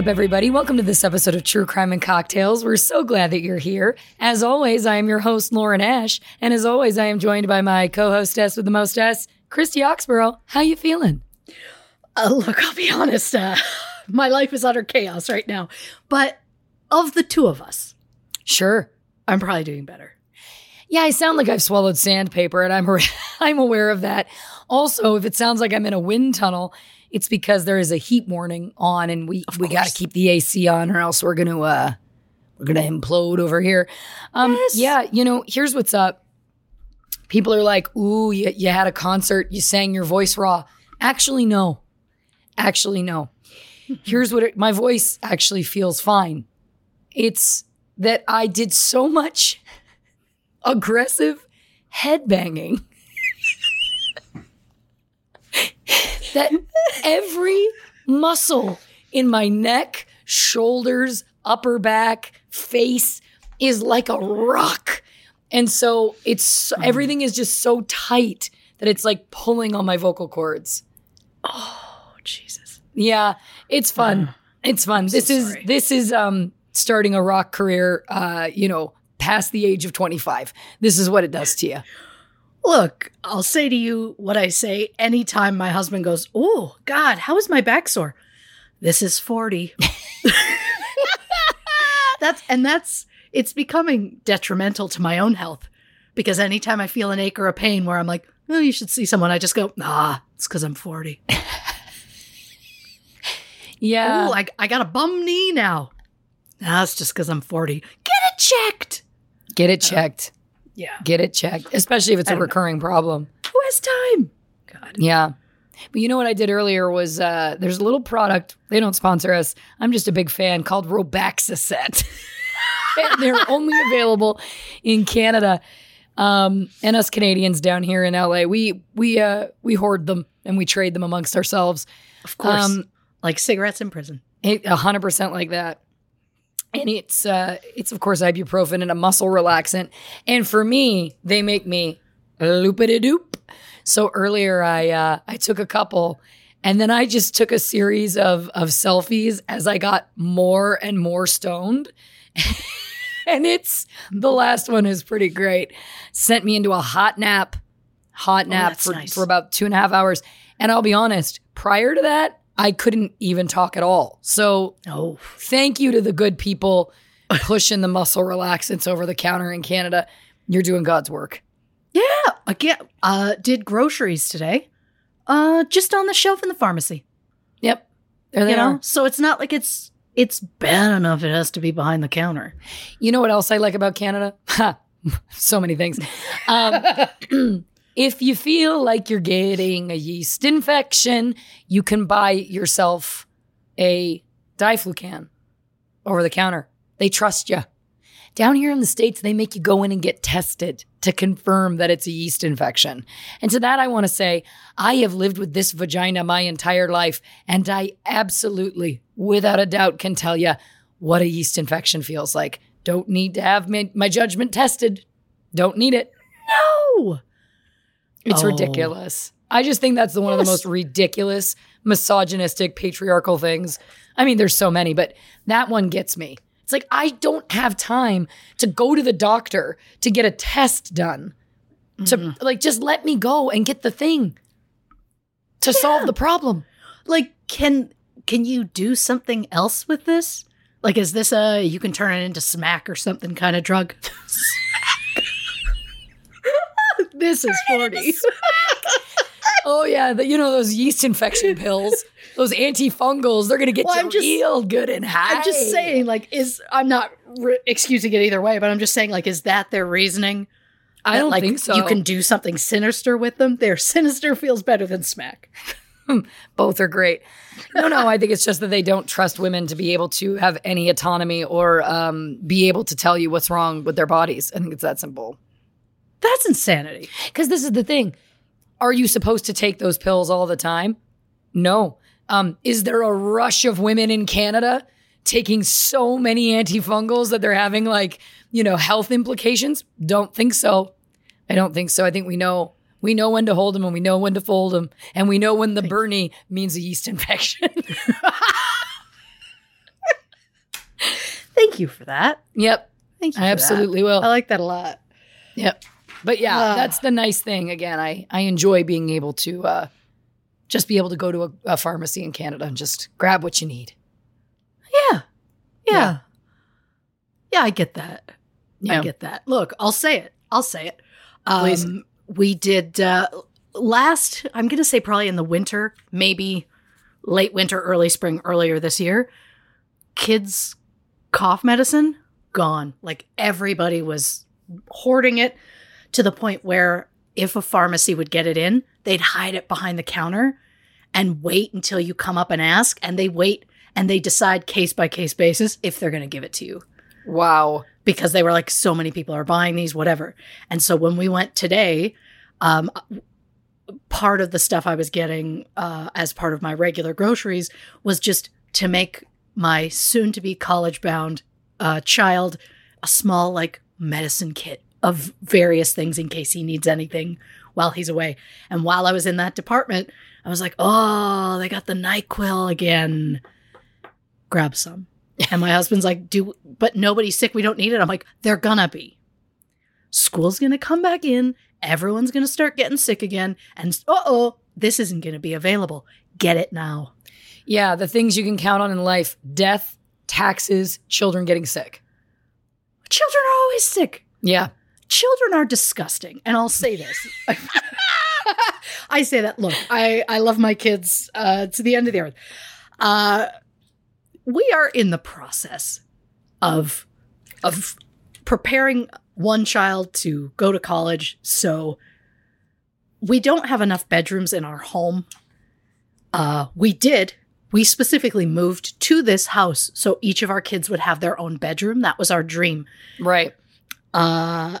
Up, everybody? Welcome to this episode of True Crime and Cocktails. We're so glad that you're here. As always, I am your host, Lauren Ash, and as always, I am joined by my co-hostess with the most S, Christy Oxborough. How you feeling? Uh, look, I'll be honest. Uh, my life is utter chaos right now. But of the two of us, Sure. I'm probably doing better. Yeah, I sound like I've swallowed sandpaper, and I'm I'm aware of that. Also, if it sounds like I'm in a wind tunnel, it's because there is a heat warning on, and we we got to keep the AC on, or else we're gonna uh we're gonna implode over here. Um, Yes. yeah, you know, here's what's up. People are like, "Ooh, you, you had a concert, you sang your voice raw." Actually, no. Actually, no. Here's what it, my voice actually feels fine. It's that I did so much aggressive headbanging that every muscle in my neck, shoulders, upper back, face is like a rock. And so it's so- everything is just so tight that it's like pulling on my vocal cords. Oh, Jesus. Yeah, it's fun. It's fun. this is sorry. this is um starting a rock career uh, you know, past the age of 25. This is what it does to you. Look, I'll say to you what I say anytime my husband goes, Oh, God, how is my back sore? This is 40. that's, and that's, it's becoming detrimental to my own health because anytime I feel an ache or a pain where I'm like, Oh, you should see someone, I just go, Nah, it's because I'm 40. Yeah. Oh, I, I got a bum knee now. Nah, just because I'm 40. Get it checked. Get it uh, checked. Yeah. Get it checked, especially if it's a don't know. recurring problem. Who has time? God. Yeah. But you know what I did earlier was uh, there's a little product, they don't sponsor us. I'm just a big fan called Robaxacet. and they're only available in Canada. Um, and us Canadians down here in LA, we we uh we hoard them and we trade them amongst ourselves. Of course. Um, like cigarettes in prison. A hundred percent like that. And it's uh it's of course ibuprofen and a muscle relaxant. And for me, they make me loopity doop. So earlier I uh I took a couple and then I just took a series of of selfies as I got more and more stoned. and it's the last one is pretty great. Sent me into a hot nap, hot nap that's for, nice. for about two and a half hours. And I'll be honest, prior to that, I couldn't even talk at all. So Oh, thank you to the good people pushing the muscle relaxants over the counter in Canada. You're doing God's work. yeah. Again, uh, did groceries today. Uh, just on the shelf in the pharmacy. Yep. There they you know, are. so it's not like it's it's bad enough. It has to be behind the counter. You know what else I like about Canada? So many things. Um, if you feel like you're getting a yeast infection, you can buy yourself a diflucan over the counter. They trust you. Down here in the States, they make you go in and get tested to confirm that it's a yeast infection. And to that, I want to say, I have lived with this vagina my entire life, and I absolutely, without a doubt, can tell you what a yeast infection feels like. Don't need to have my, my judgment tested. Don't need it. No. It's Oh. ridiculous. I just think that's the one of the most ridiculous, misogynistic, patriarchal things. I mean, there's so many, but that one gets me. It's like I don't have time to go to the doctor to get a test done. To Mm-hmm. like just let me go and get the thing to solve the problem. Like, can can you do something else with this? Like, is this a you can turn it into smack or something kind of drug? this is forty. Oh yeah, the, you know those yeast infection pills, those antifungals, they're gonna get Well, you I'm just- real good and high. I'm just saying, like, is I'm not re- excusing it either way, but I'm just saying, like, is that their reasoning? I don't like, think so. You can do something sinister with them. Their sinister feels better than smack. both are great. No, no, I think it's just that they don't trust women to be able to have any autonomy or um, be able to tell you what's wrong with their bodies. I think it's that simple. That's insanity. Because this is the thing: Are you supposed to take those pills all the time? No. Um, is there a rush of women in Canada taking so many antifungals that they're having like you know health implications? Don't think so. I don't think so. I think we know we know when to hold them and we know when to fold them and we know when the Bernie means a yeast infection. Thank you for that. yep, Thank you. I absolutely that. will. I like that a lot. Yep. But yeah, Ah. that's the nice thing. Again, I I enjoy being able to uh, just be able to go to a, a pharmacy in Canada and just grab what you need. Yeah. Yeah. Yeah, I get that. Yeah. I get that. Look, I'll say it. I'll say it. Please. Um, we did uh, last, I'm going to say probably in the winter, maybe late winter, early spring, earlier this year, kids' cough medicine gone. Like everybody was hoarding it to the point where if a pharmacy would get it in, they'd hide it behind the counter and wait until you come up and ask. And they wait and they decide case by case basis if they're going to give it to you Wow. because they were like, so many people are buying these, whatever. And so when we went today, um, part of the stuff I was getting uh, as part of my regular groceries was just to make my soon to be college bound uh, child a small, like, medicine kit of various things in case he needs anything while he's away. And while I was in that department, I was like, oh, they got the NyQuil again. Grab some. And my husband's like, do, but nobody's sick. We don't need it. I'm like, they're gonna be. School's gonna come back in. Everyone's gonna start getting sick again. And uh oh, this isn't gonna be available. Get it now. Yeah, the things you can count on in life: death, taxes, children getting sick. Children are always sick. Yeah. Children are disgusting. And I'll say this. I say that. Look, I, I love my kids uh, to the end of the earth. Uh, we are in the process of of preparing one child to go to college. So we don't have enough bedrooms in our home. Uh, we did. We specifically moved to this house so each of our kids would have their own bedroom. That was our dream. Right. Uh,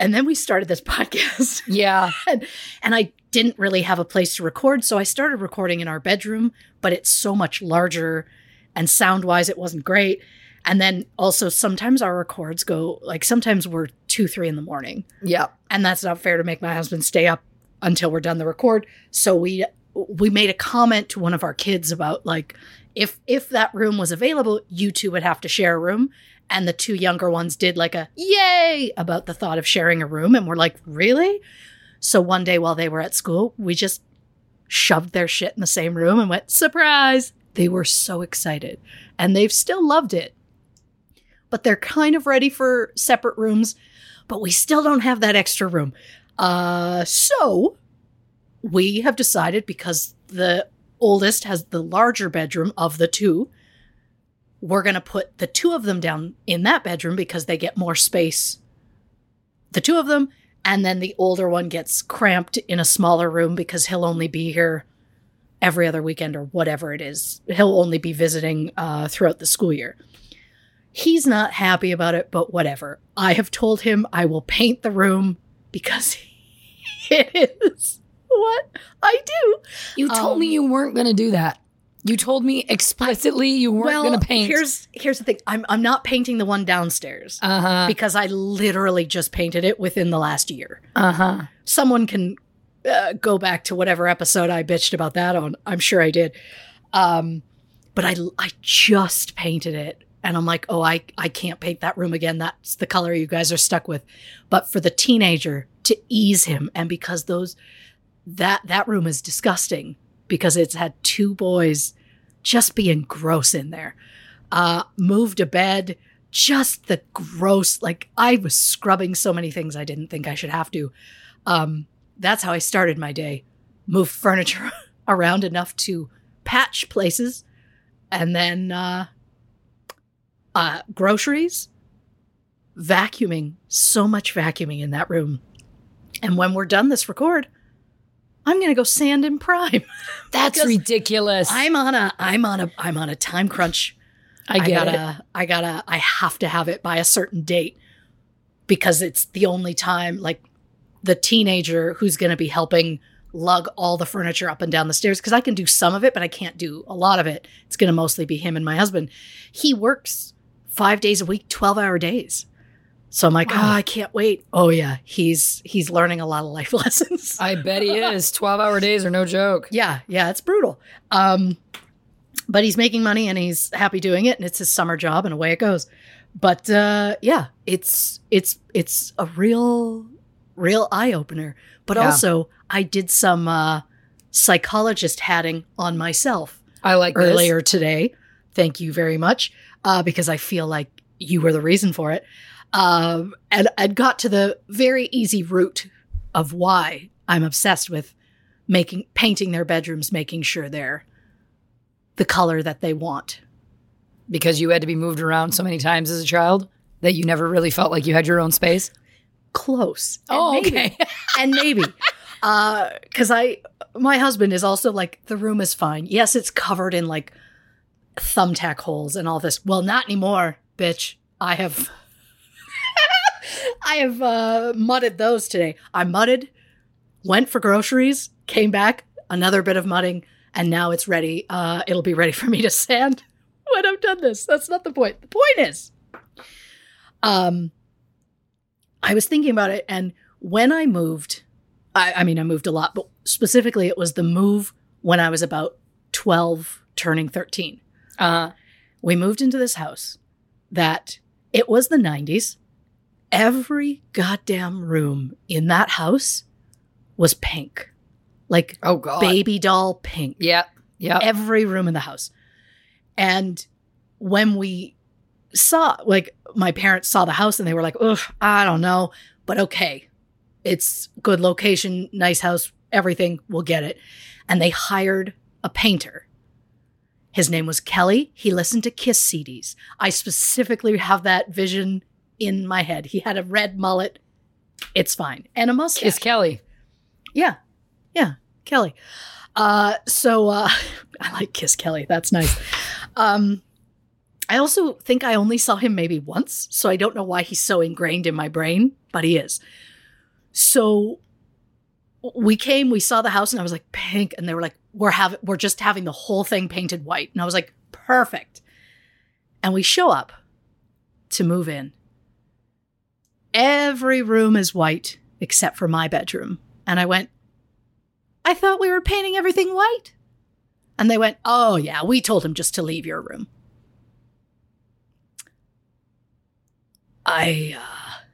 and then we started this podcast, Yeah. and, and I didn't really have a place to record, so I started recording in our bedroom, but it's so much larger, and sound wise, it wasn't great. And then also, sometimes our records go like sometimes we're two, three in the morning, Yeah. and that's not fair to make my husband stay up until we're done the record. So we we made a comment to one of our kids about like if if that room was available, you two would have to share a room. And the two younger ones did like a yay about the thought of sharing a room, and we're like, really? So one day while they were at school, we just shoved their shit in the same room and went surprise. They were so excited, and they've still loved it. But they're kind of ready for separate rooms, but we still don't have that extra room. Uh, so we have decided because the oldest has the larger bedroom of the two, we're going to put the two of them down in that bedroom because they get more space. The two of them, And then the older one gets cramped in a smaller room because he'll only be here every other weekend or whatever it is. He'll only be visiting uh, throughout the school year. He's not happy about it, but whatever. I have told him I will paint the room because it is what I do. You told me Um, you weren't going to do that. You told me explicitly you weren't going to paint. Here's here's the thing. I'm I'm not painting the one downstairs uh huh. because I literally just painted it within the last year. Uh huh. Someone can uh, go back to whatever episode I bitched about that on. I'm sure I did. Um, but I I just painted it, and I'm like, oh, I I can't paint that room again. That's the color you guys are stuck with. But for the teenager to ease him, and because those that that room is disgusting because it's had two boys just being gross in there. Uh, moved a bed, just the gross. Like I was scrubbing so many things I didn't think I should have to. Um, that's how I started my day. Moved furniture around enough to patch places, and then uh, uh, groceries, vacuuming. So much vacuuming in that room. And when we're done this record, I'm gonna go sand in prime. That's ridiculous. I'm on a I'm on a I'm on a time crunch. I get it. gotta I gotta I have to have it by a certain date because it's the only time like the teenager who's gonna be helping lug all the furniture up and down the stairs because I can do some of it, but I can't do a lot of it. It's gonna mostly be him and my husband. He works five days a week, twelve hour days. So I'm like, Wow. oh, I can't wait. Oh yeah, he's he's learning a lot of life lessons. I bet he is. 12 hour days are no joke. Yeah, yeah, it's brutal. Um, but he's making money and he's happy doing it, and it's his summer job, and away it goes. But uh, yeah, it's it's it's a real real eye opener. But Yeah. also, I did some uh, psychologist hatting on myself I like this. earlier today. Thank you very much, uh, because I feel like you were the reason for it. Um, and I got to the very easy route of why I'm obsessed with making painting their bedrooms, making sure they're the color that they want. Because you had to be moved around so many times as a child that you never really felt like you had your own space. Close. And Oh, maybe- okay. and maybe because I my husband is also like the room is fine. Yes, it's covered in like thumbtack holes and all this. Well, not anymore, bitch. I have I have uh, mudded those today. I mudded, went for groceries, came back, another bit of mudding, and now it's ready. Uh, it'll be ready for me to sand when I've done this. That's not the point. The point is, um, I was thinking about it, and when I moved, I, I mean, I moved a lot, but specifically, it was the move when I was about 12, turning 13. Uh, We moved into this house that it was the 90s. Every goddamn room in that house was pink, like oh, God. baby doll pink Yep. Yep. every room in the house. And when we saw, like, my parents saw the house and they were like, ugh, I don't know, but okay. It's good location, nice house, everything, we'll get it. And they hired a painter. His name was Kelly. He listened to Kiss CDs. I specifically have that vision in my head. He had a red mullet. It's fine. And a mustache. Kiss Kelly. Yeah. Yeah. Kelly. Uh so uh I like Kiss Kelly. That's nice. Um I also think I only saw him maybe once, so I don't know why he's so ingrained in my brain, but he is. So we came, we saw the house and I was like pink and they were like we're having we're just having the whole thing painted white. And I was like perfect. And we show up to move in. Every room is white except for my bedroom. And I went, I thought we were painting everything white. And they went, Oh, yeah, we told him just to leave your room. I, uh,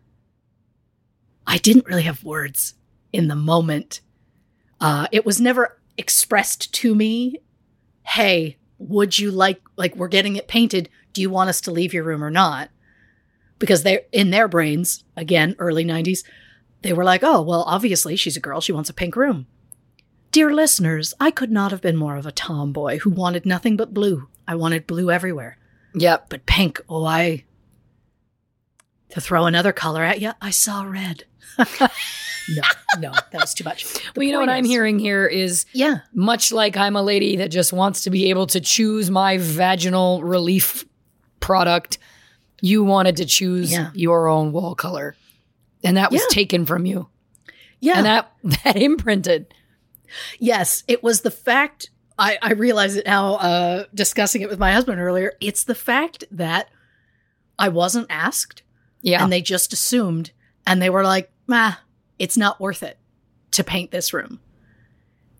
I didn't really have words in the moment. Uh, it was never expressed to me, Hey, would you like, like, we're getting it painted. Do you want us to leave your room or not? Because they're in their brains, again, early 90s, they were like, oh, well, obviously she's a girl. She wants a pink room. Dear listeners, I could not have been more of a tomboy who wanted nothing but blue. I wanted blue everywhere. Yep. But pink, oh, I. To throw another color at you, I saw red. no, no, that was too much. The well, you know what I'm hearing here is Yeah. much like I'm a lady that just wants to be able to choose my vaginal relief product, you wanted to choose Yeah. your own wall color. And that was Yeah. taken from you. Yeah. And that that imprinted. Yes, it was the fact. I, I realize it now, uh, discussing it with my husband earlier. It's the fact that I wasn't asked Yeah. and they just assumed and they were like, ah, it's not worth it to paint this room.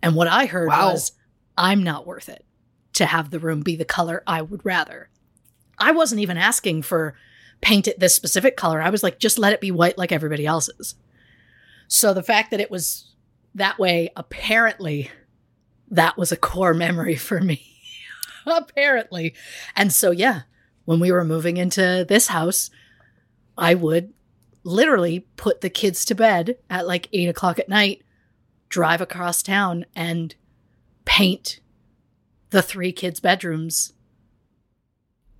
And what I heard Wow. was, I'm not worth it to have the room be the color I would rather. I wasn't even asking for paint it this specific color. I was like, just let it be white like everybody else's. So the fact that it was that way, apparently, that was a core memory for me. apparently. And so, yeah, when we were moving into this house, I would literally put the kids to bed at like eight o'clock at night, drive across town, and paint the three kids' bedrooms.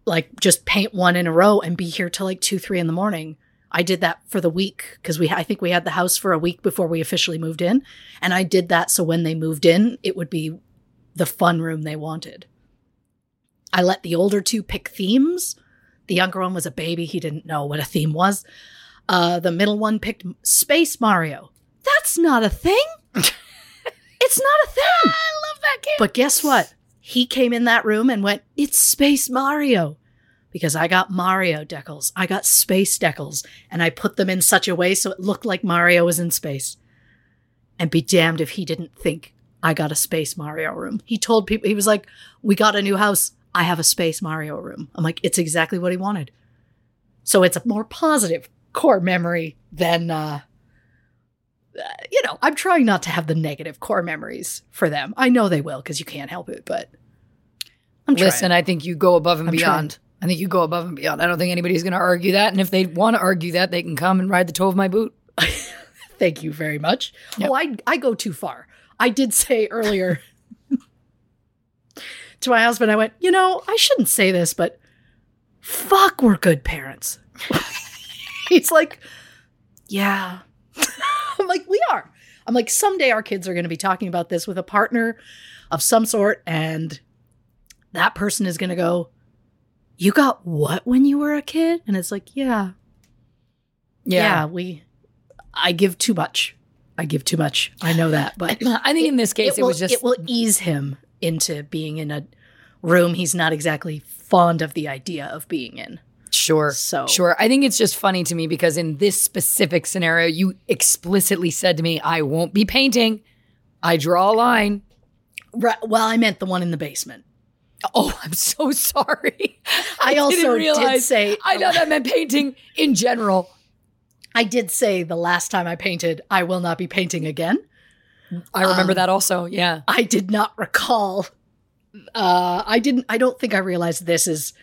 Like just paint one in a row and be here till like two, three in the morning. I did that for the week because we I think we had the house for a week before we officially moved in. And I did that so when they moved in, it would be the fun room they wanted. I let the older two pick themes. The younger one was a baby. He didn't know what a theme was. Uh, the middle one picked Space Mario. That's not a thing. it's not a thing. I love that game. But guess what? He came in that room and went, It's Space Mario. Because I got Mario decals. I got space decals. And I put them in such a way so it looked like Mario was in space. And be damned if he didn't think I got a Space Mario room. He told people, he was like, We got a new house. I have a Space Mario room. I'm like, It's exactly what he wanted. So it's a more positive core memory than, uh, Uh, you know, I'm trying not to have the negative core memories for them. I know they will because you can't help it, but I'm trying. Listen, I think you go above and I'm beyond. I think you go above and beyond. I don't think anybody's going to argue that. And if they want to argue that, they can come and ride the toe of my boot. Thank you very much. Yep. Oh, I I go too far. I did say earlier to my husband, I went, you know, I shouldn't say this, but fuck, we're good parents. He's like, yeah. I'm like, we are. I'm like, someday our kids are going to be talking about this with a partner of some sort, and that person is going to go, you got what when you were a kid? And it's like, yeah, yeah, we I give too much. I give too much. I know that, but I think in this case, it, will, was just it will ease him into being in a room he's not exactly fond of the idea of being in. Sure. So- sure. I think it's just funny to me because in this specific scenario, you explicitly said to me, I won't be painting. I draw a line. Right, well, I meant the one in the basement. Oh, I'm so sorry. I didn't also did say- I know that meant painting in general. I did say the last time I painted, I will not be painting again. I remember Um, that also. Yeah. I did not recall. Uh, I didn't. I don't think I realized this is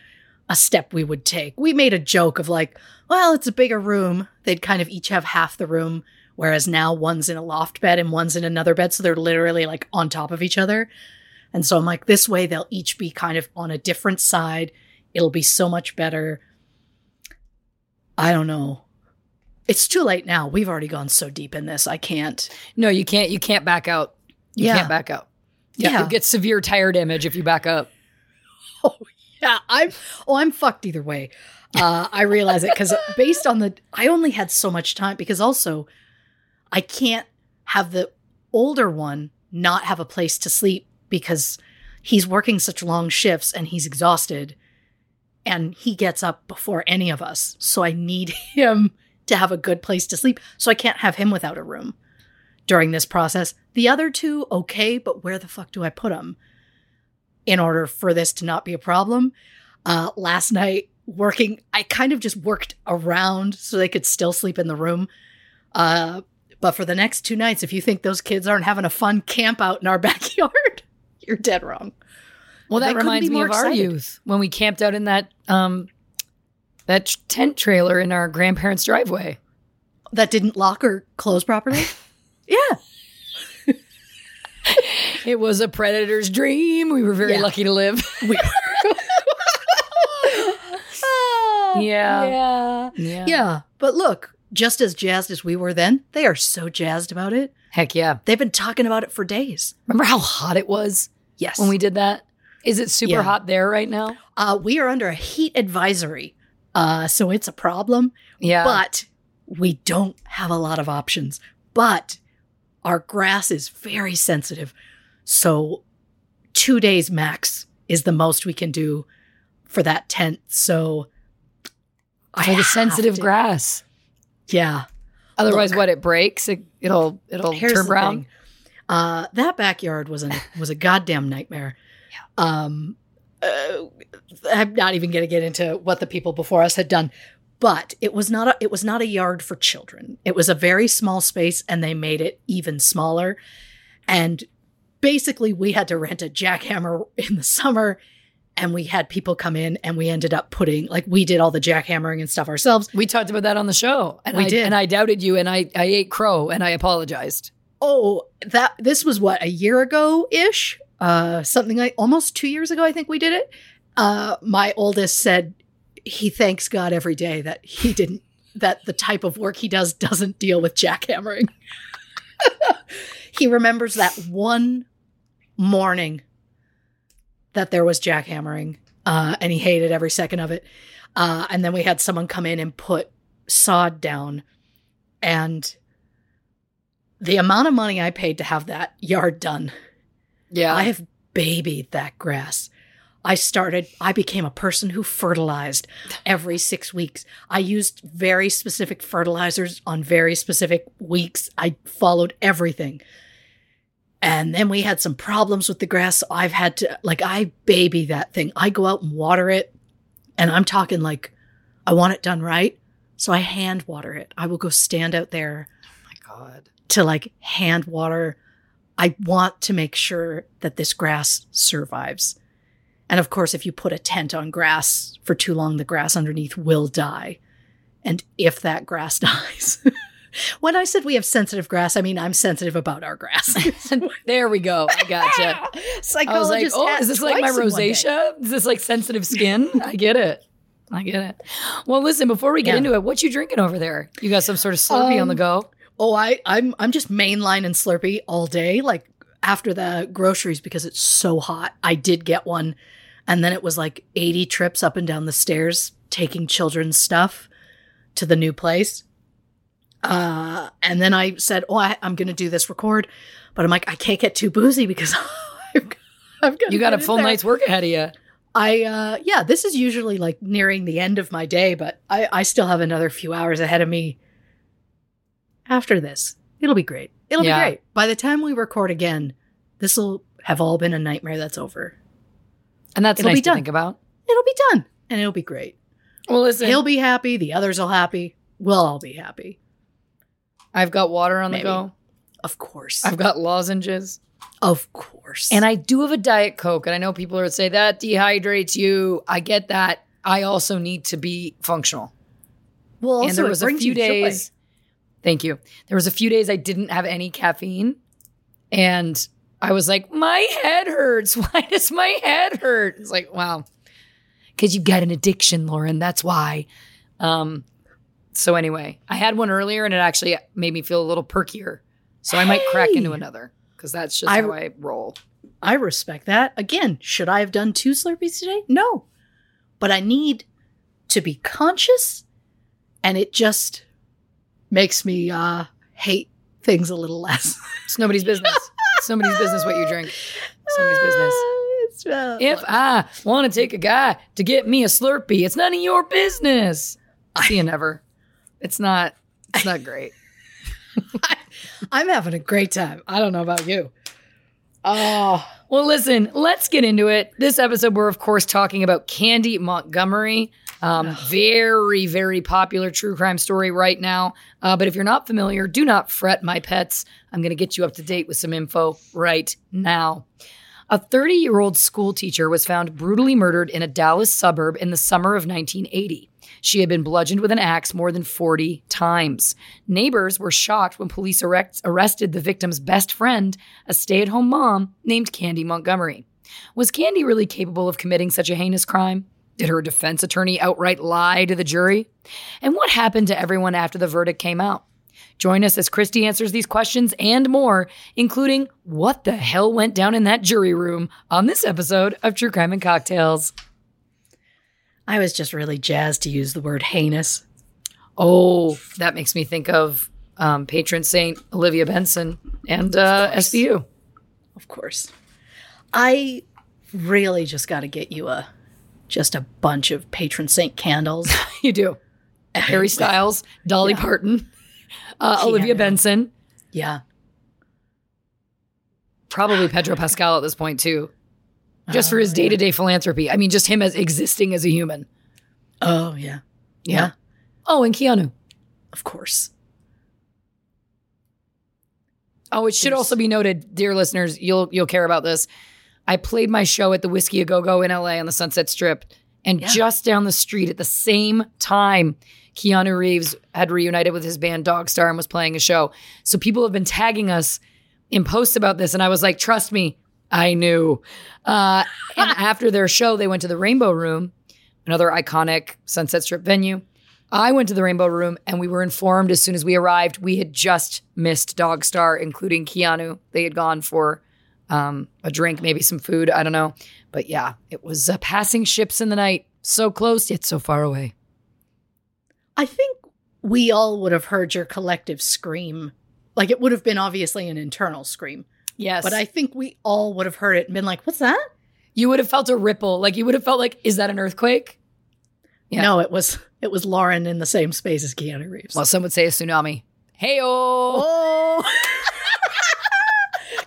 a step we would take. We made a joke of like, well, it's a bigger room. They'd kind of each have half the room, whereas now one's in a loft bed and one's in another bed, so they're literally like on top of each other. And so I'm like, this way they'll each be kind of on a different side. It'll be so much better. I don't know. It's too late now. We've already gone so deep in this. I can't. No, you can't. You can't back out. You Yeah. can't back out. Yeah, Yeah. you get severe tire damage if you back up. Oh, Yeah, I'm. Oh, I'm fucked either way. Uh, I realize it because based on the, I only had so much time because also, I can't have the older one not have a place to sleep because he's working such long shifts and he's exhausted, and he gets up before any of us. So I need him to have a good place to sleep. So I can't have him without a room during this process. The other two, okay, but where the fuck do I put them? In order for this to not be a problem. Uh, last night, working, I kind of just worked around so they could still sleep in the room. Uh, but for the next two nights, if you think those kids aren't having a fun camp out in our backyard, you're dead wrong. Well, that reminds me of our youth when we camped out in that um that tent trailer in our grandparents' driveway. That didn't lock or close properly. yeah. It was a predator's dream. We were very Yeah. lucky to live. We Yeah. yeah. Yeah. Yeah. But look, just as jazzed as we were then, they are so jazzed about it. Heck yeah. They've been talking about it for days. Remember how hot it was Yes. when we did that? Is it super Yeah. hot there right now? uh, we are under a heat advisory. Uh, so it's a problem, Yeah. but we don't have a lot of options. But our grass is very sensitive. So two days max is the most we can do for that tent. So I for the have sensitive to- grass. Yeah. Otherwise, Look. what it breaks, it, it'll it'll turn brown. Uh, that backyard was a was a goddamn nightmare. Um, uh, I'm not even going to get into what the people before us had done, but it was not a it was not a yard for children. It was a very small space, and they made it even smaller. And basically, we had to rent a jackhammer in the summer. And we had people come in, and we ended up putting like we did all the jackhammering and stuff ourselves. We talked about that on the show, and We I, did. and I doubted you, and I I ate crow, and I apologized. Oh, that this was what a year ago ish, uh, something like almost two years ago. I think we did it. Uh, my oldest said he thanks God every day that he didn't that the type of work he does doesn't deal with jackhammering. he remembers that one morning that there was jackhammering, uh, and he hated every second of it. Uh, and then we had someone come in and put sod down, and the amount of money I paid to have that yard done, Yeah, I have babied that grass. I started, I became a person who fertilized every six weeks. I used very specific fertilizers on very specific weeks. I followed everything. And then we had some problems with the grass. So I've had to, like, I baby that thing. I go out and water it. And I'm talking like, I want it done right. So I hand water it. I will go stand out there oh my God. to like hand water. I want to make sure that this grass survives. And of course, if you put a tent on grass for too long, the grass underneath will die. And if that grass dies, when I said we have sensitive grass, I mean I'm sensitive about our grass. There we go. I gotcha. I was like, Psychologist oh, is this like my twice in one day. rosacea? Is this like sensitive skin? I get it. I get it. Well, listen, before we get Yeah. into it, what you drinking over there? You got some sort of Slurpee on the Um, go? Oh, I, I'm I'm just mainline and Slurpee all day. Like after the groceries because it's so hot. I did get one, and then it was like 80 trips up and down the stairs taking children's stuff to the new place. Uh, and then I said, "Oh, I, I'm going to do this record," but I'm like, I can't get too boozy because I've, got- I've got You got a full night's work ahead of you. I uh yeah, this is usually like nearing the end of my day, but I I still have another few hours ahead of me after this. It'll be great. It'll Yeah. be great. By the time we record again, this will have all been a nightmare that's over. And that's It'll nice be to done. think about. It'll be done and it'll be great. Well, listen, He'll be happy, the others will happy. We'll all be happy. I've got water on Maybe. the go. Of course. I've got lozenges. of course. And I do have a Diet Coke. And I know people are say that dehydrates you. I get that. I also need to be functional. well, also and there was a few days. Thank you. There was a few days I didn't have any caffeine, and I was like, my head hurts. Why does my head hurt? It's like, wow, because you got an addiction, Lauren. That's why. Um. So anyway, I had one earlier, and it actually made me feel a little perkier. So I might crack into another because that's just I- how I roll. I respect that. Again, should I have done two Slurpees today? No. But I need to be conscious and it just makes me uh hate things a little less. It's nobody's business. it's nobody's business what you drink. It's nobody's business. Uh, If I want to take a guy to get me a Slurpee, it's none of your business. See you never. It's not. It's not great. I, I'm having a great time. I don't know about you. Oh, Well, listen. Let's get into it. This episode, we're of course talking about Candy Montgomery. Um, very, very popular true crime story right now. Uh, but if you're not familiar, do not fret, my pets. I'm going to get you up to date with some info right now. A 30 year old school teacher was found brutally murdered in a Dallas suburb in the summer of 1980. She had been bludgeoned with an axe more than 40 times. Neighbors were shocked when police arrested the victim's best friend, a stay at home mom named Candy Montgomery. Was Candy really capable of committing such a heinous crime? Did her defense attorney outright lie to the jury? And what happened to everyone after the verdict came out? Join us as Christy answers these questions and more, including what the hell went down in that jury room on this episode of True Crime and Cocktails. I was just really jazzed to use the word heinous. Oh, that makes me think of um, patron saint Olivia Benson and uh, SVU. Of course. I really just got to get you a just a bunch of patron saint candles. You do. Harry Styles, Dolly Parton, uh, Olivia Benson, yeah. probably Pedro Pascal at this point too, just for his day to day philanthropy. I mean, just him as existing as a human. Oh, yeah. Yeah. Oh, and Keanu. Of course. Oh, it should There's- also be noted, dear listeners, you'll you'll care about this. I played my show at the Whisky a Go Go in LA on the Sunset Strip, and Yeah. just down the street at the same time, Keanu Reeves had reunited with his band Dogstar and was playing a show. So people have been tagging us in posts about this, and I was like, trust me, I knew. Uh, and after their show, they went to the Rainbow Room, another iconic Sunset Strip venue. I went to the Rainbow Room and we were informed as soon as we arrived we had just missed Dogstar, including Keanu. They had gone for um, a drink, maybe some food. I don't know. But yeah, it was uh, passing ships in the night. So close, yet so far away. I think we all would have heard your collective scream. Like it would have been obviously an internal scream, Yes. but I think we all would have heard it and been like, "What's that?" you would have felt a ripple. Like you would have felt like, is that an earthquake? Yeah. No, it was it was Lauren in the same space as Keanu Reeves. Well, some would say a tsunami. Hey, oh.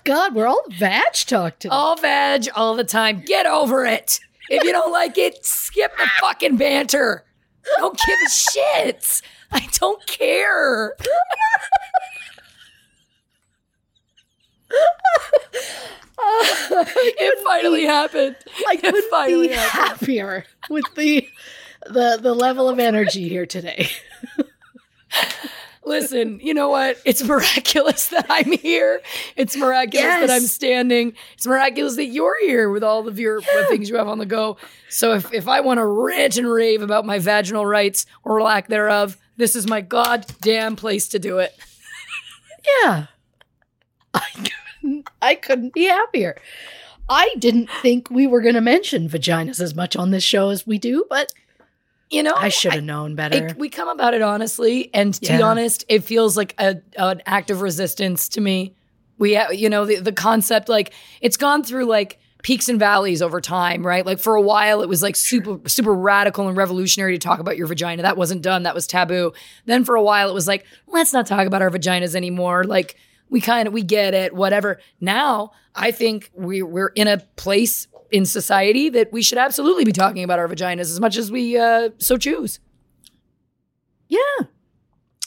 God, we're all vag talk today. All veg all the time. Get over it. If you don't like it, skip the fucking banter. I don't give a shit. I don't care. it finally happened. I It couldn't finally be happened. happier with the the the level of energy here today. Listen, you know what? It's miraculous that I'm here. It's miraculous that I'm standing. It's miraculous that you're here with all of your the things you have on the go. So if, if I want to rant and rave about my vaginal rights or lack thereof, this is my goddamn place to do it. Yeah. I couldn't, I couldn't be happier. I didn't think we were going to mention vaginas as much on this show as we do, but You know, I should have known better. It, we come about it honestly, and to be honest, it feels like a an act of resistance to me. We, uh, you know, the the concept like it's gone through like peaks and valleys over time, right? Like for a while, it was like super super radical and revolutionary to talk about your vagina. That wasn't done. That was taboo. Then for a while, it was like let's not talk about our vaginas anymore. Like we kind of we get it, whatever. Now I think we we're in a place in society that we should absolutely be talking about our vaginas as much as we uh, so choose. yeah.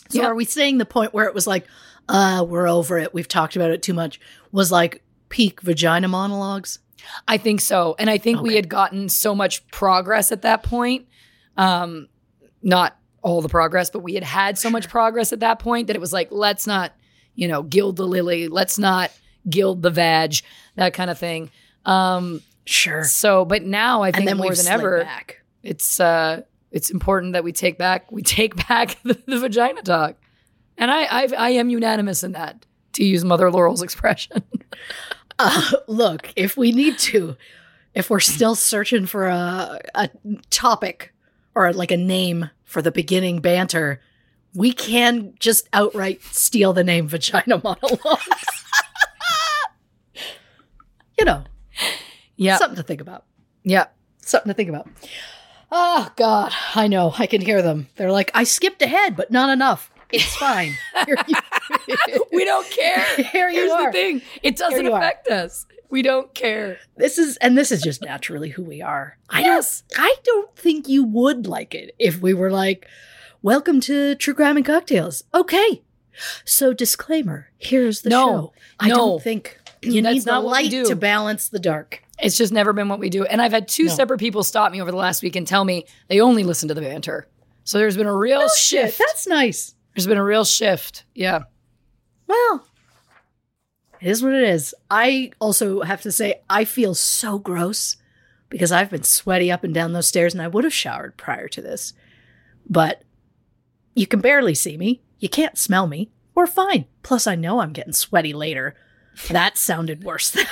So Yeah. are we saying the point where it was like, uh, we're over it. We've talked about it too much was like peak vagina monologues? I think so. And I think we had gotten so much progress at that point. Um, not all the progress, but we had had so much progress at that point that it was like, let's not, you know, gild the lily. Let's not gild the vag, that kind of thing. Um, Sure. so, but now I think more than ever, back. it's uh, it's important that we take back we take back the, the vagina talk. And I, I I am unanimous in that, to use Mother Laurel's expression. Uh, look, if we need to, if we're still searching for a, a topic or like a name for the beginning banter, we can just outright steal the name Vagina Monologues. you know, yeah, something to think about. yeah. Something to think about. Oh, God. I know. I can hear them. They're like, I skipped ahead, but not enough. It's fine. We don't care. Here you Here's are. the thing: it doesn't you are. affect us. We don't care. this is and this is just naturally who we are. I Yes. don't I don't think you would like it if we were like, "Welcome to True Crime and Cocktails." Okay. So disclaimer, here's the No. show. I No. don't think you That's need the not what we light to balance the dark. It's just never been what we do. And I've had two No. separate people stop me over the last week and tell me they only listen to the banter. So there's been a real oh, shift. That's nice. there's been a real shift. Yeah. Well, it is what it is. I also have to say I feel so gross because I've been sweaty up and down those stairs and I would have showered prior to this. But you can barely see me. You can't smell me. We're fine. Plus, I know I'm getting sweaty later. That sounded worse. Than.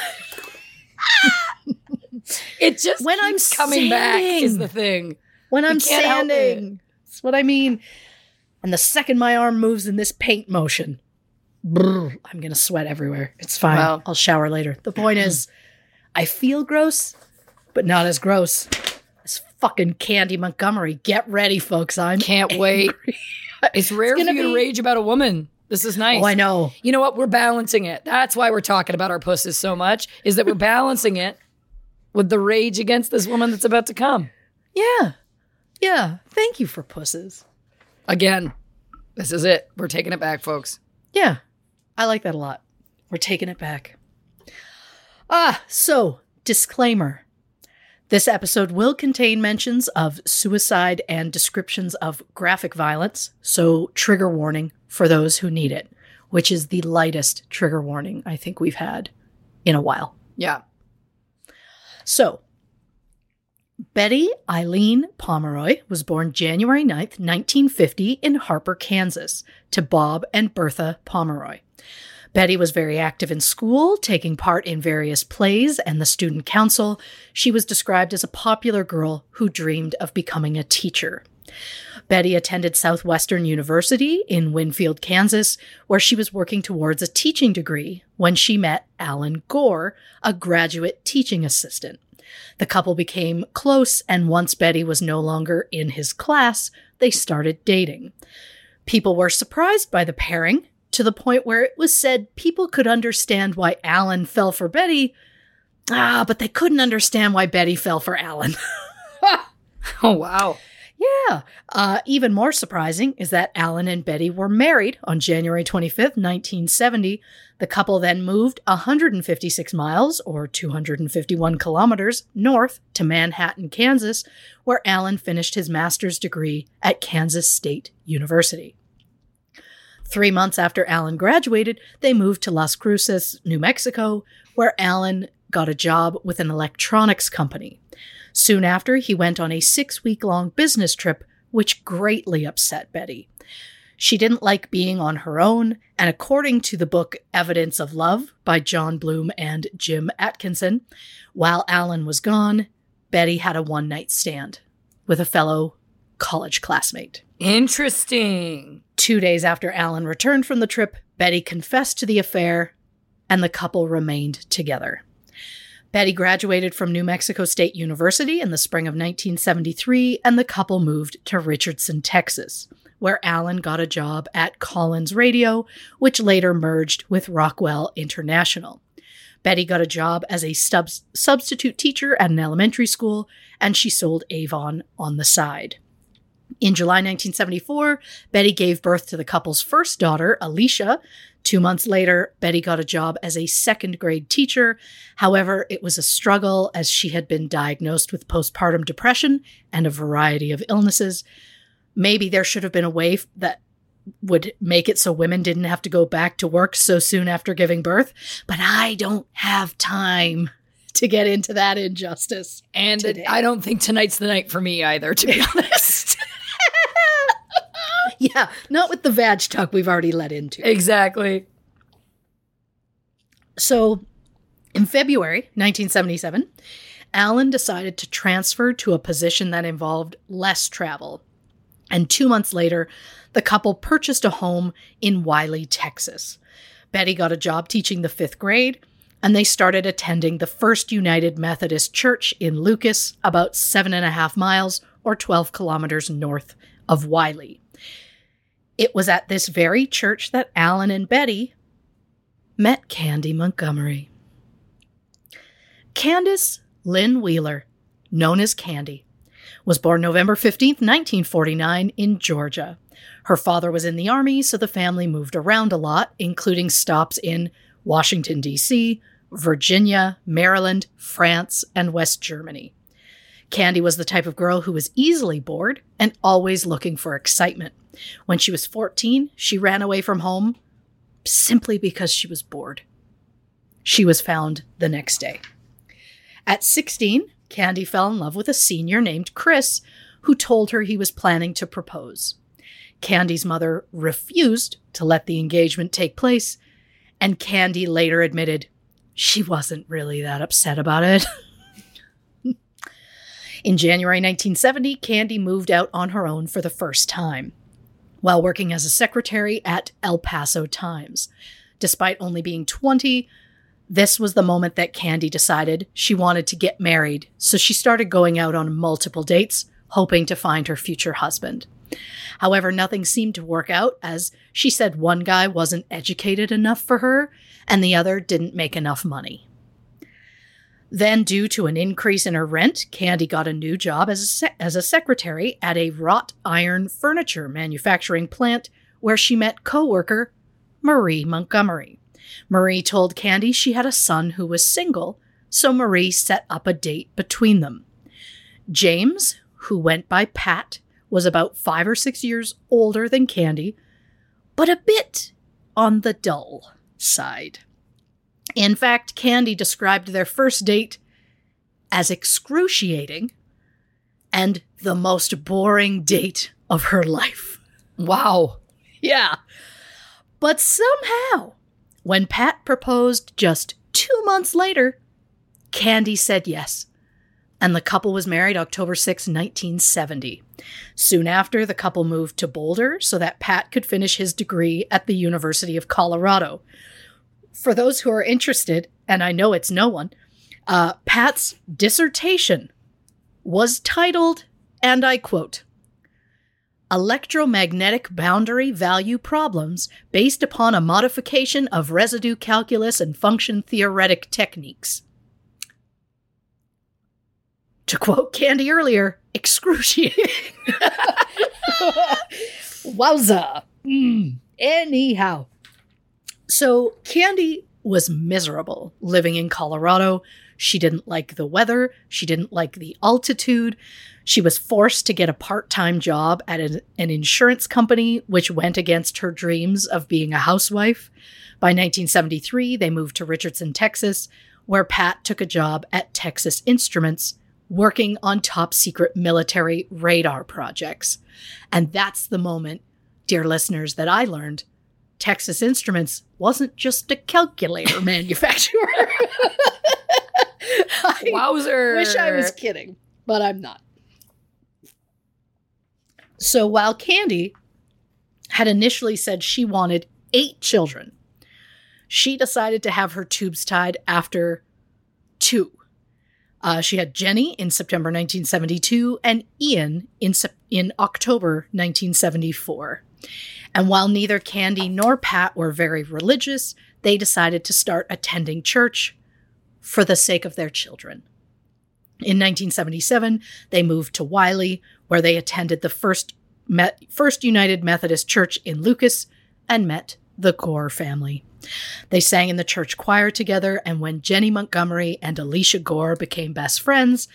it just When I'm coming back is the thing. when I'm can't help it. sanding. That's what I mean. And the second my arm moves in this paint motion, brr, I'm going to sweat everywhere. It's fine. Wow. I'll shower later. The point is, I feel gross, but not as gross fucking Candy Montgomery. Get ready, folks. I'm Can't wait. It's rare for gonna you to rage about a woman. This is nice. Oh, I know. You know what? We're balancing it. That's why we're talking about our pusses so much, is that we're balancing it with the rage against this woman that's about to come. Yeah. Yeah. Thank you for pusses. Again, this is it. We're taking it back, folks. Yeah. I like that a lot. We're taking it back. Ah, so, disclaimer. This episode will contain mentions of suicide and descriptions of graphic violence, so trigger warning for those who need it, which is the lightest trigger warning I think we've had in a while. Yeah. So, Betty Eileen Pomeroy was born January 9th, 1950, in Harper, Kansas, to Bob and Bertha Pomeroy. Betty was very active in school, taking part in various plays and the student council. She was described as a popular girl who dreamed of becoming a teacher. Betty attended Southwestern University in Winfield, Kansas, where she was working towards a teaching degree when she met Alan Gore, a graduate teaching assistant. The couple became close, and once Betty was no longer in his class, they started dating. People were surprised by the pairing to the point where it was said people could understand why Alan fell for Betty, ah, but they couldn't understand why Betty fell for Alan. Oh, wow. Yeah. Uh, even more surprising is that Alan and Betty were married on January 25th, 1970. The couple then moved 156 miles, or 251 kilometers, north to Manhattan, Kansas, where Alan finished his master's degree at Kansas State University. Three months after Alan graduated, they moved to Las Cruces, New Mexico, where Alan got a job with an electronics company. Soon after, he went on a six week long business trip, which greatly upset Betty. She didn't like being on her own, and according to the book Evidence of Love by John Bloom and Jim Atkinson, while Alan was gone, Betty had a one night stand with a fellow college classmate. Interesting. Two days after Alan returned from the trip, Betty confessed to the affair, and the couple remained together. Betty graduated from New Mexico State University in the spring of 1973, and the couple moved to Richardson, Texas, where Alan got a job at Collins Radio, which later merged with Rockwell International. Betty got a job as a sub- substitute teacher at an elementary school, and she sold Avon on the side. In July 1974, Betty gave birth to the couple's first daughter, Alicia. Two months later, Betty got a job as a second grade teacher. However, it was a struggle as she had been diagnosed with postpartum depression and a variety of illnesses. Maybe there should have been a way that would make it so women didn't have to go back to work so soon after giving birth, but I don't have time to get into that injustice. And Today. I don't think tonight's the night for me either, to be honest. Yeah, not with the vag talk we've already let into. exactly. So, in February 1977, Alan decided to transfer to a position that involved less travel. And two months later, the couple purchased a home in Wylie, Texas. Betty got a job teaching the fifth grade, and they started attending the First United Methodist Church in Lucas, about seven and a half miles or 12 kilometers north of Wylie. It was at this very church that Alan and Betty met Candy Montgomery. Candace Lynn Wheeler, known as Candy, was born November 15th, 1949, in Georgia. Her father was in the Army, so the family moved around a lot, including stops in Washington, D.C., Virginia, Maryland, France, and West Germany. Candy was the type of girl who was easily bored and always looking for excitement. When she was 14, she ran away from home simply because she was bored. She was found the next day. At 16, Candy fell in love with a senior named Chris, who told her he was planning to propose. Candy's mother refused to let the engagement take place, and Candy later admitted she wasn't really that upset about it. In January 1970, Candy moved out on her own for the first time while working as a secretary at El Paso Times. Despite only being 20, this was the moment that Candy decided she wanted to get married, so she started going out on multiple dates, hoping to find her future husband. However, nothing seemed to work out as she said one guy wasn't educated enough for her and the other didn't make enough money. Then, due to an increase in her rent, Candy got a new job as a, se- as a secretary at a wrought iron furniture manufacturing plant where she met coworker Marie Montgomery. Marie told Candy she had a son who was single, so Marie set up a date between them. James, who went by Pat, was about five or six years older than Candy, but a bit on the dull side. In fact, Candy described their first date as excruciating and the most boring date of her life. Wow. Yeah. But somehow, when Pat proposed just two months later, Candy said yes. And the couple was married October 6, 1970. Soon after, the couple moved to Boulder so that Pat could finish his degree at the University of Colorado. For those who are interested, and I know it's no one, uh, Pat's dissertation was titled, and I quote, Electromagnetic Boundary Value Problems Based upon a Modification of Residue Calculus and Function Theoretic Techniques. To quote Candy earlier, excruciating. Wowza. Mm. Anyhow. So Candy was miserable living in Colorado. She didn't like the weather. She didn't like the altitude. She was forced to get a part time job at an, an, insurance company, which went against her dreams of being a housewife. By 1973, they moved to Richardson, Texas, where Pat took a job at Texas Instruments, working on top secret military radar projects. And that's the moment, dear listeners, that I learned Texas Instruments wasn't just a calculator manufacturer. I Wowzer. Wish I was kidding, but I'm not. So while Candy had initially said she wanted eight children, she decided to have her tubes tied after two. Uh, she had Jenny in September 1972 and Ian in, in October 1974. And while neither Candy nor Pat were very religious, they decided to start attending church for the sake of their children. In 1977, they moved to Wylie, where they attended the first, first United Methodist Church in Lucas and met the Gore family. They sang in the church choir together, and when Jenny Montgomery and Alicia Gore became best friends,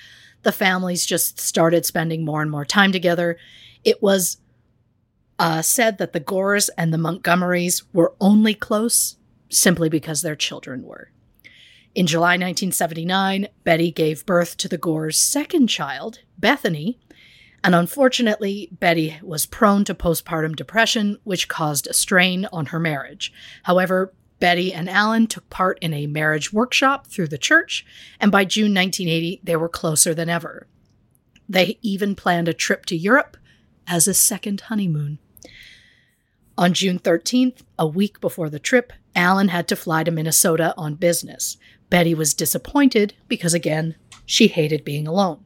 the families just started spending more and more time together. It was uh, said that the Gores and the Montgomerys were only close simply because their children were. In July 1979, Betty gave birth to the Gores' second child, Bethany, and unfortunately, Betty was prone to postpartum depression, which caused a strain on her marriage. However, Betty and Alan took part in a marriage workshop through the church, and by June 1980, they were closer than ever. They even planned a trip to Europe as a second honeymoon. On June 13th, a week before the trip, Alan had to fly to Minnesota on business. Betty was disappointed because, again, she hated being alone.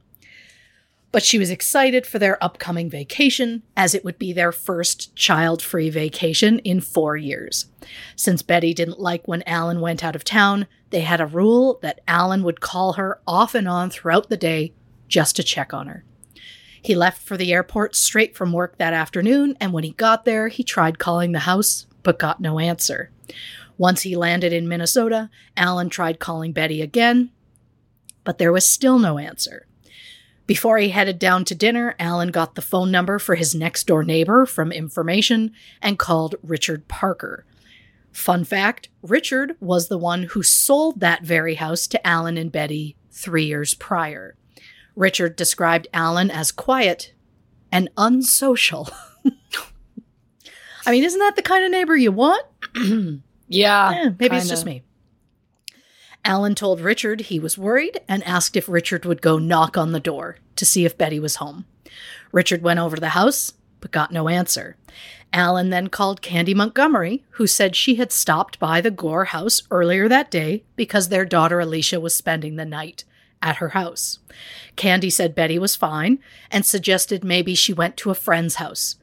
But she was excited for their upcoming vacation, as it would be their first child free vacation in four years. Since Betty didn't like when Alan went out of town, they had a rule that Alan would call her off and on throughout the day just to check on her. He left for the airport straight from work that afternoon, and when he got there, he tried calling the house, but got no answer. Once he landed in Minnesota, Alan tried calling Betty again, but there was still no answer. Before he headed down to dinner, Alan got the phone number for his next door neighbor from information and called Richard Parker. Fun fact Richard was the one who sold that very house to Alan and Betty three years prior. Richard described Alan as quiet and unsocial. I mean, isn't that the kind of neighbor you want? Yeah. Eh, maybe it's kinda. just me. Alan told Richard he was worried and asked if Richard would go knock on the door to see if Betty was home. Richard went over to the house, but got no answer. Alan then called Candy Montgomery, who said she had stopped by the Gore house earlier that day because their daughter Alicia was spending the night at her house. Candy said Betty was fine and suggested maybe she went to a friend's house.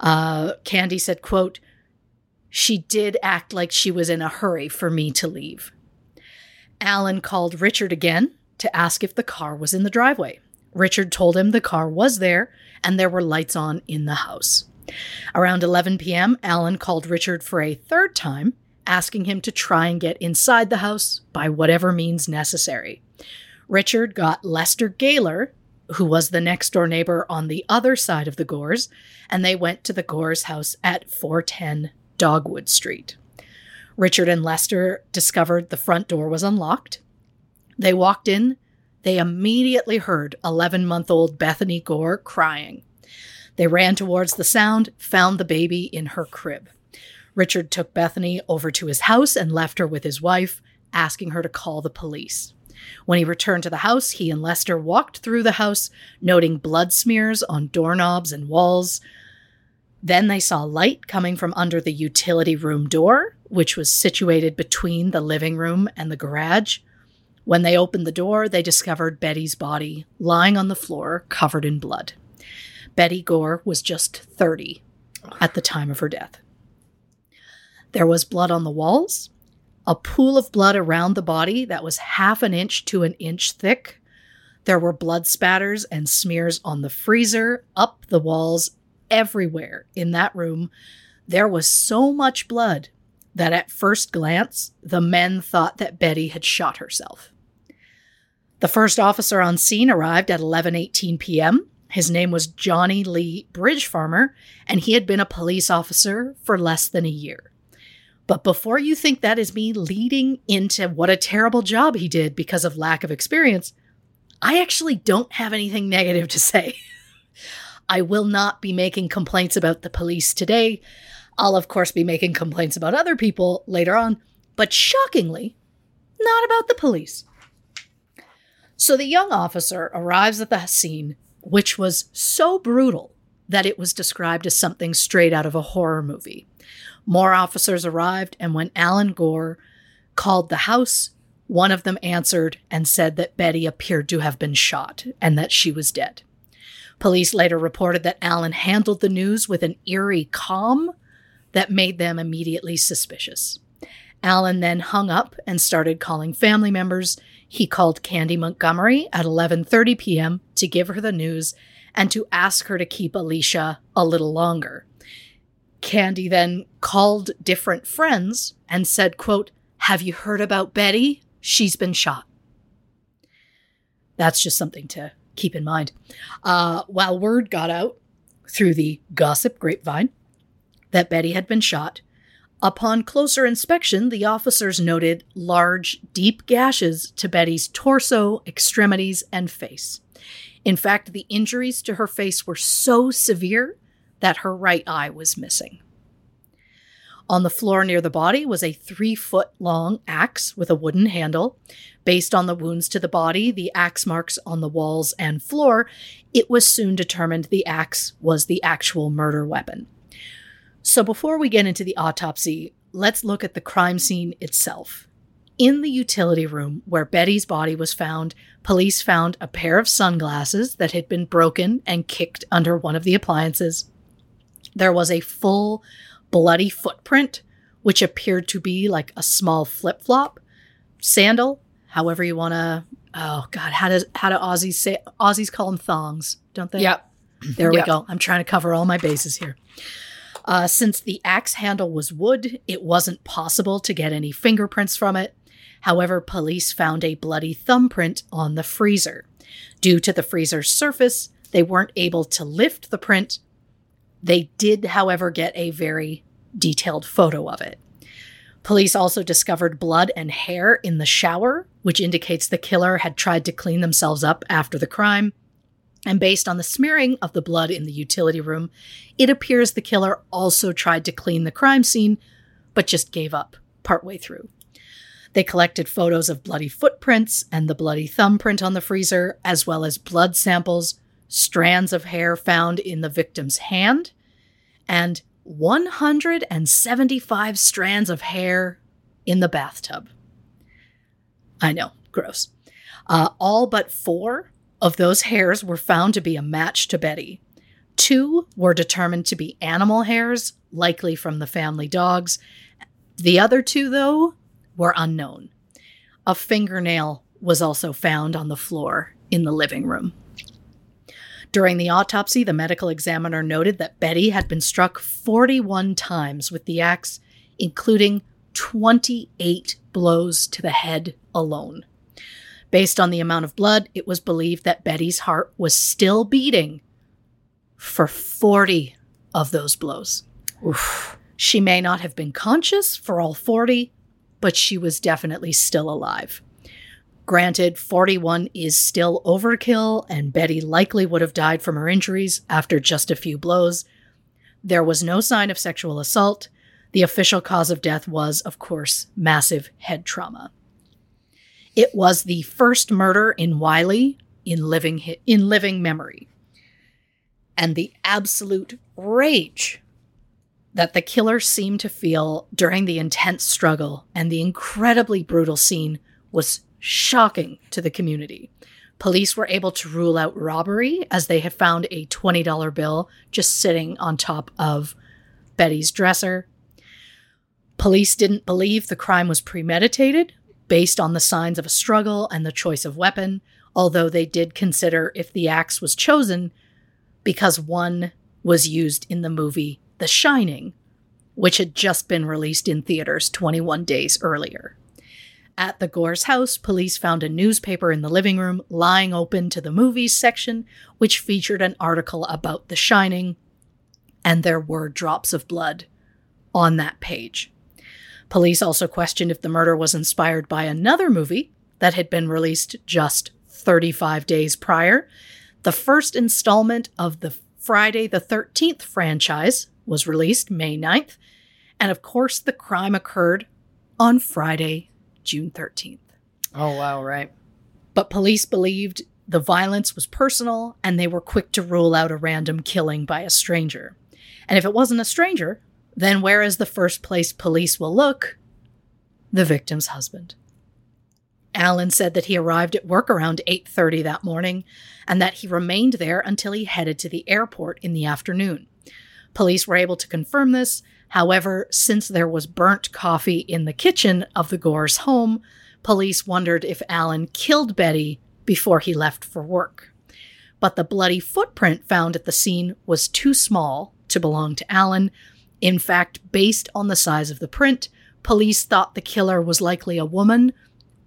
Uh, Candy said, quote, she did act like she was in a hurry for me to leave. Alan called Richard again to ask if the car was in the driveway. Richard told him the car was there and there were lights on in the house. Around 11 p.m., Alan called Richard for a third time, asking him to try and get inside the house by whatever means necessary. Richard got Lester Gaylor, who was the next door neighbor on the other side of the Gores, and they went to the Gores house at 410 Dogwood Street. Richard and Lester discovered the front door was unlocked. They walked in. They immediately heard 11 month old Bethany Gore crying. They ran towards the sound, found the baby in her crib. Richard took Bethany over to his house and left her with his wife, asking her to call the police. When he returned to the house, he and Lester walked through the house, noting blood smears on doorknobs and walls. Then they saw light coming from under the utility room door, which was situated between the living room and the garage. When they opened the door, they discovered Betty's body lying on the floor, covered in blood. Betty Gore was just 30 at the time of her death. There was blood on the walls, a pool of blood around the body that was half an inch to an inch thick. There were blood spatters and smears on the freezer, up the walls, everywhere in that room. There was so much blood that at first glance, the men thought that Betty had shot herself. The first officer on scene arrived at 11:18 p.m. His name was Johnny Lee Bridge Farmer, and he had been a police officer for less than a year. But before you think that is me leading into what a terrible job he did because of lack of experience, I actually don't have anything negative to say. I will not be making complaints about the police today. I'll, of course, be making complaints about other people later on, but shockingly, not about the police. So the young officer arrives at the scene, which was so brutal that it was described as something straight out of a horror movie. More officers arrived, and when Alan Gore called the house, one of them answered and said that Betty appeared to have been shot and that she was dead. Police later reported that Alan handled the news with an eerie calm that made them immediately suspicious. Alan then hung up and started calling family members. He called Candy Montgomery at 11:30 p.m. to give her the news and to ask her to keep Alicia a little longer. Candy then called different friends and said, quote, "Have you heard about Betty? She's been shot." That's just something to keep in mind. Uh, while word got out through the gossip grapevine that Betty had been shot, upon closer inspection, the officers noted large, deep gashes to Betty's torso, extremities, and face. In fact, the injuries to her face were so severe that her right eye was missing. On the floor near the body was a three foot long axe with a wooden handle. Based on the wounds to the body, the axe marks on the walls and floor, it was soon determined the axe was the actual murder weapon. So before we get into the autopsy, let's look at the crime scene itself. In the utility room where Betty's body was found, police found a pair of sunglasses that had been broken and kicked under one of the appliances. There was a full bloody footprint, which appeared to be like a small flip flop, sandal, however you want to. Oh God, how does how do Aussies say? Aussies call them thongs, don't they? Yep. There we Yep. go. I'm trying to cover all my bases here. Uh, since the axe handle was wood, it wasn't possible to get any fingerprints from it. However, police found a bloody thumbprint on the freezer. Due to the freezer's surface, they weren't able to lift the print. They did, however, get a very detailed photo of it. Police also discovered blood and hair in the shower, which indicates the killer had tried to clean themselves up after the crime. And based on the smearing of the blood in the utility room, it appears the killer also tried to clean the crime scene, but just gave up partway through. They collected photos of bloody footprints and the bloody thumbprint on the freezer, as well as blood samples, strands of hair found in the victim's hand, and 175 strands of hair in the bathtub. I know, gross. Uh, all but four of those hairs were found to be a match to Betty. Two were determined to be animal hairs, likely from the family dogs. The other two, though, were unknown. A fingernail was also found on the floor in the living room. During the autopsy, the medical examiner noted that Betty had been struck 41 times with the axe, including 28 blows to the head alone. Based on the amount of blood, it was believed that Betty's heart was still beating for 40 of those blows. Oof. She may not have been conscious for all 40, but she was definitely still alive. Granted, 41 is still overkill, and Betty likely would have died from her injuries after just a few blows. There was no sign of sexual assault. The official cause of death was, of course, massive head trauma. It was the first murder in Wylie in living in living memory. And the absolute rage that the killer seemed to feel during the intense struggle and the incredibly brutal scene was shocking to the community. Police were able to rule out robbery as they had found a $20 bill just sitting on top of Betty's dresser. Police didn't believe the crime was premeditated based on the signs of a struggle and the choice of weapon, although they did consider if the axe was chosen because one was used in the movie The Shining, which had just been released in theaters 21 days earlier. At the Gore's house, police found a newspaper in the living room lying open to the movies section, which featured an article about The Shining, and there were drops of blood on that page. Police also questioned if the murder was inspired by another movie that had been released just 35 days prior. The first installment of the Friday the 13th franchise was released May 9th, and of course, the crime occurred on Friday, June 13th. Oh, wow, right. But police believed the violence was personal and they were quick to rule out a random killing by a stranger. And if it wasn't a stranger, then where is the first place police will look? The victim's husband. Alan said that he arrived at work around 8:30 that morning and that he remained there until he headed to the airport in the afternoon. Police were able to confirm this. However, since there was burnt coffee in the kitchen of the Gore's home, police wondered if Alan killed Betty before he left for work. But the bloody footprint found at the scene was too small to belong to Alan. In fact, based on the size of the print, police thought the killer was likely a woman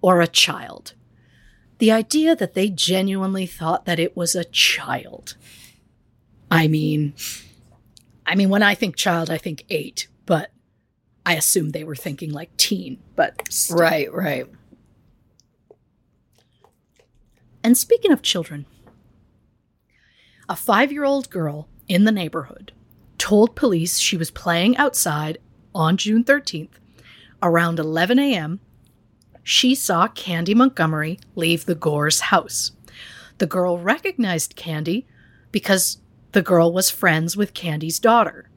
or a child. The idea that they genuinely thought that it was a child. I mean, I mean, when I think child, I think eight, but I assume they were thinking like teen, but still. Right, right. And speaking of children, a five year old girl in the neighborhood told police she was playing outside on June 13th around 11 a.m. She saw Candy Montgomery leave the Gore's house. The girl recognized Candy because the girl was friends with Candy's daughter.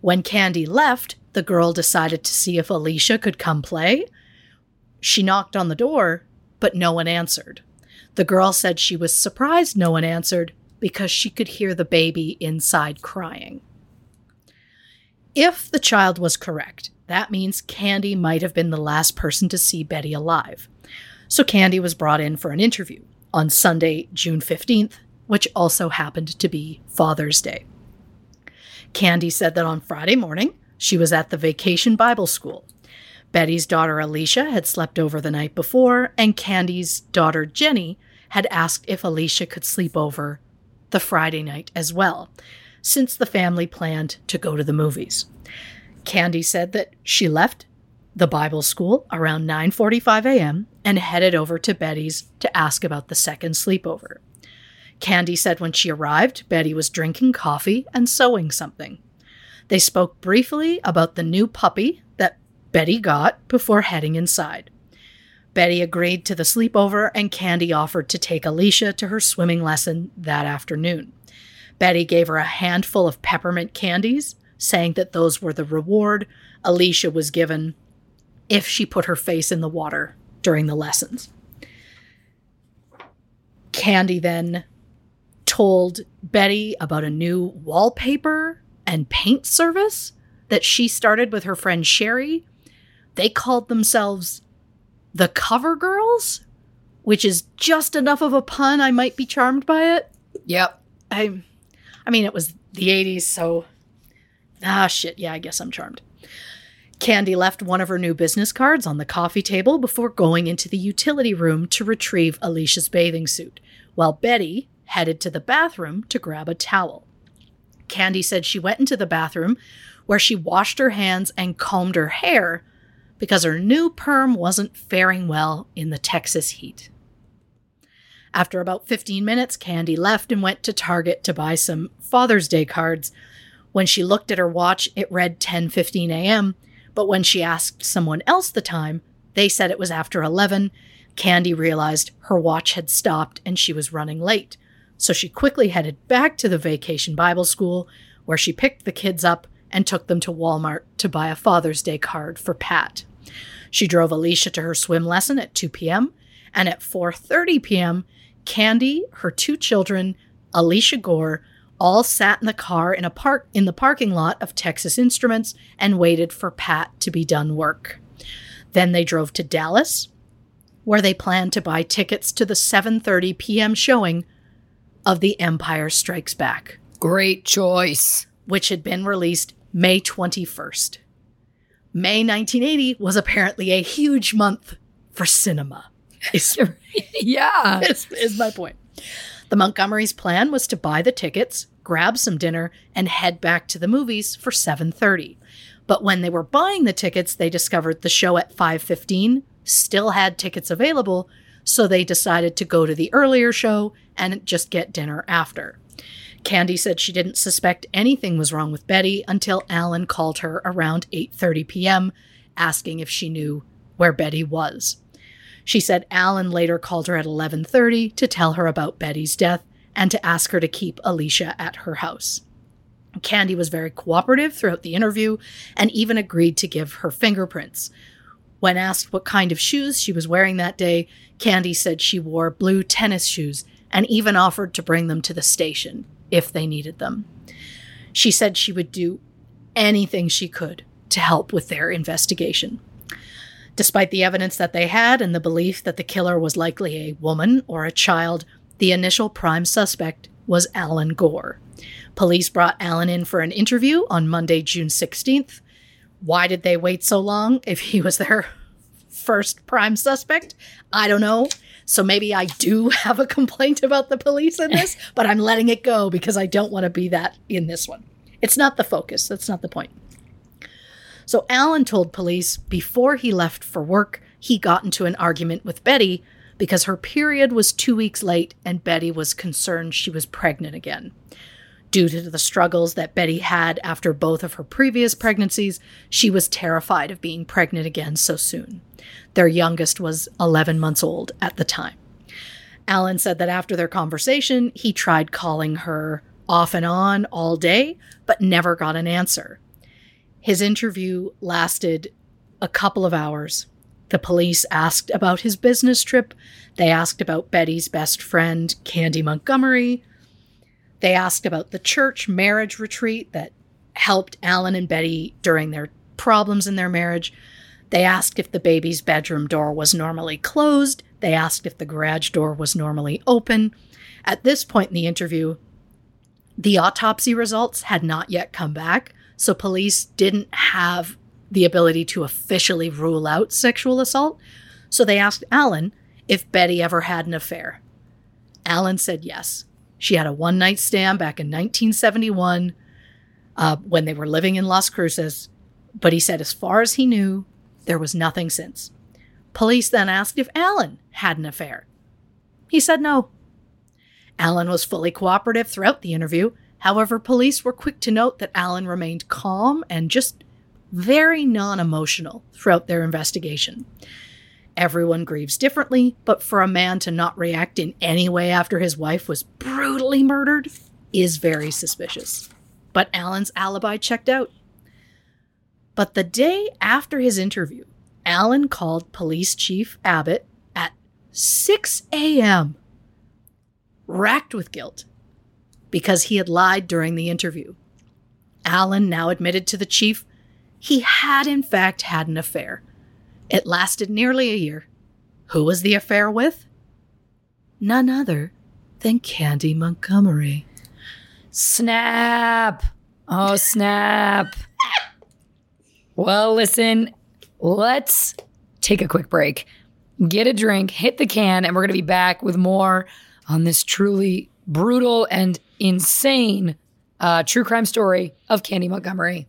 When Candy left, the girl decided to see if Alicia could come play. She knocked on the door, but no one answered. The girl said she was surprised no one answered because she could hear the baby inside crying. If the child was correct, that means Candy might have been the last person to see Betty alive. So Candy was brought in for an interview on Sunday, June 15th, which also happened to be Father's Day. Candy said that on Friday morning, she was at the vacation Bible school. Betty's daughter Alicia had slept over the night before, and Candy's daughter Jenny had asked if Alicia could sleep over the Friday night as well, since the family planned to go to the movies. Candy said that she left the Bible school around 9:45 a.m. and headed over to Betty's to ask about the second sleepover. Candy said when she arrived, Betty was drinking coffee and sewing something. They spoke briefly about the new puppy that Betty got before heading inside. Betty agreed to the sleepover, and Candy offered to take Alicia to her swimming lesson that afternoon. Betty gave her a handful of peppermint candies, saying that those were the reward Alicia was given if she put her face in the water during the lessons. Candy then told Betty about a new wallpaper and paint service that she started with her friend Sherry. They called themselves the Cover Girls, which is just enough of a pun I might be charmed by it. Yep. I I mean it was the 80s, so ah shit, yeah, I guess I'm charmed. Candy left one of her new business cards on the coffee table before going into the utility room to retrieve Alicia's bathing suit, while Betty headed to the bathroom to grab a towel. Candy said she went into the bathroom where she washed her hands and combed her hair because her new perm wasn't faring well in the Texas heat. After about 15 minutes, Candy left and went to Target to buy some Father's Day cards. When she looked at her watch, it read 10:15 a.m., but when she asked someone else the time, they said it was after 11. Candy realized her watch had stopped and she was running late. So she quickly headed back to the vacation Bible school, where she picked the kids up and took them to Walmart to buy a Father's Day card for Pat. She drove Alicia to her swim lesson at 2 p.m., and at 4:30 p.m., Candy, her two children, Alicia Gore, all sat in the car in a park in the parking lot of Texas Instruments and waited for Pat to be done work. Then they drove to Dallas, where they planned to buy tickets to the 7:30 p.m. showing of The Empire Strikes Back, Great choice. which had been released May 21st. May 1980 was apparently a huge month for cinema. Is, yeah. is, is my point. The Montgomerys' plan was to buy the tickets, grab some dinner, and head back to the movies for 7:30. But when they were buying the tickets, they discovered the show at 5:15 still had tickets available, so they decided to go to the earlier show and just get dinner after. Candy said she didn't suspect anything was wrong with Betty until Alan called her around 8:30 p.m. asking if she knew where Betty was. She said Alan later called her at 11:30 to tell her about Betty's death and to ask her to keep Alicia at her house. Candy was very cooperative throughout the interview and even agreed to give her fingerprints. When asked what kind of shoes she was wearing that day, Candy said she wore blue tennis shoes and even offered to bring them to the station if they needed them. She said she would do anything she could to help with their investigation. Despite the evidence that they had and the belief that the killer was likely a woman or a child, the initial prime suspect was Alan Gore. Police brought Alan in for an interview on Monday, June 16th. Why did they wait so long if he was their first prime suspect? I don't know. So maybe I do have a complaint about the police in this, but I'm letting it go because I don't want to be that in this one. It's not the focus. That's not the point. So Alan told police before he left for work, he got into an argument with Betty because her period was two weeks late and Betty was concerned she was pregnant again. Due to the struggles that Betty had after both of her previous pregnancies, she was terrified of being pregnant again so soon. Their youngest was 11 months old at the time. Alan said that after their conversation, he tried calling her off and on all day, but never got an answer. His interview lasted a couple of hours. The police asked about his business trip. They asked about Betty's best friend, Candy Montgomery. They asked about the church marriage retreat that helped Alan and Betty during their problems in their marriage. They asked if the baby's bedroom door was normally closed. They asked if the garage door was normally open. At this point in the interview, the autopsy results had not yet come back, so police didn't have the ability to officially rule out sexual assault. So they asked Alan if Betty ever had an affair. Alan said yes. She had a one night stand back in 1971 uh, when they were living in Las Cruces. But he said, as far as he knew, There was nothing since. Police then asked if Alan had an affair. He said no. Alan was fully cooperative throughout the interview. However, police were quick to note that Alan remained calm and just very non emotional throughout their investigation. Everyone grieves differently, but for a man to not react in any way after his wife was brutally murdered is very suspicious. But Alan's alibi checked out. But the day after his interview, Alan called Police Chief Abbott at 6 a.m., racked with guilt because he had lied during the interview. Alan now admitted to the chief he had, in fact, had an affair. It lasted nearly a year. Who was the affair with? None other than Candy Montgomery. Snap. Oh, snap. Well, listen, let's take a quick break, get a drink, hit the can, and we're going to be back with more on this truly brutal and insane uh, true crime story of Candy Montgomery.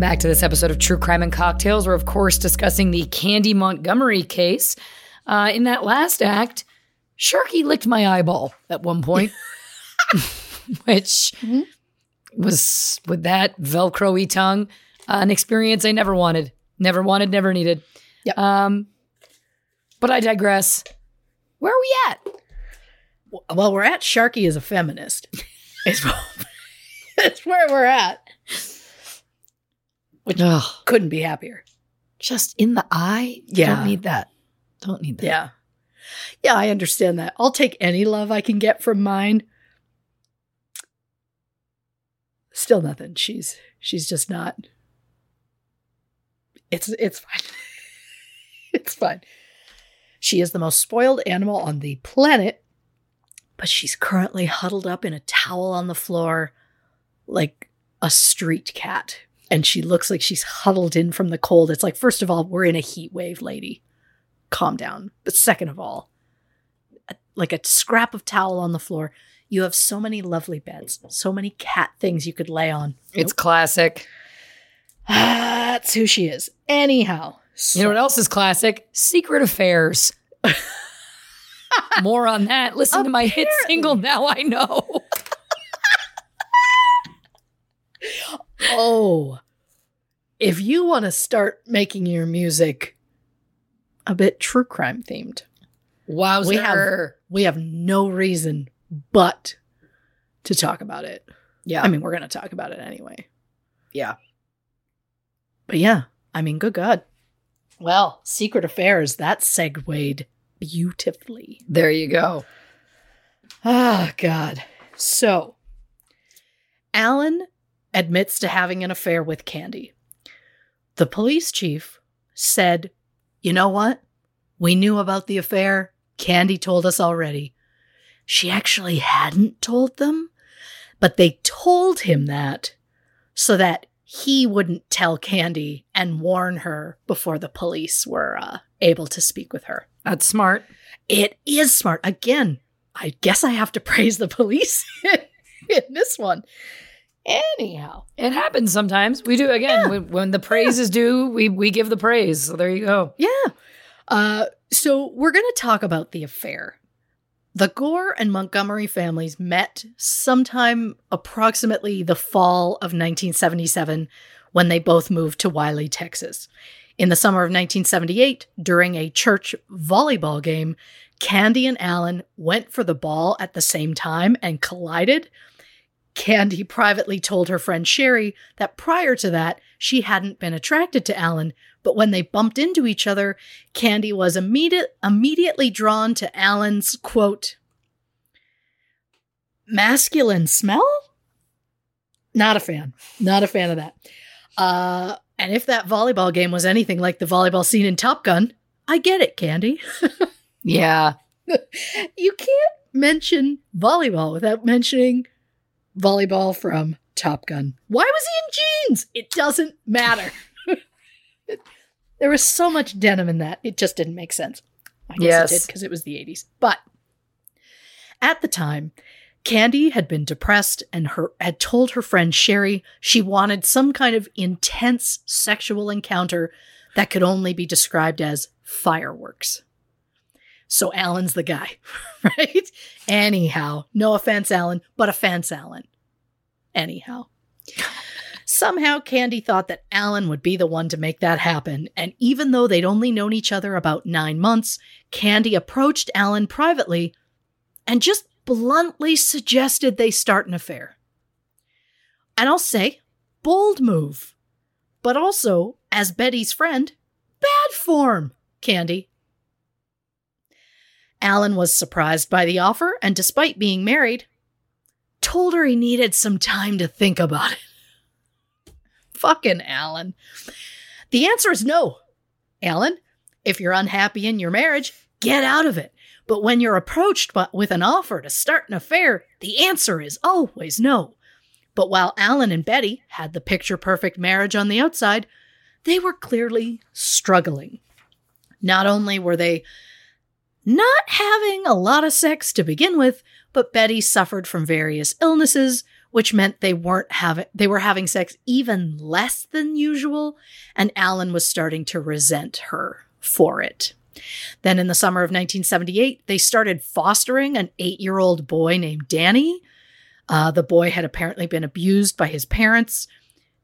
Welcome back to this episode of True Crime and Cocktails. We're, of course, discussing the Candy Montgomery case. Uh, in that last act, Sharky licked my eyeball at one point, which was, with that Velcro y tongue, uh, an experience I never wanted. Never wanted, never needed. Yep. Um, but I digress. Where are we at? Well, we're at Sharky as a feminist. It's, it's where we're at. Which Ugh, couldn't be happier. just in the eye? Yeah. Don't need that. Don't need that. Yeah. Yeah, I understand that. I'll take any love I can get from mine. Still nothing. She's she's just not. It's it's fine. it's fine. She is the most spoiled animal on the planet, but she's currently huddled up in a towel on the floor like a street cat. And she looks like she's huddled in from the cold. It's like, first of all, we're in a heat wave, lady calm down. But second of all, like a scrap of towel on the floor. You have so many lovely beds, so many cat things you could lay on. It's classic. That's who she is. Anyhow, You know what else is classic? Secret Affairs. More on that. Listen to my hit single, Now I Know. oh, if you want to start making your music a bit true crime themed, Wow, we have we have no reason but to talk about it. Yeah. I mean, we're going to talk about it anyway. yeah. But yeah, I mean, good God. Well, Secret Affairs, that segued beautifully. There you go. Ah, God. So, Alan admits to having an affair with Candy. The police chief said, You know what? We knew about the affair. Candy told us already. She actually hadn't told them, but they told him that so that he wouldn't tell Candy and warn her before the police were uh, able to speak with her. That's smart. It is smart. Again, I guess I have to praise the police in this one. Anyhow, It happens sometimes. We do again when, when the praise is due. We we give the praise. So there you go. yeah. Uh, so we're going to talk about the affair. The Gore and Montgomery families met sometime approximately the fall of 1977 when they both moved to Wylie, Texas. In the summer of 1978, during a church volleyball game, Candy and Alan went for the ball at the same time and collided. Candy privately told her friend Sherry that prior to that, she hadn't been attracted to Alan, but when they bumped into each other, Candy was immediate, immediately drawn to Alan's quote, masculine smell? Not a fan. Not a fan of that. Uh, and if that volleyball game was anything like the volleyball scene in Top Gun, I get it, Candy. Yeah. you can't mention volleyball without mentioning volleyball from Top Gun. Why was he in jeans? It doesn't matter. there was so much denim in that. It just didn't make sense. I guess Yes. it did because it was the 80s. But at the time, Candy had been depressed and her had told her friend Sherry she wanted some kind of intense sexual encounter that could only be described as fireworks. So Alan's the guy, right? Anyhow, no offense, Alan, but offense, Alan. Anyhow. Somehow, Candy thought that Alan would be the one to make that happen, and even though they'd only known each other about nine months, Candy approached Alan privately and just bluntly suggested they start an affair. And I'll say, bold move. But also, as Betty's friend, bad form, Candy. Alan was surprised by the offer and, despite being married, told her he needed some time to think about it. Fucking Alan. The answer is no. Alan, if you're unhappy in your marriage, get out of it. But when you're approached by, with an offer to start an affair, the answer is always no. But while Alan and Betty had the picture perfect marriage on the outside, they were clearly struggling. Not only were they not having a lot of sex to begin with, but Betty suffered from various illnesses, which meant they weren't having they were having sex even less than usual, and Alan was starting to resent her for it. Then in the summer of 1978, they started fostering an 8-year-old boy named Danny. Uh, the boy had apparently been abused by his parents.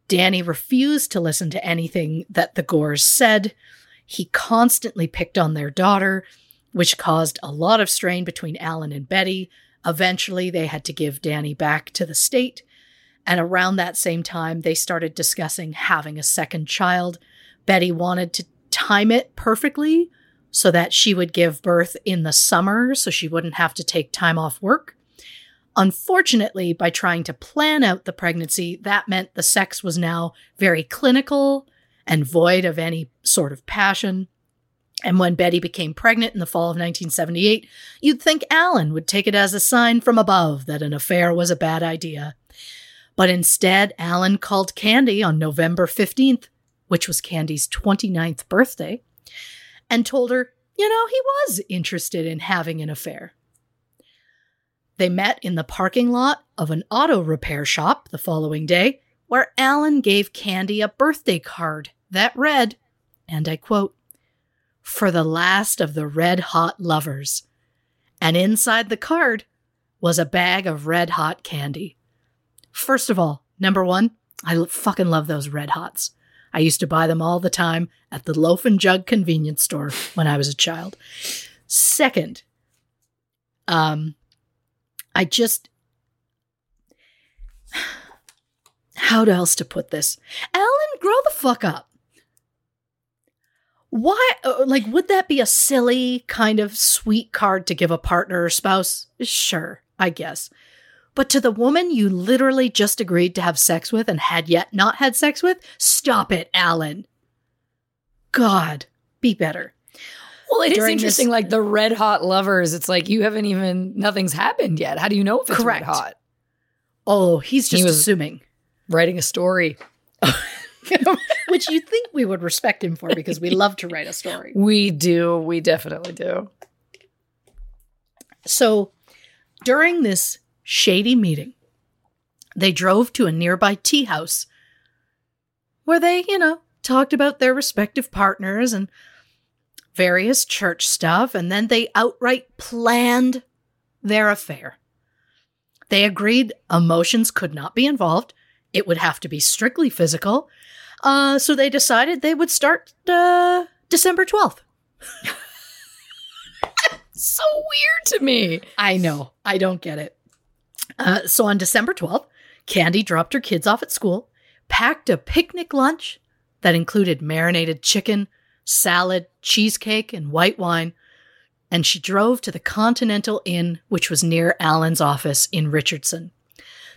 Danny refused to listen to anything that the Gores said. He constantly picked on their daughter, which caused a lot of strain between Alan and Betty. Eventually, they had to give Danny back to the state. And around that same time, they started discussing having a second child. Betty wanted to time it perfectly so that she would give birth in the summer so she wouldn't have to take time off work. Unfortunately, by trying to plan out the pregnancy, that meant the sex was now very clinical and void of any sort of passion. And when Betty became pregnant in the fall of 1978, you'd think Alan would take it as a sign from above that an affair was a bad idea. But instead, Alan called Candy on November 15th, which was Candy's 29th birthday, and told her, you know, he was interested in having an affair. They met in the parking lot of an auto repair shop the following day, where Alan gave Candy a birthday card that read, and I quote, for the last of the red hot lovers. And inside the card was a bag of red hot candy. First of all, number one, I fucking love those red hots. I used to buy them all the time at the Loaf and Jug convenience store when I was a child. Second, um, I just how else to put this? Alan, grow the fuck up. Why, uh, like, would that be a silly kind of sweet card to give a partner or spouse? Sure, I guess. But to the woman you literally just agreed to have sex with and had yet not had sex with, stop it, Alan. God, be better. Well, it is During interesting. this- like the red hot lovers, it's like you haven't even nothing's happened yet. How do you know if it's Correct. red hot? Oh, he's He just was- assuming. Writing a story. Which you'd think we would respect him for because we love to write a story. We do. We definitely do. So during this shady meeting, they drove to a nearby tea house where they, you know, talked about their respective partners and various church stuff, and then they outright planned their affair. They agreed emotions could not be involved, it would have to be strictly physical. Uh, so they decided they would start uh, December 12th. So weird to me. I know. I don't get it. Uh, so on December 12th, Candy dropped her kids off at school, packed a picnic lunch that included marinated chicken, salad, cheesecake, and white wine, and she drove to the Continental Inn, which was near Alan's office in Richardson.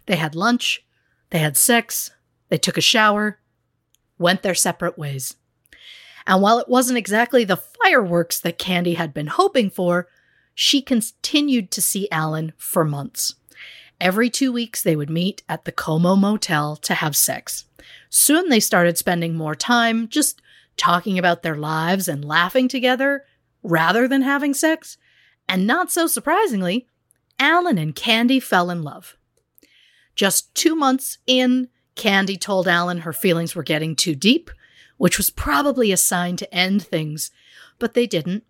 They had lunch, they had sex, they took a shower, went their separate ways. And while it wasn't exactly the fireworks that Candy had been hoping for, she continued to see Alan for months. Every two weeks, they would meet at the Como Motel to have sex. Soon they started spending more time just talking about their lives and laughing together rather than having sex. And not so surprisingly, Alan and Candy fell in love. Just two months in, Candy told Alan her feelings were getting too deep, which was probably a sign to end things, but they didn't.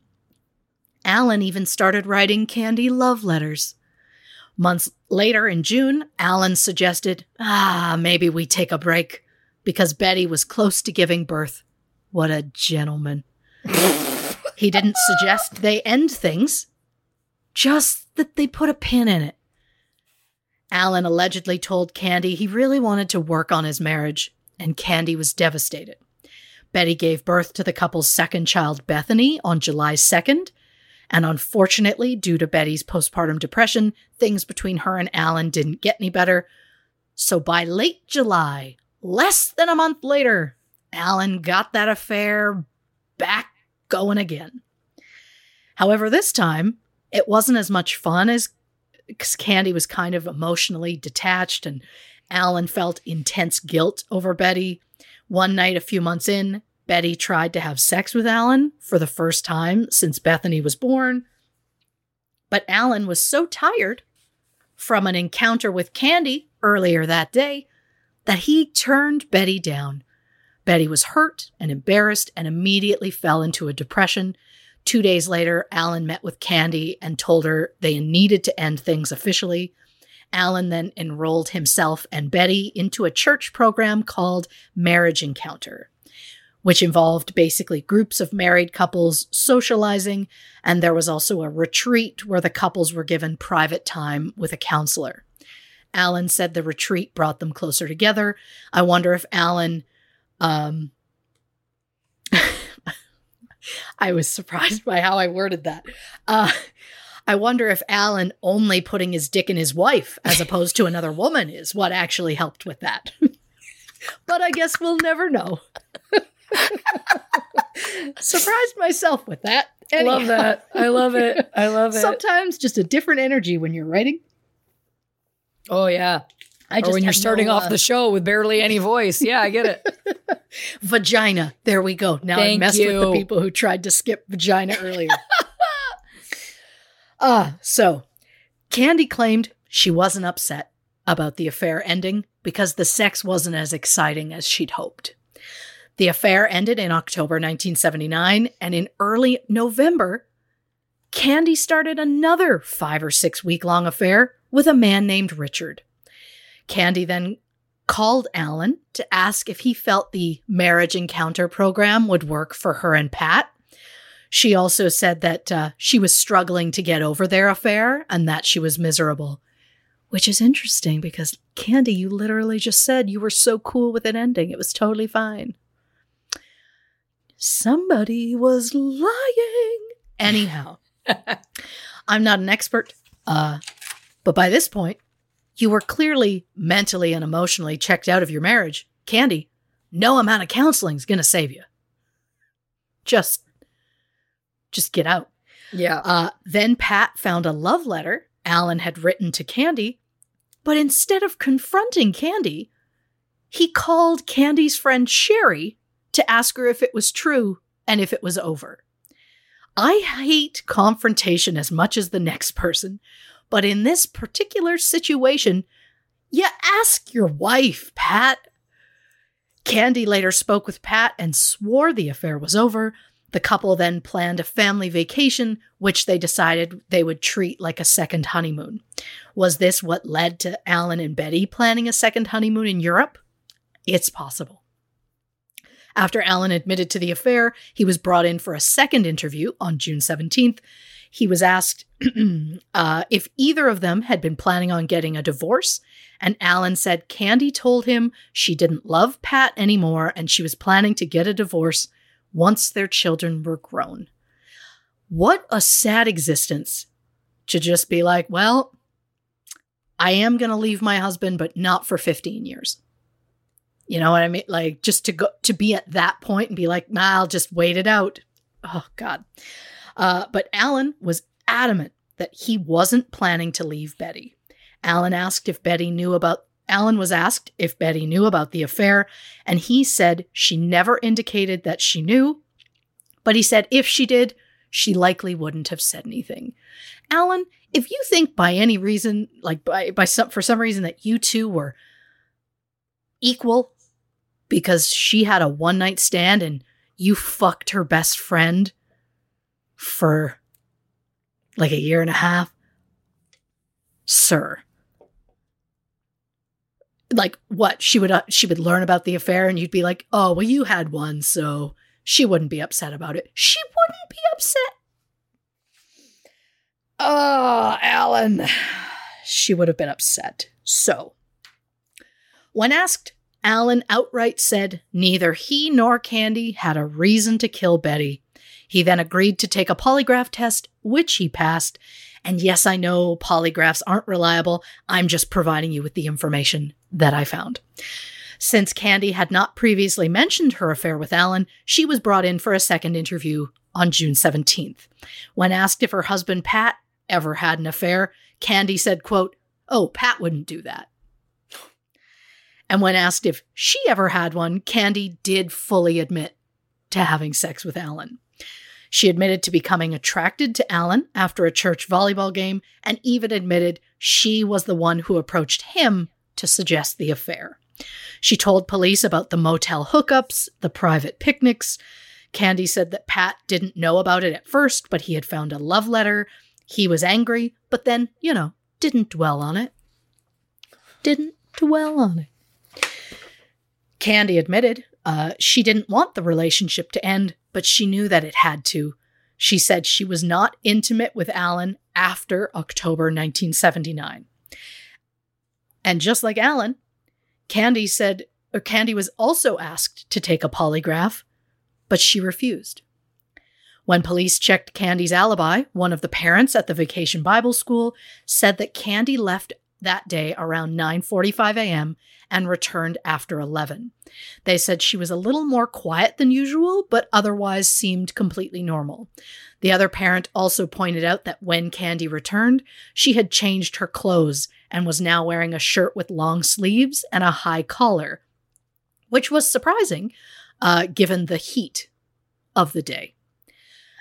Alan even started writing Candy love letters. Months later, in June, Alan suggested, ah, maybe we take a break, because Betty was close to giving birth. What a gentleman. he didn't suggest they end things, just that they put a pin in it. Alan allegedly told Candy he really wanted to work on his marriage, and Candy was devastated. Betty gave birth to the couple's second child, Bethany, on July 2nd, and unfortunately, due to Betty's postpartum depression, things between her and Alan didn't get any better. So by late July, less than a month later, Alan got that affair back going again. However, this time, it wasn't as much fun as Candy was kind of emotionally detached and Alan felt intense guilt over Betty. One night, a few months in, Betty tried to have sex with Alan for the first time since Bethany was born. But Alan was so tired from an encounter with Candy earlier that day that he turned Betty down. Betty was hurt and embarrassed and immediately fell into a depression Two days later, Alan met with Candy and told her they needed to end things officially. Alan then enrolled himself and Betty into a church program called Marriage Encounter, which involved basically groups of married couples socializing, and there was also a retreat where the couples were given private time with a counselor. Alan said the retreat brought them closer together. I wonder if Alan um, I was surprised by how I worded that. Uh, I wonder if Alan only putting his dick in his wife as opposed to another woman is what actually helped with that. but I guess we'll never know. Surprised myself with that. Anyhow. Love that. I love it. I love it. Sometimes just a different energy when you're writing. Oh yeah. I just or when you're starting no, uh, off the show with barely any voice. Yeah, I get it. vagina. There we go. Now Thank I messed you. with the people who tried to skip vagina earlier. Ah, uh, so Candy claimed she wasn't upset about the affair ending because the sex wasn't as exciting as she'd hoped. The affair ended in October 1979, and in early November, Candy started another five or six week long affair with a man named Richard. Candy then called Alan to ask if he felt the marriage encounter program would work for her and Pat. She also said that uh, she was struggling to get over their affair and that she was miserable. Which is interesting because, Candy, you literally just said you were so cool with an ending. It was totally fine. Somebody was lying. Anyhow, I'm not an expert, uh, but by this point, you were clearly mentally and emotionally checked out of your marriage. Candy, no amount of counseling is going to save you. Just, just get out. Yeah. Uh, then Pat found a love letter Alan had written to Candy, but instead of confronting Candy, he called Candy's friend Sherry to ask her if it was true and if it was over. I hate confrontation as much as the next person, but in this particular situation, you ask your wife, Pat. Candy later spoke with Pat and swore the affair was over, The couple then planned a family vacation, which they decided they would treat like a second honeymoon. Was this what led to Alan and Betty planning a second honeymoon in Europe? It's possible. After Alan admitted to the affair, he was brought in for a second interview on June 17th. He was asked uh, if either of them had been planning on getting a divorce, and Alan said Candy told him she didn't love Pat anymore and she was planning to get a divorce once their children were grown. What a sad existence to just be like, well, I am going to leave my husband, but not for 15 years. You know what I mean? Like just to go to be at that point and be like, nah, I'll just wait it out. Oh God. Uh, but Alan was adamant that he wasn't planning to leave Betty. Alan asked if Betty knew about Alan was asked if Betty knew about the affair, and he said she never indicated that she knew, but he said if she did, she likely wouldn't have said anything. Alan, if you think by any reason, like by, by some for some reason that you two were equal because she had a one night stand and you fucked her best friend for like a year and a half, sir. Like what she would uh, she would learn about the affair and you'd be like, "Oh, well you had one, so she wouldn't be upset about it." She wouldn't be upset. Oh, Alan. She would have been upset. So, when asked Alan outright said neither he nor Candy had a reason to kill Betty. He then agreed to take a polygraph test, which he passed. And yes, I know polygraphs aren't reliable. I'm just providing you with the information that I found. Since Candy had not previously mentioned her affair with Alan, she was brought in for a second interview on June 17th. When asked if her husband Pat ever had an affair, Candy said, quote, "Oh, Pat wouldn't do that." And when asked if she ever had one, Candy did fully admit to having sex with Alan. She admitted to becoming attracted to Alan after a church volleyball game and even admitted she was the one who approached him to suggest the affair. She told police about the motel hookups, the private picnics. Candy said that Pat didn't know about it at first, but he had found a love letter. He was angry, but then, you know, didn't dwell on it. Didn't dwell on it. Candy admitted uh, she didn't want the relationship to end, but she knew that it had to. She said she was not intimate with Alan after October 1979. And just like Alan, Candy said, or Candy was also asked to take a polygraph, but she refused. When police checked Candy's alibi, one of the parents at the Vacation Bible School said that Candy left that day around 9:45 a.m. and returned after 11. They said she was a little more quiet than usual, but otherwise seemed completely normal. The other parent also pointed out that when Candy returned, she had changed her clothes and was now wearing a shirt with long sleeves and a high collar, which was surprising uh, given the heat of the day.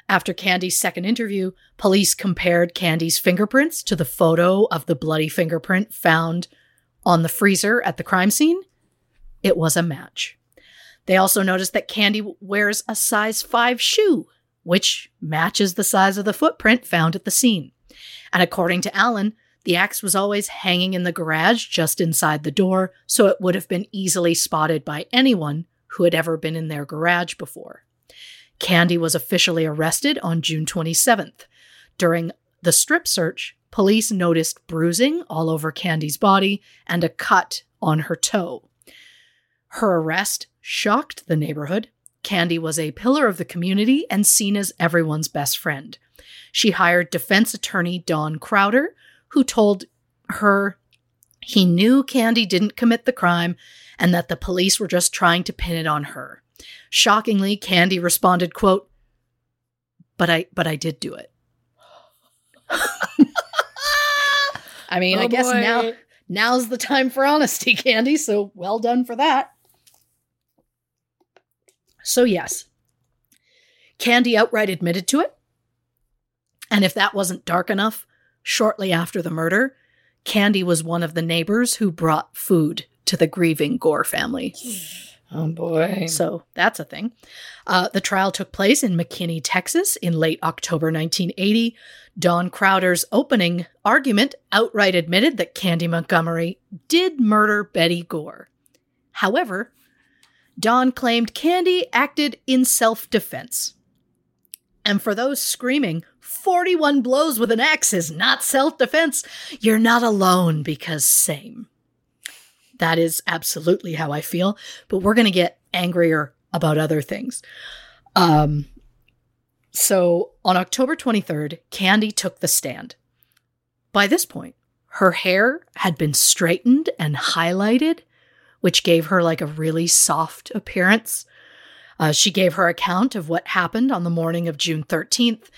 After Candy's second interview, police compared Candy's fingerprints to the photo of the bloody fingerprint found on the freezer at the crime scene. It was a match. They also noticed that Candy wears a size 5 shoe, which matches the size of the footprint found at the scene. And according to Alan, the axe was always hanging in the garage just inside the door, so it would have been easily spotted by anyone who had ever been in their garage before. Candy was officially arrested on June 27th. During the strip search, police noticed bruising all over Candy's body and a cut on her toe. Her arrest shocked the neighborhood. Candy was a pillar of the community and seen as everyone's best friend. She hired defense attorney Don Crowder, who told her he knew Candy didn't commit the crime and that the police were just trying to pin it on her. Shockingly, Candy responded, quote, but I but I did do it. I mean, Oh, I guess boy. now now's the time for honesty, Candy, so well done for that. So yes. Candy outright admitted to it. And if that wasn't dark enough, shortly after the murder, Candy was one of the neighbors who brought food to the grieving Gore family. Oh boy. So that's a thing. Uh, the trial took place in McKinney, Texas in late October 1980. Don Crowder's opening argument outright admitted that Candy Montgomery did murder Betty Gore. However, Don claimed Candy acted in self defense. And for those screaming, 41 blows with an axe is not self defense, you're not alone because same. That is absolutely how I feel, but we're going to get angrier about other things. Um, so on October 23rd, Candy took the stand. By this point, her hair had been straightened and highlighted, which gave her like a really soft appearance. Uh, she gave her account of what happened on the morning of June 13th.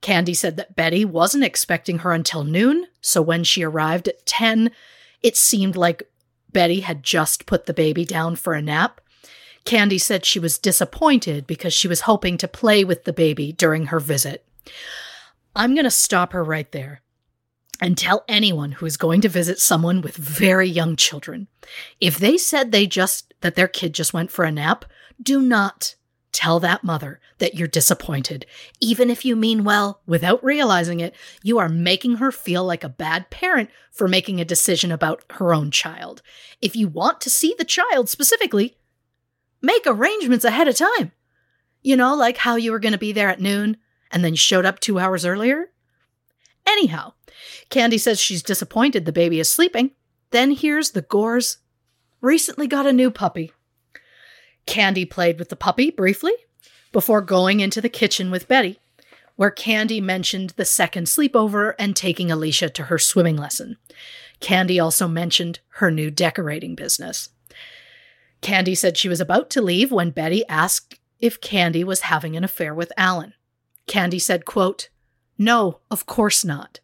Candy said that Betty wasn't expecting her until noon, so when she arrived at 10, it seemed like Betty had just put the baby down for a nap. Candy said she was disappointed because she was hoping to play with the baby during her visit. I'm going to stop her right there and tell anyone who is going to visit someone with very young children if they said they just that their kid just went for a nap, do not tell that mother that you're disappointed. Even if you mean well, without realizing it, you are making her feel like a bad parent for making a decision about her own child. If you want to see the child specifically, make arrangements ahead of time. You know, like how you were going to be there at noon and then showed up two hours earlier. Anyhow, Candy says she's disappointed the baby is sleeping. Then here's the Gores recently got a new puppy. Candy played with the puppy briefly before going into the kitchen with Betty, where Candy mentioned the second sleepover and taking Alicia to her swimming lesson. Candy also mentioned her new decorating business. Candy said she was about to leave when Betty asked if Candy was having an affair with Alan. Candy said, quote, No, of course not.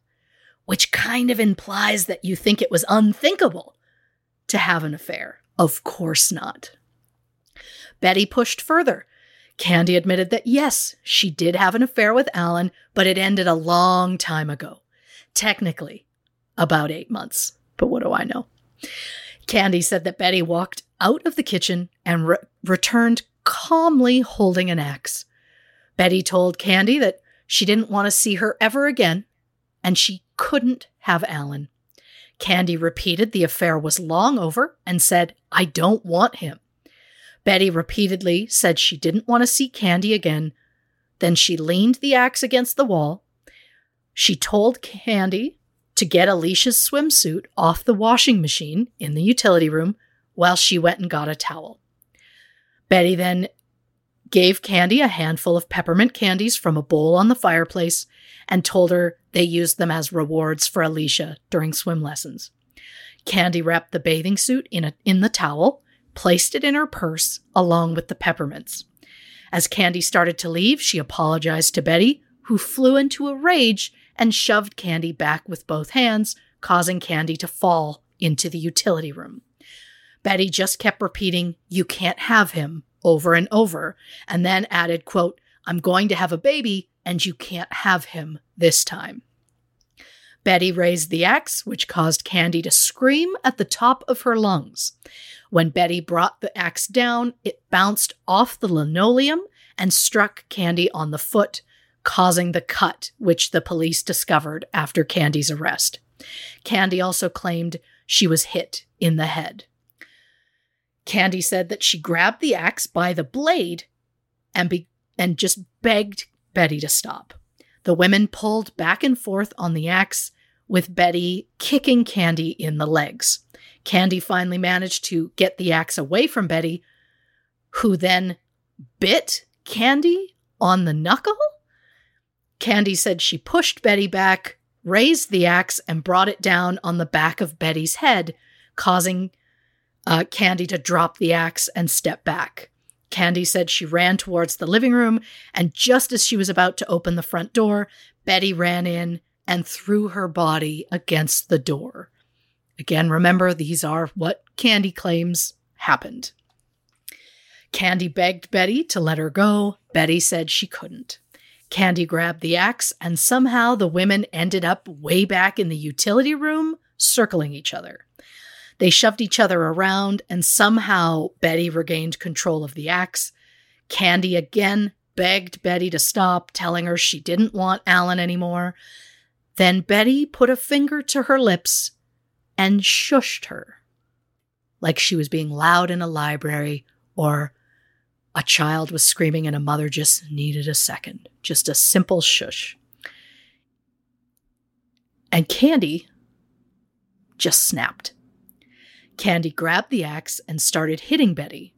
Which kind of implies that you think it was unthinkable to have an affair. Of course not. Betty pushed further. Candy admitted that yes, she did have an affair with Alan, but it ended a long time ago. Technically, about eight months. But what do I know? Candy said that Betty walked out of the kitchen and re- returned calmly holding an axe. Betty told Candy that she didn't want to see her ever again, and she couldn't have Alan. Candy repeated the affair was long over and said, I don't want him. Betty repeatedly said she didn't want to see Candy again. Then she leaned the axe against the wall. She told Candy to get Alicia's swimsuit off the washing machine in the utility room while she went and got a towel. Betty then gave Candy a handful of peppermint candies from a bowl on the fireplace and told her they used them as rewards for Alicia during swim lessons. Candy wrapped the bathing suit in, a, in the towel placed it in her purse along with the peppermints. As Candy started to leave, she apologized to Betty, who flew into a rage and shoved Candy back with both hands, causing Candy to fall into the utility room. Betty just kept repeating, You can't have him, over and over, and then added, quote, I'm going to have a baby, and you can't have him this time. Betty raised the axe, which caused Candy to scream at the top of her lungs. When Betty brought the axe down, it bounced off the linoleum and struck Candy on the foot, causing the cut, which the police discovered after Candy's arrest. Candy also claimed she was hit in the head. Candy said that she grabbed the axe by the blade and be- and just begged Betty to stop. The women pulled back and forth on the axe, with Betty kicking Candy in the legs. Candy finally managed to get the axe away from Betty, who then bit Candy on the knuckle. Candy said she pushed Betty back, raised the axe, and brought it down on the back of Betty's head, causing uh, Candy to drop the axe and step back. Candy said she ran towards the living room, and just as she was about to open the front door, Betty ran in and threw her body against the door. Again, remember, these are what Candy claims happened. Candy begged Betty to let her go. Betty said she couldn't. Candy grabbed the axe, and somehow the women ended up way back in the utility room, circling each other. They shoved each other around, and somehow Betty regained control of the axe. Candy again begged Betty to stop, telling her she didn't want Alan anymore. Then Betty put a finger to her lips and shushed her, like she was being loud in a library or a child was screaming and a mother just needed a second. Just a simple shush. And Candy just snapped. Candy grabbed the axe and started hitting Betty.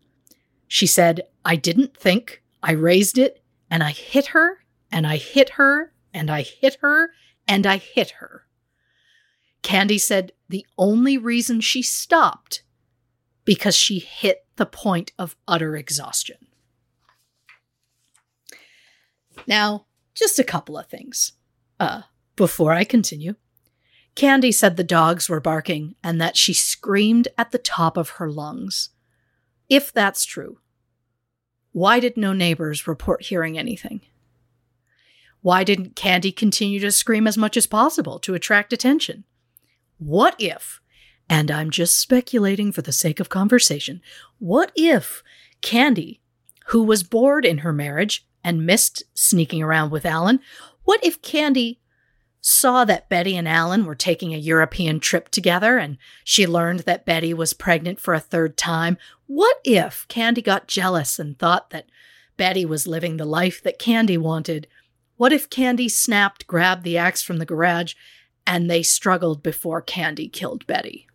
She said, I didn't think. I raised it and I hit her and I hit her and I hit her and I hit her. Candy said the only reason she stopped because she hit the point of utter exhaustion. Now, just a couple of things. Uh, before I continue, Candy said the dogs were barking and that she screamed at the top of her lungs. If that's true, why did no neighbors report hearing anything? Why didn't Candy continue to scream as much as possible to attract attention? What if, and I'm just speculating for the sake of conversation, what if Candy, who was bored in her marriage and missed sneaking around with Alan, what if Candy saw that Betty and Alan were taking a European trip together and she learned that Betty was pregnant for a third time, what if Candy got jealous and thought that Betty was living the life that Candy wanted? What if Candy snapped, grabbed the axe from the garage, and they struggled before Candy killed Betty?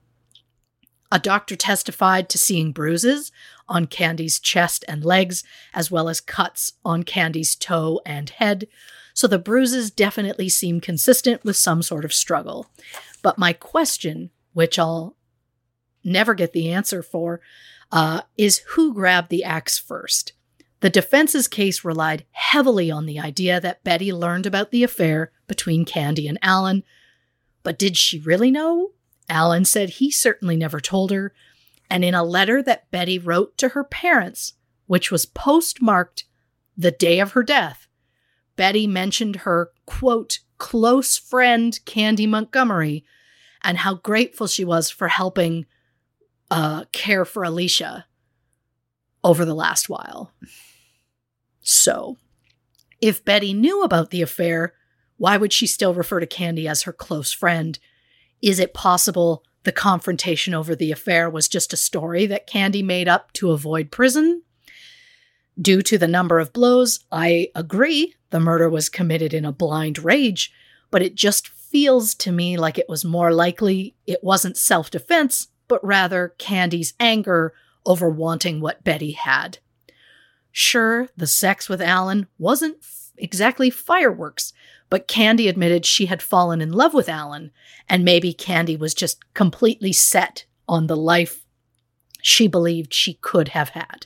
A doctor testified to seeing bruises on Candy's chest and legs, as well as cuts on Candy's toe and head so the bruises definitely seem consistent with some sort of struggle. But my question, which I'll never get the answer for, uh, is who grabbed the axe first? The defense's case relied heavily on the idea that Betty learned about the affair between Candy and Alan. But did she really know? Alan said he certainly never told her. And in a letter that Betty wrote to her parents, which was postmarked the day of her death, Betty mentioned her, quote, close friend, Candy Montgomery, and how grateful she was for helping uh, care for Alicia over the last while. So, if Betty knew about the affair, why would she still refer to Candy as her close friend? Is it possible the confrontation over the affair was just a story that Candy made up to avoid prison? Due to the number of blows, I agree the murder was committed in a blind rage, but it just feels to me like it was more likely it wasn't self defense, but rather Candy's anger over wanting what Betty had. Sure, the sex with Alan wasn't f- exactly fireworks, but Candy admitted she had fallen in love with Alan, and maybe Candy was just completely set on the life she believed she could have had.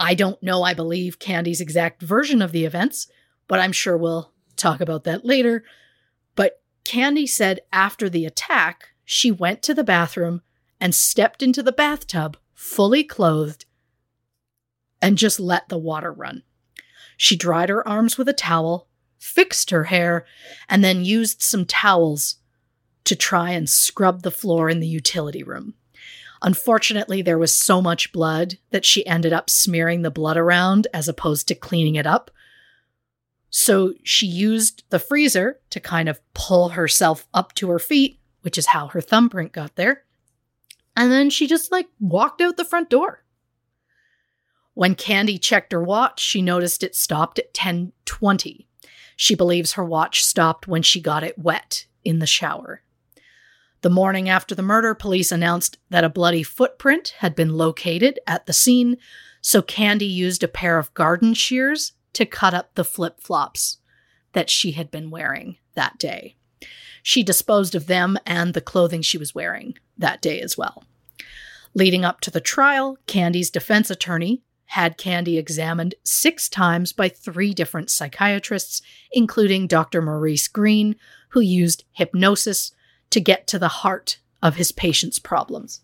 I don't know, I believe, Candy's exact version of the events, but I'm sure we'll talk about that later. But Candy said after the attack, she went to the bathroom and stepped into the bathtub fully clothed and just let the water run. She dried her arms with a towel, fixed her hair, and then used some towels to try and scrub the floor in the utility room. Unfortunately, there was so much blood that she ended up smearing the blood around as opposed to cleaning it up. So she used the freezer to kind of pull herself up to her feet, which is how her thumbprint got there. And then she just like walked out the front door. When Candy checked her watch, she noticed it stopped at 10:20. She believes her watch stopped when she got it wet in the shower. The morning after the murder, police announced that a bloody footprint had been located at the scene, so Candy used a pair of garden shears to cut up the flip flops that she had been wearing that day. She disposed of them and the clothing she was wearing that day as well. Leading up to the trial, Candy's defense attorney had Candy examined six times by three different psychiatrists, including Dr. Maurice Green, who used hypnosis to get to the heart of his patient's problems.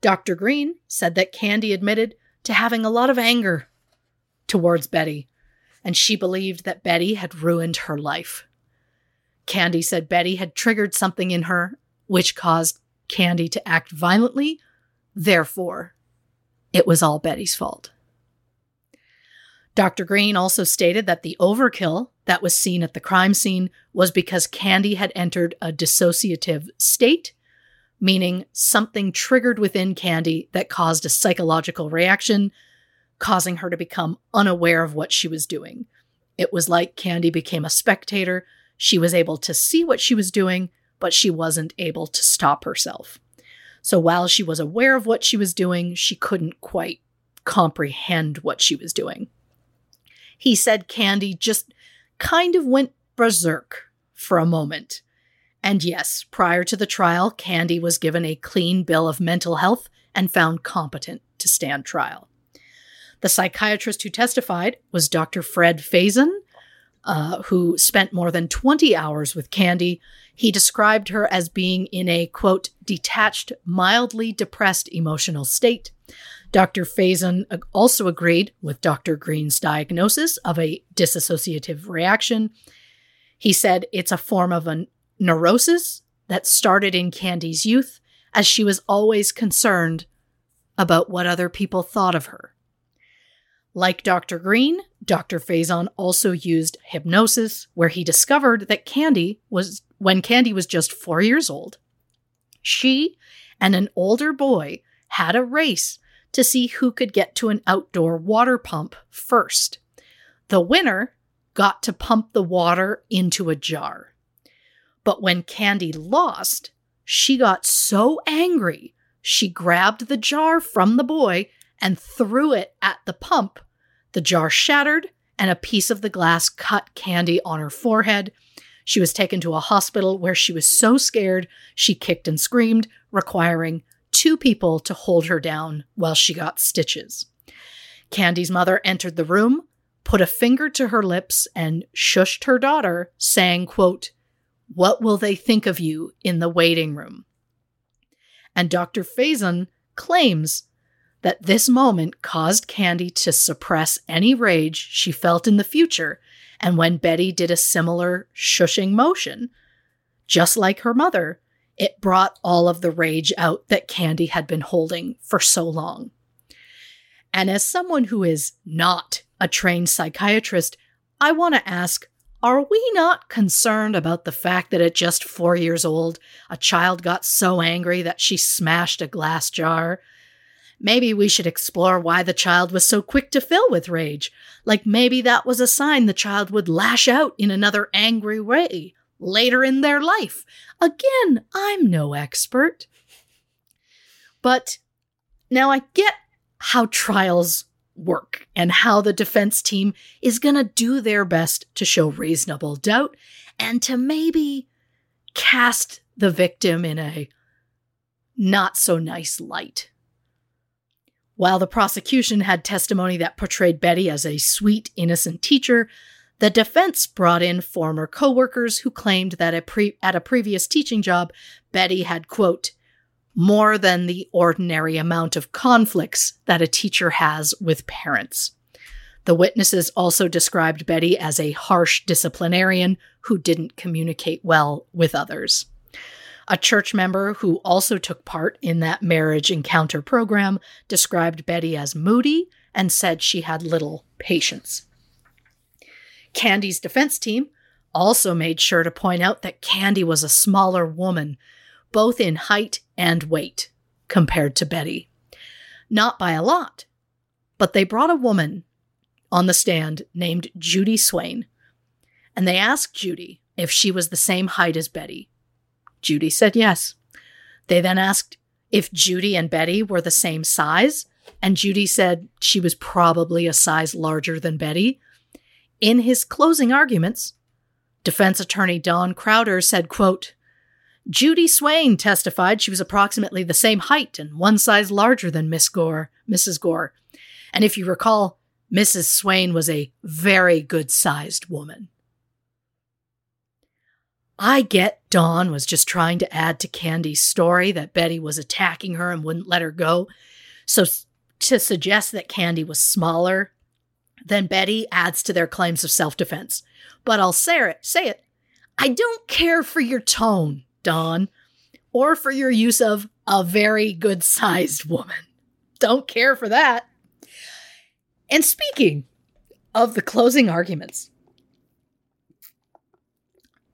Dr. Green said that Candy admitted to having a lot of anger towards Betty, and she believed that Betty had ruined her life. Candy said Betty had triggered something in her which caused Candy to act violently. Therefore, it was all Betty's fault. Dr. Green also stated that the overkill that was seen at the crime scene was because Candy had entered a dissociative state, meaning something triggered within Candy that caused a psychological reaction, causing her to become unaware of what she was doing. It was like Candy became a spectator. She was able to see what she was doing, but she wasn't able to stop herself. So while she was aware of what she was doing, she couldn't quite comprehend what she was doing. He said Candy just kind of went berserk for a moment. And yes, prior to the trial, Candy was given a clean bill of mental health and found competent to stand trial. The psychiatrist who testified was Dr. Fred Faison, uh, who spent more than 20 hours with Candy. He described her as being in a, quote, detached, mildly depressed emotional state. Dr. Faison also agreed with Dr. Green's diagnosis of a dissociative reaction. He said it's a form of a neurosis that started in Candy's youth as she was always concerned about what other people thought of her. Like Dr. Green, Dr. Faison also used hypnosis, where he discovered that Candy was, when Candy was just four years old, she and an older boy had a race to see who could get to an outdoor water pump first. The winner got to pump the water into a jar. But when Candy lost, she got so angry, she grabbed the jar from the boy and threw it at the pump. The jar shattered, and a piece of the glass cut Candy on her forehead. She was taken to a hospital where she was so scared she kicked and screamed, requiring two people to hold her down while she got stitches. Candy's mother entered the room, put a finger to her lips, and shushed her daughter, saying, quote, What will they think of you in the waiting room? And Dr. Faison claims that this moment caused Candy to suppress any rage she felt in the future, and when Betty did a similar shushing motion, just like her mother, it brought all of the rage out that Candy had been holding for so long. And as someone who is not a trained psychiatrist, I want to ask are we not concerned about the fact that at just four years old, a child got so angry that she smashed a glass jar? Maybe we should explore why the child was so quick to fill with rage. Like maybe that was a sign the child would lash out in another angry way later in their life. Again, I'm no expert. But now I get how trials work and how the defense team is going to do their best to show reasonable doubt and to maybe cast the victim in a not so nice light. While the prosecution had testimony that portrayed Betty as a sweet, innocent teacher, the defense brought in former coworkers who claimed that a pre- at a previous teaching job, Betty had, quote, more than the ordinary amount of conflicts that a teacher has with parents. The witnesses also described Betty as a harsh disciplinarian who didn't communicate well with others. A church member who also took part in that marriage encounter program described Betty as moody and said she had little patience. Candy's defense team also made sure to point out that Candy was a smaller woman, both in height and weight, compared to Betty. Not by a lot, but they brought a woman on the stand named Judy Swain, and they asked Judy if she was the same height as Betty. Judy said yes. They then asked if Judy and Betty were the same size, and Judy said she was probably a size larger than Betty, in his closing arguments, defense attorney Don Crowder said, quote, Judy Swain testified she was approximately the same height and one size larger than Miss Gore, Mrs. Gore. And if you recall, Mrs. Swain was a very good sized woman. I get Don was just trying to add to Candy's story that Betty was attacking her and wouldn't let her go. So to suggest that Candy was smaller than Betty adds to their claims of self defense. But I'll say it, say it. I don't care for your tone, Don. or for your use of a very good sized woman. Don't care for that. And speaking of the closing arguments,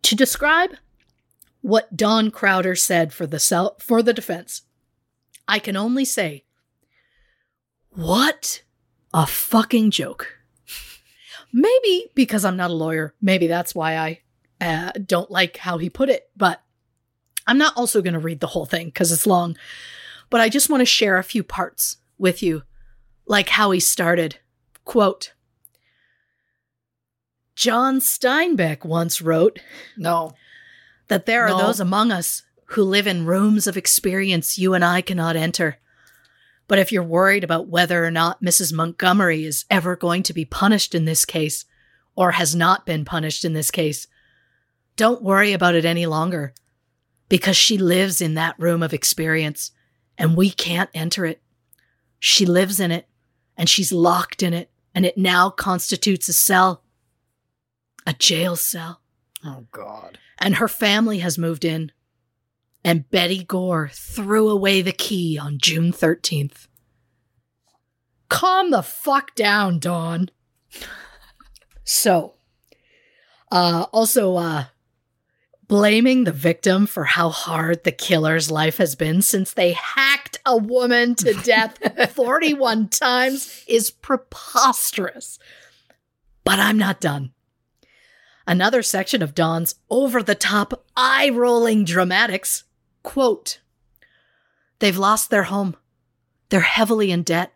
to describe what Don Crowder said for the sel- for the defense, I can only say, what a fucking joke. Maybe because I'm not a lawyer, maybe that's why I uh, don't like how he put it, but I'm not also going to read the whole thing because it's long. But I just want to share a few parts with you, like how he started. Quote John Steinbeck once wrote No. That there are No. those among us who live in rooms of experience you and I cannot enter. But if you're worried about whether or not Mrs. Montgomery is ever going to be punished in this case, or has not been punished in this case, don't worry about it any longer, because she lives in that room of experience, and we can't enter it. She lives in it, and she's locked in it, and it now constitutes a cell, a jail cell Oh God. And her family has moved in. And Betty Gore threw away the key on June 13th. Calm the fuck down, Dawn. So, uh, also, uh, blaming the victim for how hard the killer's life has been since they hacked a woman to death 41 times is preposterous. But I'm not done. Another section of Don's over the top, eye rolling dramatics quote, They've lost their home. They're heavily in debt.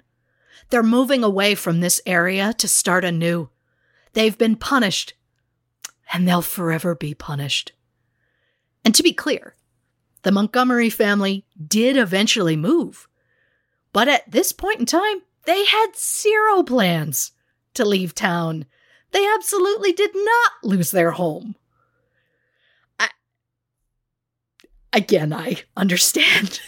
They're moving away from this area to start anew. They've been punished, and they'll forever be punished. And to be clear, the Montgomery family did eventually move. But at this point in time, they had zero plans to leave town. They absolutely did not lose their home. I, again, I understand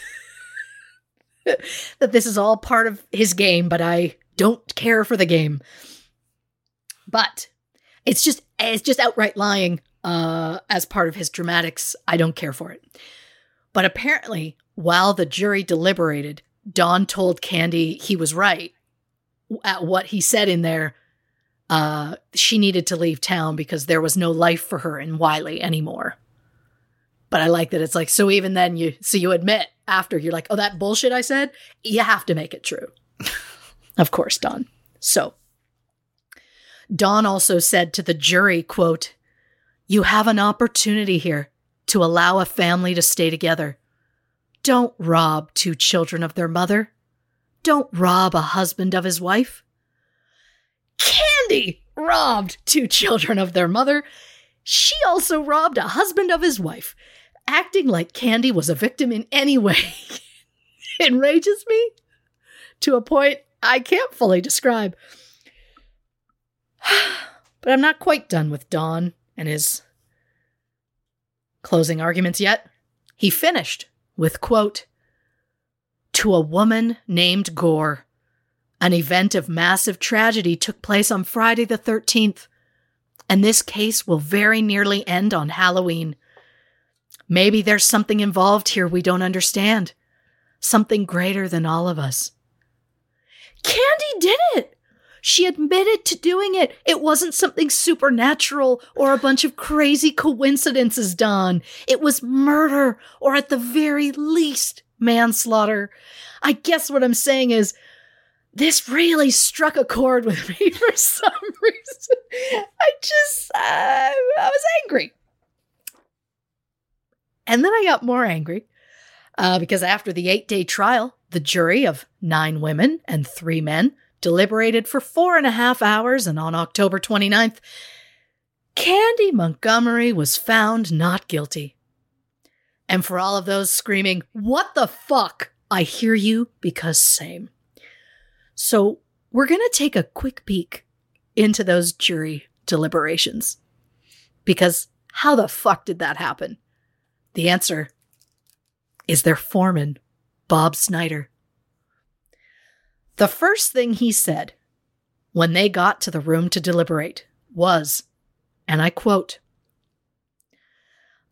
that this is all part of his game, but I don't care for the game. But it's just it's just outright lying uh, as part of his dramatics. I don't care for it. But apparently, while the jury deliberated, Don told Candy he was right at what he said in there. Uh, she needed to leave town because there was no life for her in Wylie anymore. But I like that it's like so. Even then, you so you admit after you're like, oh, that bullshit I said. You have to make it true. of course, Don. So Don also said to the jury, quote, You have an opportunity here to allow a family to stay together. Don't rob two children of their mother. Don't rob a husband of his wife. Candy robbed two children of their mother. She also robbed a husband of his wife. Acting like Candy was a victim in any way enrages me to a point I can't fully describe. But I'm not quite done with Don and his closing arguments yet. He finished with quote To a woman named Gore, an event of massive tragedy took place on Friday the 13th, and this case will very nearly end on Halloween. Maybe there's something involved here we don't understand, something greater than all of us. Candy did it! She admitted to doing it. It wasn't something supernatural or a bunch of crazy coincidences, Don. It was murder, or at the very least, manslaughter. I guess what I'm saying is, this really struck a chord with me for some reason. I just, uh, I was angry. And then I got more angry uh, because after the eight day trial, the jury of nine women and three men deliberated for four and a half hours, and on October 29th, Candy Montgomery was found not guilty. And for all of those screaming, What the fuck? I hear you because same. So we're going to take a quick peek into those jury deliberations. Because how the fuck did that happen? The answer is their foreman, Bob Snyder. The first thing he said when they got to the room to deliberate was, and I quote,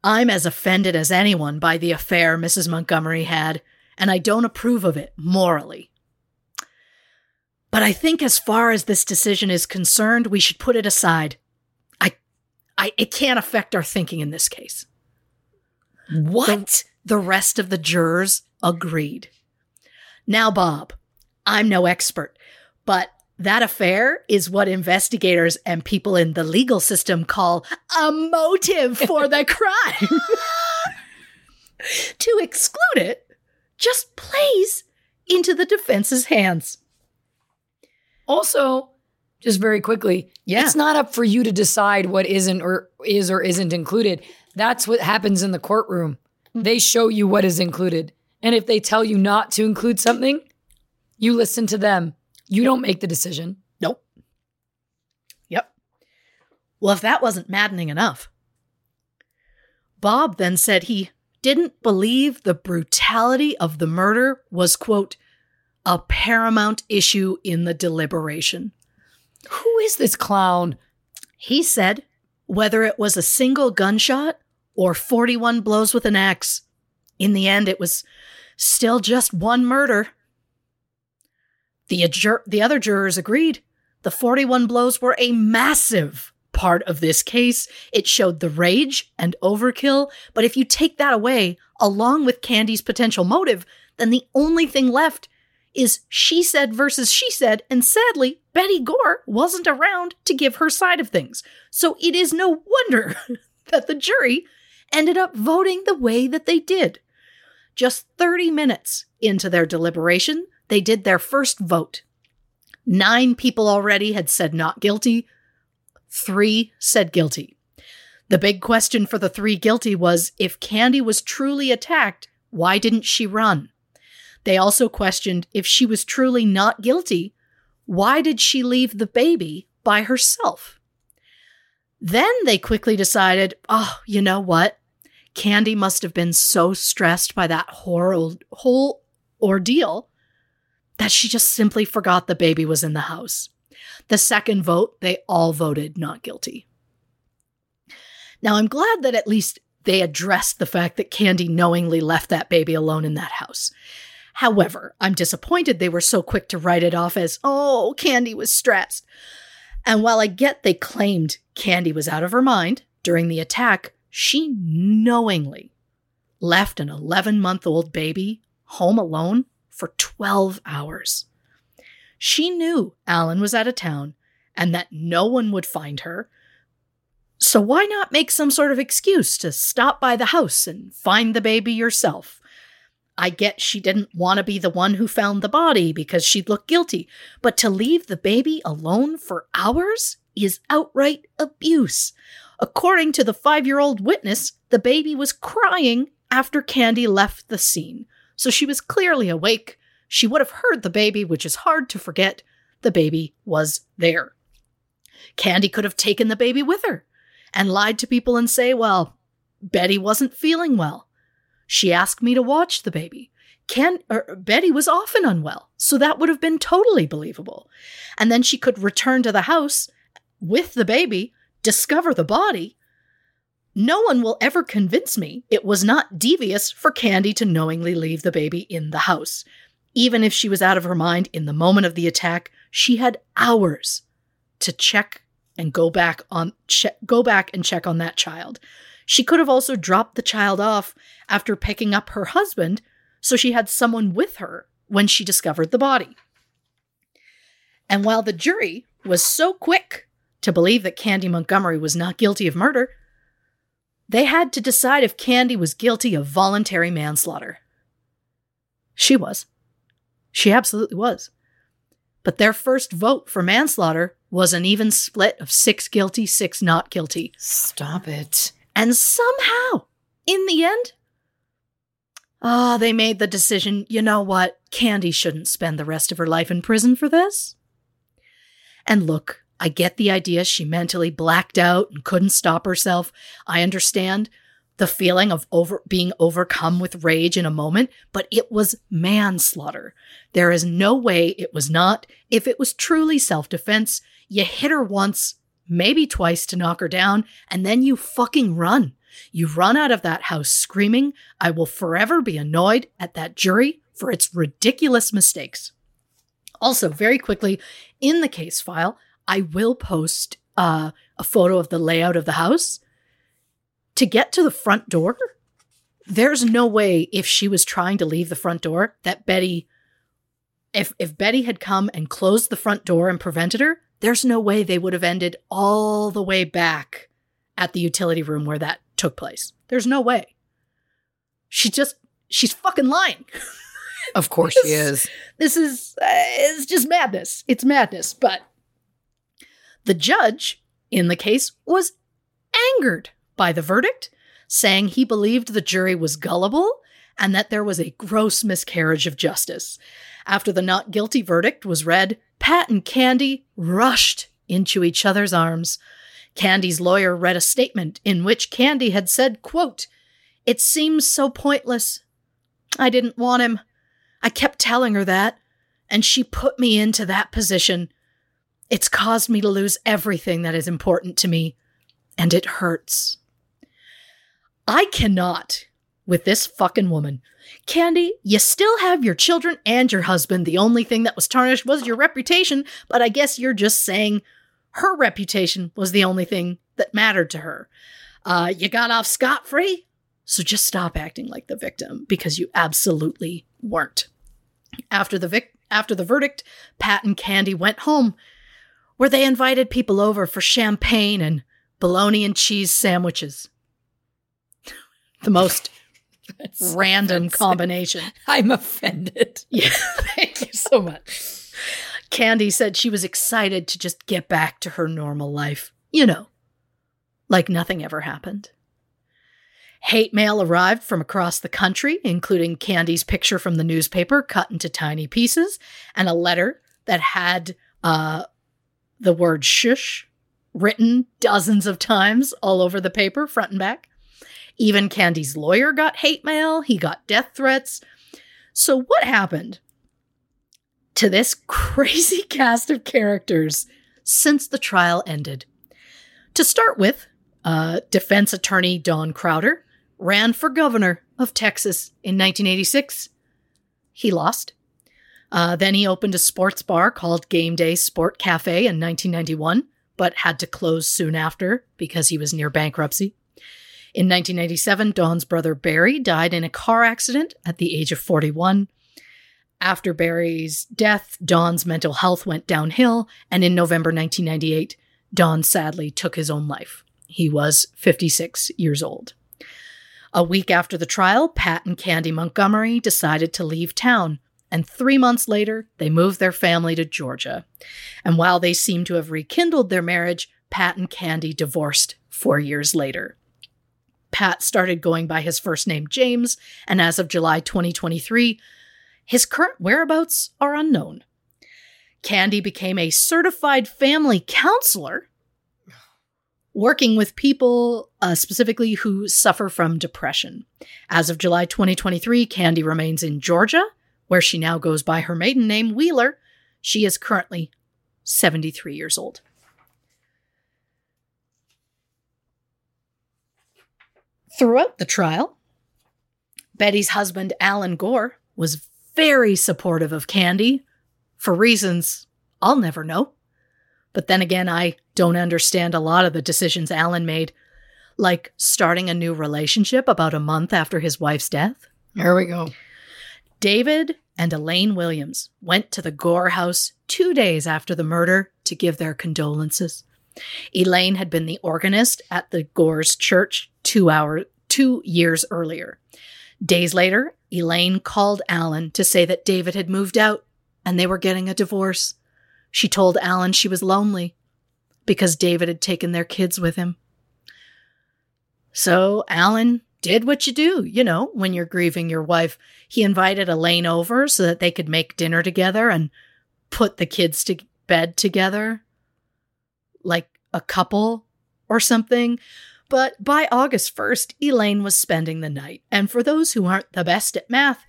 I'm as offended as anyone by the affair Mrs. Montgomery had, and I don't approve of it morally. But I think as far as this decision is concerned, we should put it aside. I I it can't affect our thinking in this case. What? The, the rest of the jurors agreed. Now, Bob, I'm no expert, but that affair is what investigators and people in the legal system call a motive for the crime. to exclude it just plays into the defense's hands. Also, just very quickly, Yeah. it's not up for you to decide what isn't or is or isn't included. That's what happens in the courtroom. Mm. They show you what is included. And if they tell you not to include something, you listen to them. You don't make the decision. Nope. Yep. Well, if that wasn't maddening enough, Bob then said he didn't believe the brutality of the murder was, quote, a paramount issue in the deliberation. Who is this clown? He said whether it was a single gunshot or 41 blows with an axe, in the end, it was still just one murder. The, adjur- the other jurors agreed. The 41 blows were a massive part of this case. It showed the rage and overkill. But if you take that away, along with Candy's potential motive, then the only thing left is she said versus she said. And sadly, Betty Gore wasn't around to give her side of things. So it is no wonder that the jury ended up voting the way that they did. Just 30 minutes into their deliberation, they did their first vote. Nine people already had said not guilty, three said guilty. The big question for the three guilty was if Candy was truly attacked, why didn't she run? They also questioned if she was truly not guilty, why did she leave the baby by herself? Then they quickly decided, oh, you know what? Candy must have been so stressed by that whole, whole ordeal that she just simply forgot the baby was in the house. The second vote, they all voted not guilty. Now, I'm glad that at least they addressed the fact that Candy knowingly left that baby alone in that house. However, I'm disappointed they were so quick to write it off as, oh, Candy was stressed. And while I get they claimed Candy was out of her mind during the attack, she knowingly left an 11 month old baby home alone for 12 hours. She knew Alan was out of town and that no one would find her. So why not make some sort of excuse to stop by the house and find the baby yourself? I get she didn't want to be the one who found the body because she'd look guilty, but to leave the baby alone for hours is outright abuse. According to the five year old witness, the baby was crying after Candy left the scene. So she was clearly awake. She would have heard the baby, which is hard to forget. The baby was there. Candy could have taken the baby with her and lied to people and say, well, Betty wasn't feeling well. She asked me to watch the baby. Ken, er, Betty was often unwell, so that would have been totally believable. And then she could return to the house with the baby, discover the body. No one will ever convince me it was not devious for Candy to knowingly leave the baby in the house. Even if she was out of her mind in the moment of the attack, she had hours to check and go back on che- go back and check on that child. She could have also dropped the child off after picking up her husband so she had someone with her when she discovered the body. And while the jury was so quick to believe that Candy Montgomery was not guilty of murder, they had to decide if Candy was guilty of voluntary manslaughter. She was. She absolutely was. But their first vote for manslaughter was an even split of six guilty, six not guilty. Stop it. And somehow, in the end, ah, they made the decision you know what? Candy shouldn't spend the rest of her life in prison for this. And look, I get the idea she mentally blacked out and couldn't stop herself. I understand the feeling of over being overcome with rage in a moment, but it was manslaughter. There is no way it was not. If it was truly self-defense, you hit her once, maybe twice to knock her down, and then you fucking run. You run out of that house screaming, I will forever be annoyed at that jury for its ridiculous mistakes. Also, very quickly, in the case file, I will post uh, a photo of the layout of the house. To get to the front door, there's no way if she was trying to leave the front door that Betty if if Betty had come and closed the front door and prevented her, there's no way they would have ended all the way back at the utility room where that took place. There's no way. She just she's fucking lying. Of course she is. This is uh, it's just madness. It's madness, but the judge in the case was angered by the verdict, saying he believed the jury was gullible and that there was a gross miscarriage of justice. After the not guilty verdict was read, Pat and Candy rushed into each other's arms. Candy's lawyer read a statement in which Candy had said, quote, It seems so pointless. I didn't want him. I kept telling her that, and she put me into that position. It's caused me to lose everything that is important to me, and it hurts. I cannot with this fucking woman. Candy, you still have your children and your husband. The only thing that was tarnished was your reputation, but I guess you're just saying her reputation was the only thing that mattered to her. Uh, you got off scot free, so just stop acting like the victim because you absolutely weren't. After the vic- after the verdict, Pat and Candy went home, where they invited people over for champagne and bologna and cheese sandwiches. the most That's random offensive. combination. I'm offended. Yeah, thank you so much. Candy said she was excited to just get back to her normal life. You know, like nothing ever happened. Hate mail arrived from across the country, including Candy's picture from the newspaper cut into tiny pieces and a letter that had uh, the word shush written dozens of times all over the paper, front and back. Even Candy's lawyer got hate mail, he got death threats. So, what happened to this crazy cast of characters since the trial ended? To start with, uh, defense attorney Don Crowder ran for governor of Texas in 1986. He lost. Uh, then he opened a sports bar called Game Day Sport Cafe in 1991, but had to close soon after because he was near bankruptcy. In 1987, Don's brother Barry died in a car accident at the age of 41. After Barry's death, Don's mental health went downhill, and in November 1998, Don sadly took his own life. He was 56 years old. A week after the trial, Pat and Candy Montgomery decided to leave town, and three months later, they moved their family to Georgia. And while they seem to have rekindled their marriage, Pat and Candy divorced four years later. Pat started going by his first name James, and as of July 2023, his current whereabouts are unknown. Candy became a certified family counselor, working with people uh, specifically who suffer from depression. As of July 2023, Candy remains in Georgia, where she now goes by her maiden name, Wheeler. She is currently 73 years old. Throughout the trial, Betty's husband, Alan Gore, was very supportive of Candy for reasons I'll never know. But then again, I don't understand a lot of the decisions Alan made, like starting a new relationship about a month after his wife's death. There we go. David and Elaine Williams went to the Gore house two days after the murder to give their condolences. Elaine had been the organist at the Gore's church two hour two years earlier. Days later, Elaine called Alan to say that David had moved out and they were getting a divorce. She told Alan she was lonely because David had taken their kids with him. So Alan did what you do, you know, when you're grieving your wife. He invited Elaine over so that they could make dinner together and put the kids to bed together like a couple or something. But by August 1st, Elaine was spending the night. And for those who aren't the best at math,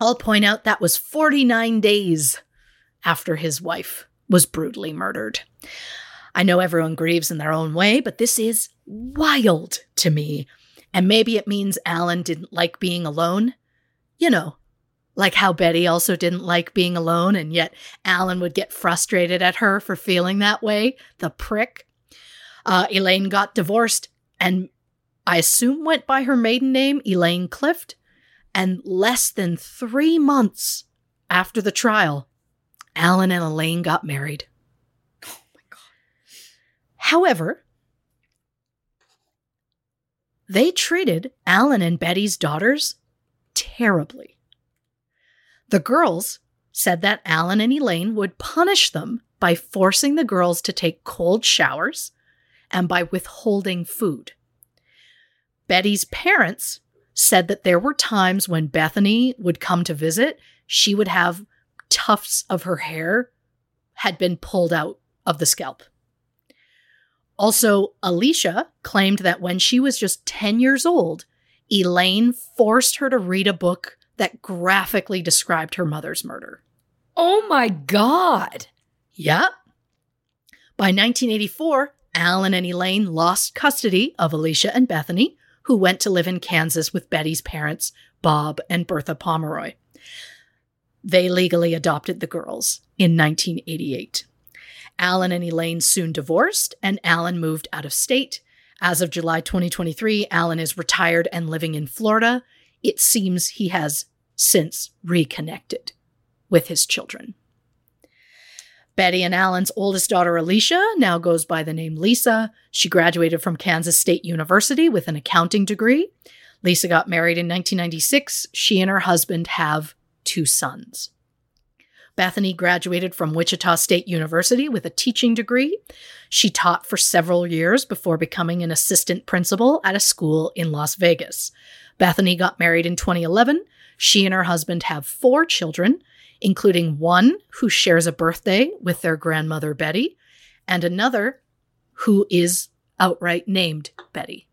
I'll point out that was 49 days after his wife was brutally murdered. I know everyone grieves in their own way, but this is wild to me. And maybe it means Alan didn't like being alone. You know, like how Betty also didn't like being alone, and yet Alan would get frustrated at her for feeling that way. The prick. Uh, Elaine got divorced and I assume went by her maiden name, Elaine Clift. And less than three months after the trial, Alan and Elaine got married. Oh my God. However, they treated Alan and Betty's daughters terribly. The girls said that Alan and Elaine would punish them by forcing the girls to take cold showers and by withholding food. Betty's parents said that there were times when Bethany would come to visit, she would have tufts of her hair had been pulled out of the scalp. Also, Alicia claimed that when she was just 10 years old, Elaine forced her to read a book that graphically described her mother's murder. Oh my God. Yep. By 1984, Alan and Elaine lost custody of Alicia and Bethany, who went to live in Kansas with Betty's parents, Bob and Bertha Pomeroy. They legally adopted the girls in 1988. Alan and Elaine soon divorced, and Alan moved out of state. As of July 2023, Alan is retired and living in Florida. It seems he has since reconnected with his children. Betty and Alan's oldest daughter, Alicia, now goes by the name Lisa. She graduated from Kansas State University with an accounting degree. Lisa got married in 1996. She and her husband have two sons. Bethany graduated from Wichita State University with a teaching degree. She taught for several years before becoming an assistant principal at a school in Las Vegas. Bethany got married in 2011. She and her husband have four children including one who shares a birthday with their grandmother Betty, and another who is outright named Betty.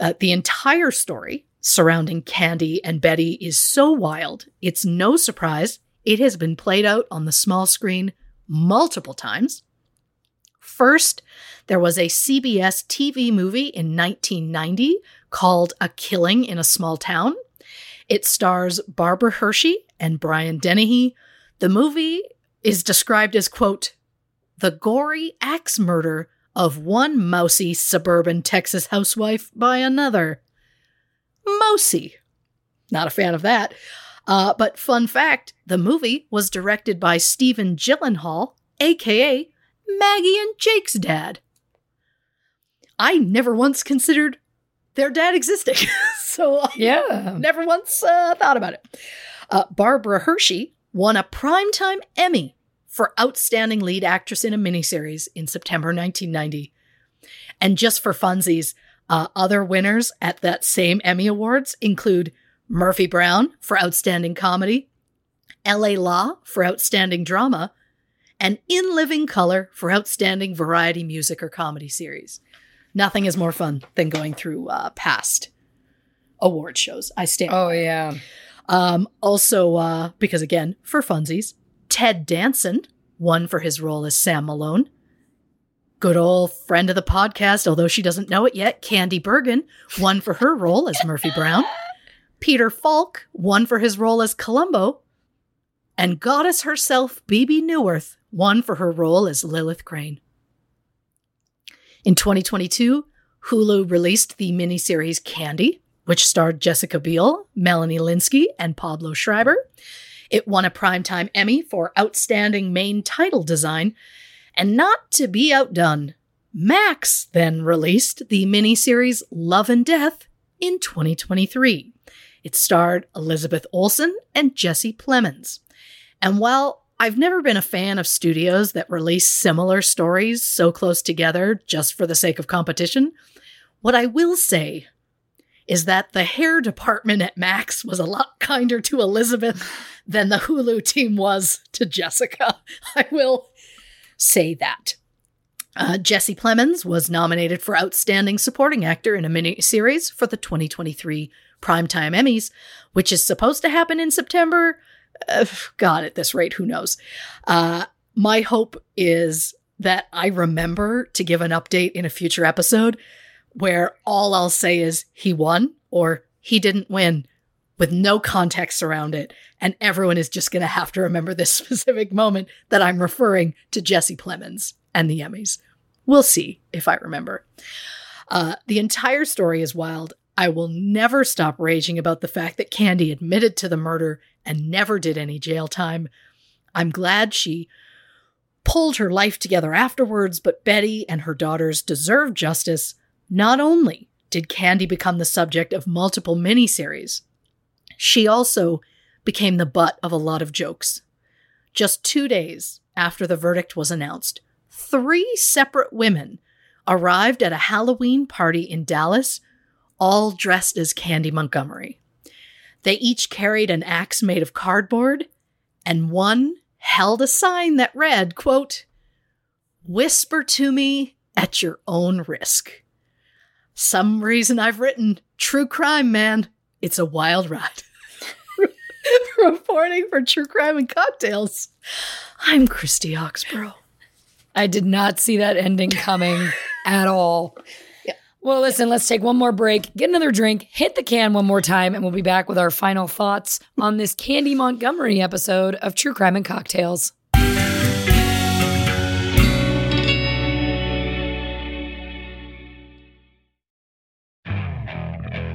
Uh, the entire story surrounding Candy and Betty is so wild, it's no surprise it has been played out on the small screen multiple times. First, there was a CBS TV movie in 1990 called A Killing in a Small Town. It stars Barbara Hershey and Brian Dennehy. The movie is described as, quote, the gory axe murder of one mousy suburban Texas housewife by another. Mousy. Not a fan of that. Uh, but fun fact the movie was directed by Stephen Gyllenhaal, aka Maggie and Jake's dad. I never once considered their dad existing. so yeah, never once uh, thought about it. Uh, Barbara Hershey won a Primetime Emmy for Outstanding Lead Actress in a Miniseries in September 1990. And just for funsies, uh, other winners at that same Emmy Awards include Murphy Brown for Outstanding Comedy, L.A. Law for Outstanding Drama, and In Living Color for Outstanding Variety Music or Comedy Series. Nothing is more fun than going through uh, past award shows. I stand. Oh, yeah. Um, also, uh, because again, for funsies, Ted Danson won for his role as Sam Malone. Good old friend of the podcast, although she doesn't know it yet, Candy Bergen won for her role as Murphy Brown. Peter Falk won for his role as Columbo. And goddess herself, Bebe Neuwirth, won for her role as Lilith Crane. In 2022, Hulu released the miniseries Candy, which starred Jessica Biel, Melanie Lynskey, and Pablo Schreiber. It won a Primetime Emmy for Outstanding Main Title Design. And not to be outdone, Max then released the miniseries Love and Death in 2023. It starred Elizabeth Olsen and Jesse Plemons. And while I've never been a fan of studios that release similar stories so close together just for the sake of competition, what I will say is that the hair department at Max was a lot kinder to Elizabeth than the Hulu team was to Jessica. I will say that. Uh, Jesse Plemons was nominated for Outstanding Supporting Actor in a miniseries for the 2023 Primetime Emmys, which is supposed to happen in September. Uh, God, at this rate, who knows? Uh, my hope is that I remember to give an update in a future episode where all I'll say is he won or he didn't win with no context around it. And everyone is just going to have to remember this specific moment that I'm referring to Jesse Plemons and the Emmys. We'll see if I remember. Uh, the entire story is wild. I will never stop raging about the fact that Candy admitted to the murder and never did any jail time. I'm glad she pulled her life together afterwards, but Betty and her daughters deserve justice. Not only did Candy become the subject of multiple miniseries, she also became the butt of a lot of jokes. Just two days after the verdict was announced, three separate women arrived at a Halloween party in Dallas, all dressed as Candy Montgomery. They each carried an axe made of cardboard, and one held a sign that read, quote, Whisper to me at your own risk. Some reason I've written True Crime Man. It's a wild ride. Reporting for True Crime and Cocktails. I'm Christy Oxborough. I did not see that ending coming at all. Well, listen, let's take one more break, get another drink, hit the can one more time, and we'll be back with our final thoughts on this Candy Montgomery episode of True Crime and Cocktails.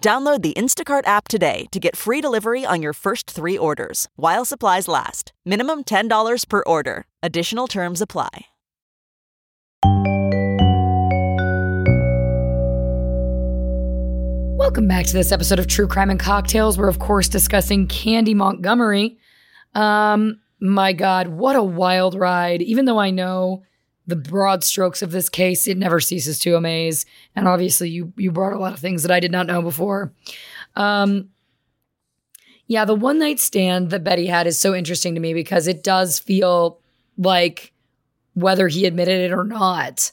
Download the Instacart app today to get free delivery on your first three orders while supplies last. Minimum $10 per order. Additional terms apply. Welcome back to this episode of True Crime and Cocktails. We're, of course, discussing Candy Montgomery. Um, my God, what a wild ride. Even though I know the broad strokes of this case, it never ceases to amaze. And obviously, you you brought a lot of things that I did not know before. Um, yeah, the one night stand that Betty had is so interesting to me because it does feel like whether he admitted it or not,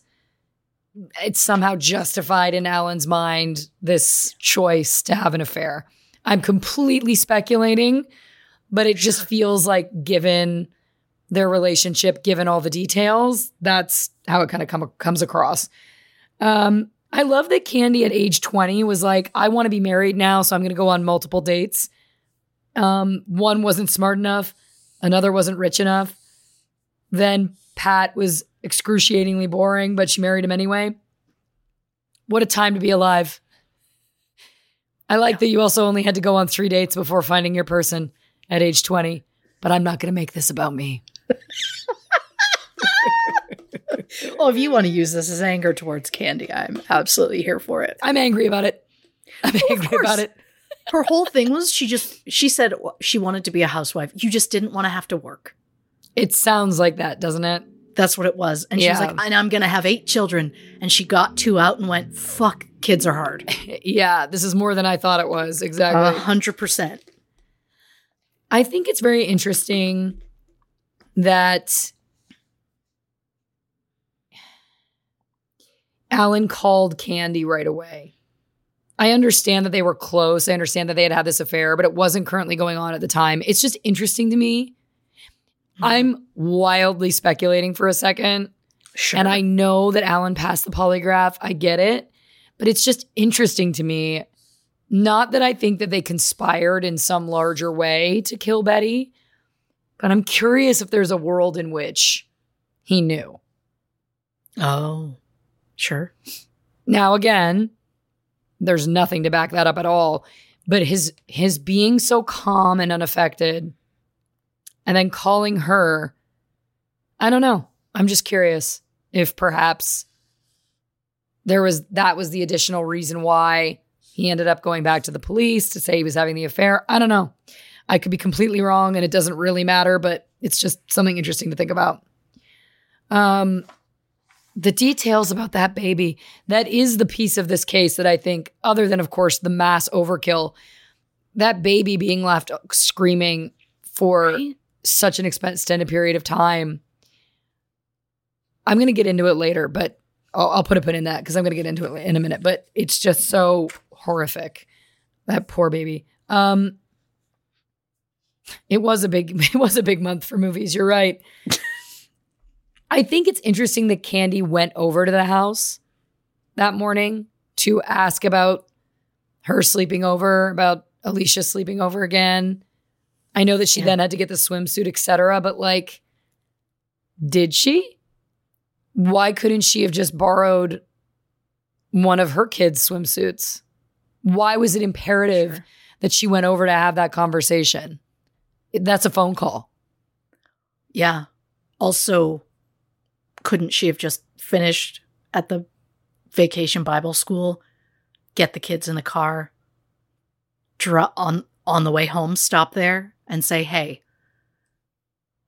it's somehow justified in Alan's mind this choice to have an affair. I'm completely speculating, but it just feels like given their relationship, given all the details, that's how it kind of come, comes across. Um, I love that Candy at age 20 was like, I want to be married now, so I'm going to go on multiple dates. Um, one wasn't smart enough, another wasn't rich enough. Then Pat was excruciatingly boring, but she married him anyway. What a time to be alive. I like that you also only had to go on three dates before finding your person at age 20, but I'm not going to make this about me. well, if you want to use this as anger towards Candy, I'm absolutely here for it. I'm angry about it. I'm Well, angry about it. Her whole thing was she just she said she wanted to be a housewife. You just didn't want to have to work. It sounds like that, doesn't it? That's what it was. And she was Yeah. like, and I'm gonna have eight children. And she got two out and went, fuck, kids are hard. Yeah, this is more than I thought it was. A Exactly. hundred percent. I think it's very interesting that Alan called Candy right away. I understand that they were close. I understand that they had had this affair, but it wasn't currently going on at the time. It's just interesting to me. Hmm. I'm wildly speculating for a second. Sure. And I know that Alan passed the polygraph. I get it. But it's just interesting to me. Not that I think that they conspired in some larger way to kill Betty, but I'm curious if there's a world in which he knew. Oh, sure. Now, again, there's nothing to back that up at all. But his his being so calm and unaffected, and then calling her, I don't know. I'm just curious if perhaps there was that was the additional reason why he ended up going back to the police to say he was having the affair. I don't know. I could be completely wrong and it doesn't really matter, but it's just something interesting to think about. Um the details about that baby, that is the piece of this case that I think other than of course the mass overkill, that baby being left screaming for Right? such an extended period of time. I'm going to get into it later, but I'll, I'll put a pin in that because I'm going to get into it in a minute. But it's just so horrific. That poor baby. Um, it was a big, it was a big month for movies. You're right. I think it's interesting that Candy went over to the house that morning to ask about her sleeping over, about Alicia sleeping over again. I know that she Yeah. then had to get the swimsuit, etc. But like, did she? Why couldn't she have just borrowed one of her kids' swimsuits? Why was it imperative Sure. that she went over to have that conversation? That's a phone call. Yeah. Also, couldn't she have just finished at the vacation Bible school, get the kids in the car, dro- on on the way home, stop there and say, "Hey,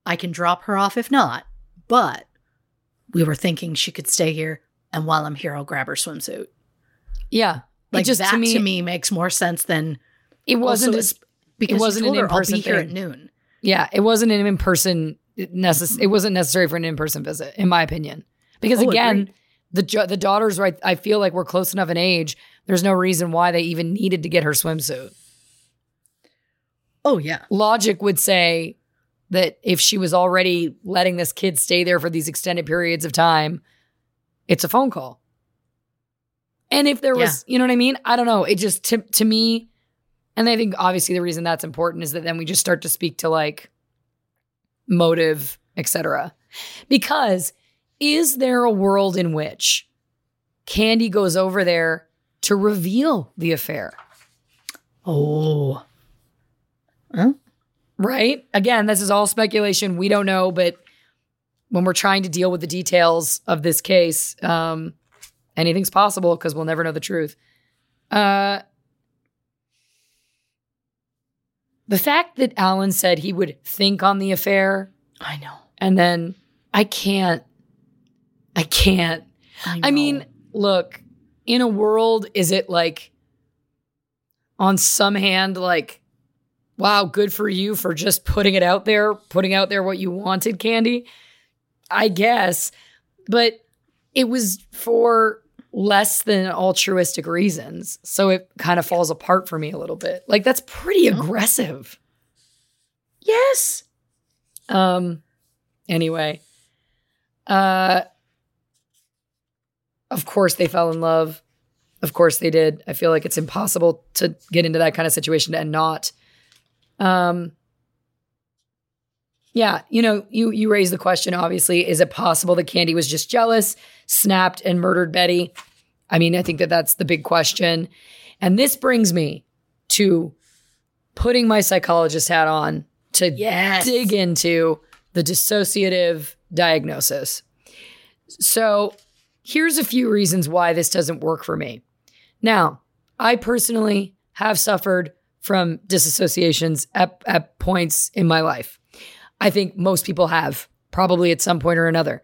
I can drop her off if not, but we were thinking she could stay here, and while I'm here, I'll grab her swimsuit." Yeah. Like it just that to me, makes more sense than it wasn't also as because you wasn't an her, I'll in-person be here at noon. Yeah, it wasn't an in-person necess- it wasn't necessary for an in-person visit in my opinion. Because Oh, again, agreed. the jo- the daughters right I feel like we're close enough in age. There's no reason why they even needed to get her swimsuit. Oh yeah, Logic would say that if she was already letting this kid stay there for these extended periods of time, it's a phone call. And if there was, you know what I mean? I don't know. It just to to me, and I think obviously the reason that's important is that then we just start to speak to like motive, etc. Because is there a world in which Candy goes over there to reveal the affair? oh, huh? Right? Again, this is all speculation. We don't know, but when we're trying to deal with the details of this case, um, anything's possible because we'll never know the truth. Uh, the fact that Alan said he would think on the affair I know. and then I can't, I can't. I, I mean, look, in a world, is it like on some hand, like, wow, good for you for just putting it out there, putting out there what you wanted, Candy? I guess. But it was for less than altruistic reasons. So it kind of falls apart for me a little bit. Like, that's pretty aggressive. yes. Um anyway. Uh of course they fell in love. Of course they did. I feel like it's impossible to get into that kind of situation and not. Um Yeah, you know, you you raise the question obviously, is it possible that Candy was just jealous, snapped and murdered Betty? I mean, I think that that's the big question. And this brings me to putting my psychologist hat on to Yes. dig into the dissociative diagnosis. So, here's a few reasons why this doesn't work for me. Now, I personally have suffered from disassociations at, at points in my life. I think most people have, probably at some point or another.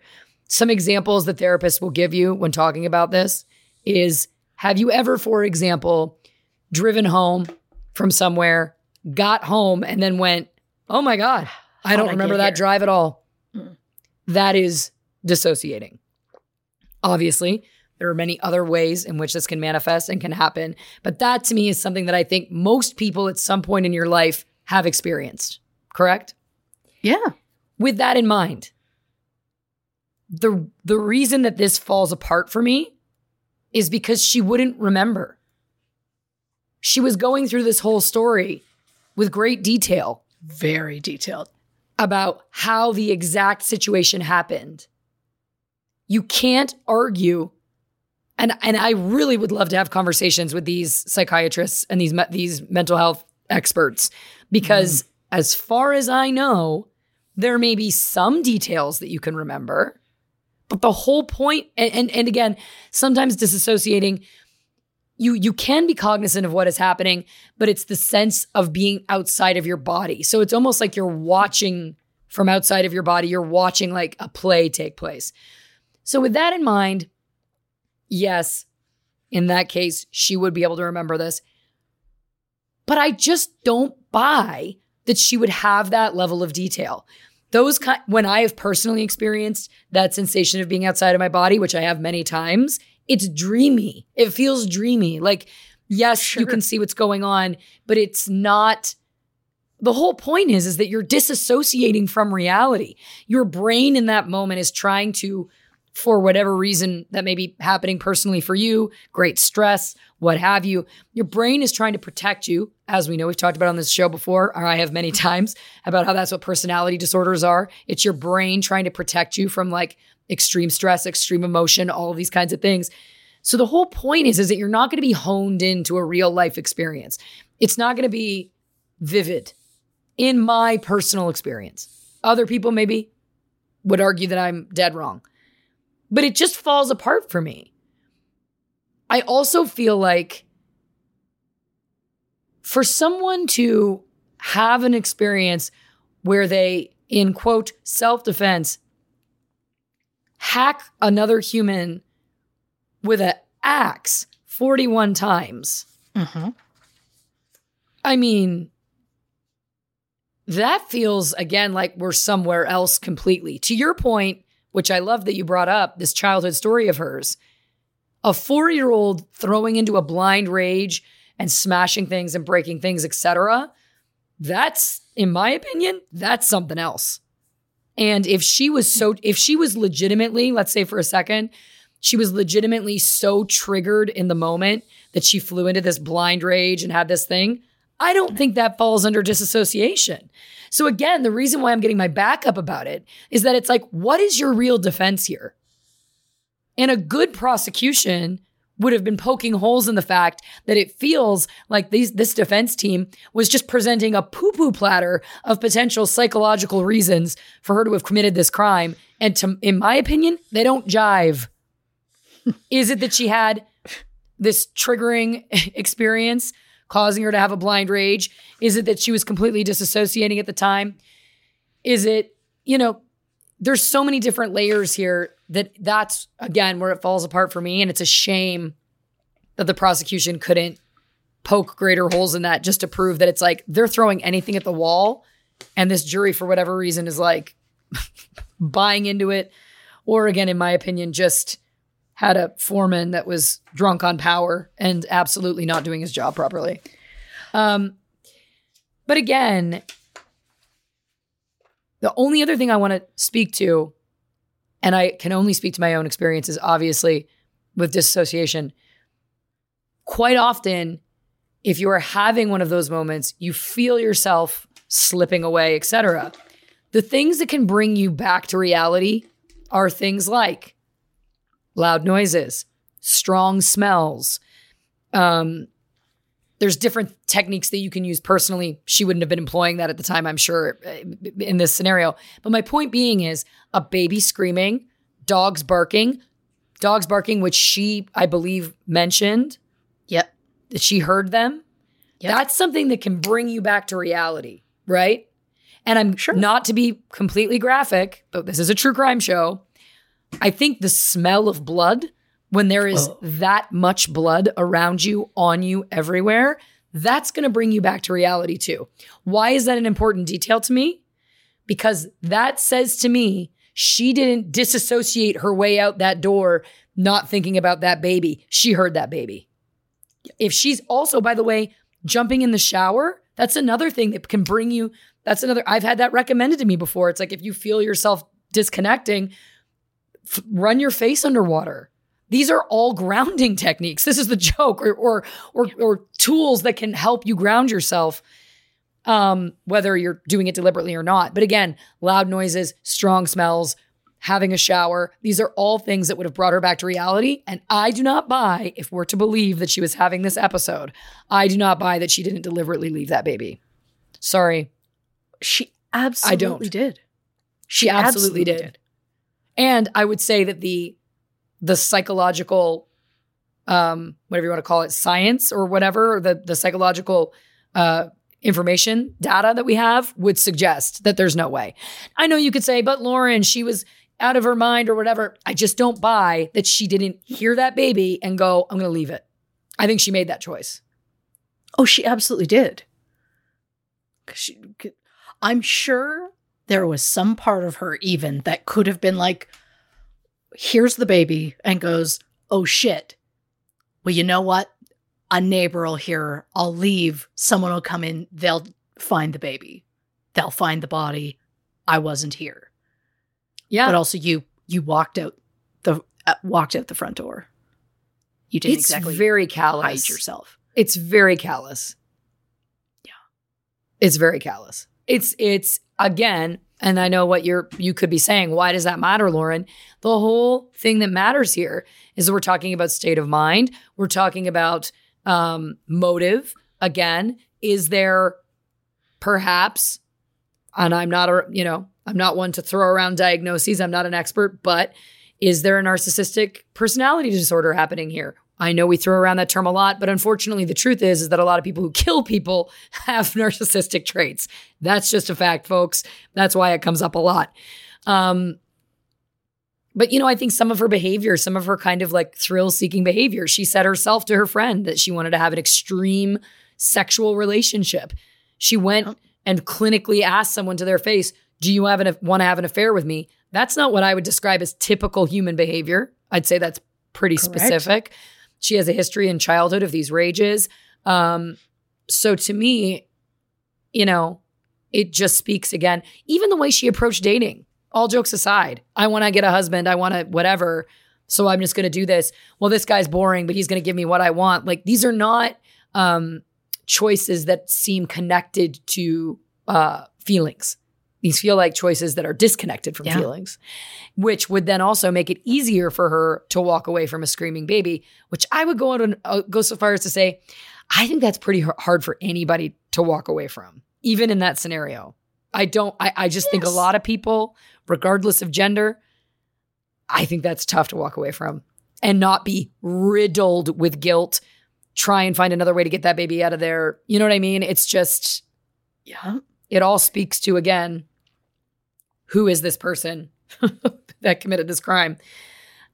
Some examples that therapists will give you when talking about this is have you ever, for example, driven home from somewhere, got home, and then went, oh my God, I don't remember get that here?" drive at all. Mm. That is dissociating. Obviously, there are many other ways in which this can manifest and can happen, but that to me is something that I think most people at some point in your life have experienced. Correct? Yeah. With that in mind, the the reason that this falls apart for me is because she wouldn't remember. She was going through this whole story with great detail Very detailed. about how the exact situation happened. You can't argue and and I really would love to have conversations with these psychiatrists and these these mental health experts because mm. as far as I know, there may be some details that you can remember, but the whole point and and, and again, sometimes disassociating you you can be cognizant of what is happening, but it's the sense of being outside of your body. So it's almost like you're watching from outside of your body, you're watching like a play take place. So with that in mind, yes, in that case, she would be able to remember this. But I just don't buy that she would have that level of detail. Those kind, when I have personally experienced that sensation of being outside of my body, which I have many times, it's dreamy. It feels dreamy. Like, yes, sure. you can see what's going on, but it's not the whole point is is that you're disassociating from reality. Your brain in that moment is trying to for whatever reason that may be happening personally for you, great stress, what have you. Your brain is trying to protect you, as we know we've talked about on this show before, or I have many times about how that's what personality disorders are. It's your brain trying to protect you from like extreme stress, extreme emotion, all of these kinds of things. So the whole point is is that you're not going to be honed into a real life experience. It's not going to be vivid in my personal experience. Other people maybe would argue that I'm dead wrong but it just falls apart for me. I also feel like for someone to have an experience where they, in quote, self defense, hack another human with an axe 41 times. Mm-hmm. I mean, that feels again like we're somewhere else completely. To your point, which I love that you brought up this childhood story of hers. A four year old throwing into a blind rage and smashing things and breaking things, etc. That's, in my opinion, that's something else. And if she was so, if she was legitimately, let's say for a second, she was legitimately so triggered in the moment that she flew into this blind rage and had this thing, I don't think that falls under disassociation. So again, the reason why I'm getting my back up about it is that it's like, what is your real defense here? And a good prosecution would have been poking holes in the fact that it feels like these this defense team was just presenting a poo-poo platter of potential psychological reasons for her to have committed this crime. And to, in my opinion, they don't jive. is it that she had this triggering experience causing her to have a blind rage? Is it that she was completely disassociating at the time? Is it, you know, there's so many different layers here that that's again where it falls apart for me. And it's a shame that the prosecution couldn't poke greater holes in that just to prove that it's like they're throwing anything at the wall. And this jury, for whatever reason, is like buying into it. Or again, in my opinion, just had a foreman that was drunk on power and absolutely not doing his job properly. Um, but again, the only other thing I want to speak to, and I can only speak to my own experiences, obviously, with dissociation. Quite often, if you are having one of those moments, you feel yourself slipping away, etc. The things that can bring you back to reality are things like loud noises, strong smells. Um, there's different techniques that you can use personally. She wouldn't have been employing that at the time, I'm sure, uh, in this scenario. But my point being is a baby screaming, dogs barking, dogs barking, which she, I believe, mentioned. Yep. That she heard them. Yep. That's something that can bring you back to reality, right? And I'm sure not to be completely graphic, but this is a true crime show. I think the smell of blood, when there is oh. that much blood around you, on you, everywhere, that's going to bring you back to reality too. Why is that an important detail to me? Because that says to me, she didn't disassociate her way out that door, not thinking about that baby. She heard that baby. If she's also, by the way, jumping in the shower, that's another thing that can bring you. That's another, I've had that recommended to me before. It's like if you feel yourself disconnecting, f- run your face underwater. These are all grounding techniques. This is the joke, or or or, or tools that can help you ground yourself, um, whether you're doing it deliberately or not. But again, loud noises, strong smells, having a shower. These are all things that would have brought her back to reality. And I do not buy, if we're to believe that she was having this episode, I do not buy that she didn't deliberately leave that baby. Sorry. She absolutely don't. did. She absolutely, did. And I would say that the the psychological um whatever you want to call it, science or whatever, the the psychological uh information data that we have would suggest that there's no way. I know you could say, but Lauren, she was out of her mind or whatever. I just don't buy that she didn't hear that baby and go, I'm going to leave it. I think she made that choice. Oh, she absolutely did. She, I'm sure there was some part of her even that could have been like, here's the baby, and goes, oh shit. Well, you know what? A neighbor will hear, I'll leave. Someone will come in, they'll find the baby. They'll find the body. I wasn't here. Yeah. But also you you walked out the uh, walked out the front door. You didn't it's exactly very callous. hide yourself. It's very callous. Yeah. It's very callous. It's it's again, and I know what you're you could be saying, why does that matter, Lauren? The whole thing that matters here is that we're talking about state of mind. We're talking about um motive. Again, is there perhaps and I'm not a, you know, I'm not one to throw around diagnoses. I'm not an expert, but is there a narcissistic personality disorder happening here? I know we throw around that term a lot, but unfortunately, the truth is, is that a lot of people who kill people have narcissistic traits. That's just a fact, folks. That's why it comes up a lot. Um, but you know, I think some of her behavior, some of her kind of like thrill-seeking behavior, she said herself to her friend that she wanted to have an extreme sexual relationship. She went and clinically asked someone to their face, "Do you have an want to have an affair with me?" That's not what I would describe as typical human behavior. I'd say that's pretty Correct. specific. She has a history in childhood of these rages. Um, so to me, you know, it just speaks again. Even the way she approached dating. All jokes aside, I want to get a husband. I want to whatever. So I'm just going to do this. Well, this guy's boring, but he's going to give me what I want. Like these are not um, choices that seem connected to uh, feelings. These feel like choices that are disconnected from Yeah. feelings, which would then also make it easier for her to walk away from a screaming baby. Which I would go out and uh, go so far as to say, I think that's pretty hard for anybody to walk away from, even in that scenario. I don't. I, I just think a lot of people, regardless of gender, I think that's tough to walk away from and not be riddled with guilt. Try and find another way to get that baby out of there. You know what I mean? It's just Yeah. It all speaks to again who is this person that committed this crime?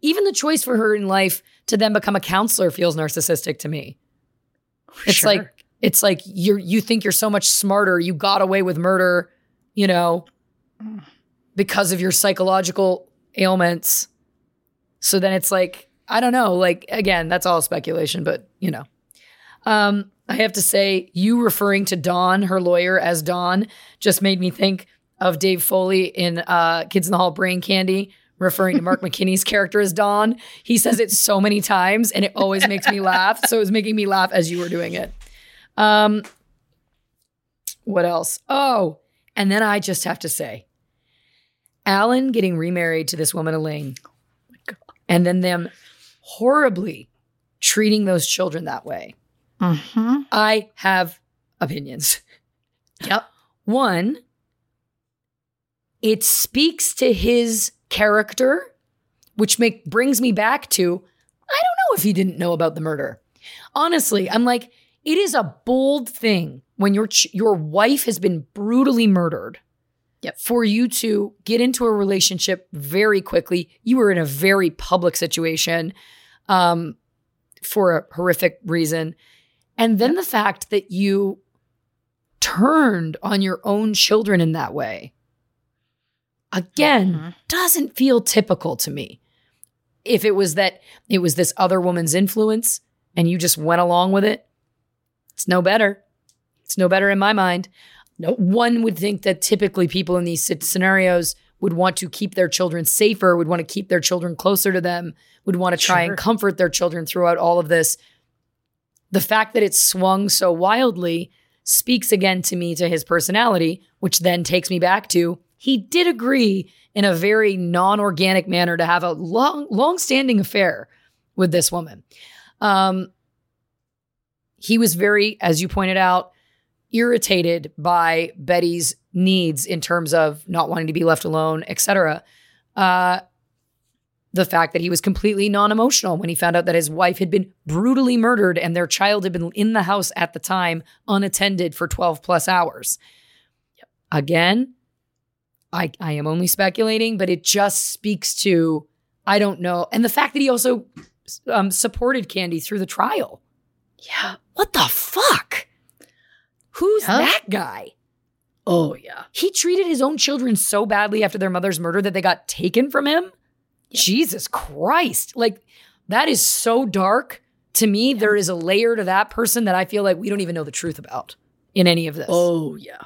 Even the choice for her in life to then become a counselor feels narcissistic to me. It's Sure. like it's like you you think you're so much smarter. You got away with murder you know because of your psychological ailments. So then it's like i don't know like again that's all speculation but you know. Um i have to say you referring to dawn her lawyer as dawn just made me think of dave foley in uh kids in the hall brain candy referring to mark mckinney's character as dawn. He says it so many times and it always makes me laugh. So it was making me laugh as you were doing it. Um what else? Oh and then i just have to say alan getting remarried to this woman elaine and then them horribly treating those children that way Mhm. I have opinions. Yep. One, it speaks to his character, which make brings me back to I don't know if he didn't know about the murder. Honestly, I'm like, it is a bold thing when your ch- your wife has been brutally murdered. Yep. For you to get into a relationship very quickly, you were in a very public situation, um, for a horrific reason. And then the fact that you turned on your own children in that way, again, Mhm. doesn't feel typical to me. If it was that it was this other woman's influence and you just went along with it, it's no better. It's no better in my mind. No, one would think that typically people in these scenarios would want to keep their children safer, would want to keep their children closer to them, would want to try Sure. and comfort their children throughout all of this. The fact that it swung so wildly speaks again to me to his personality, which then takes me back to he did agree in a very non-organic manner to have a long long-standing affair with this woman. Um he was very as you pointed out irritated by Betty's needs in terms of not wanting to be left alone, etc. Uh the fact that he was completely non-emotional when he found out that his wife had been brutally murdered and their child had been in the house at the time unattended for 12 plus hours. Again, I I am only speculating, but it just speaks to I don't know, and the fact that he also um, supported Candy through the trial. Yeah. What the fuck? Who's Yeah. that guy? Oh yeah. He treated his own children so badly after their mother's murder that they got taken from him. Jesus Christ. Like, that is so dark. To me, there is a layer to that person that I feel like we don't even know the truth about in any of this. Oh yeah.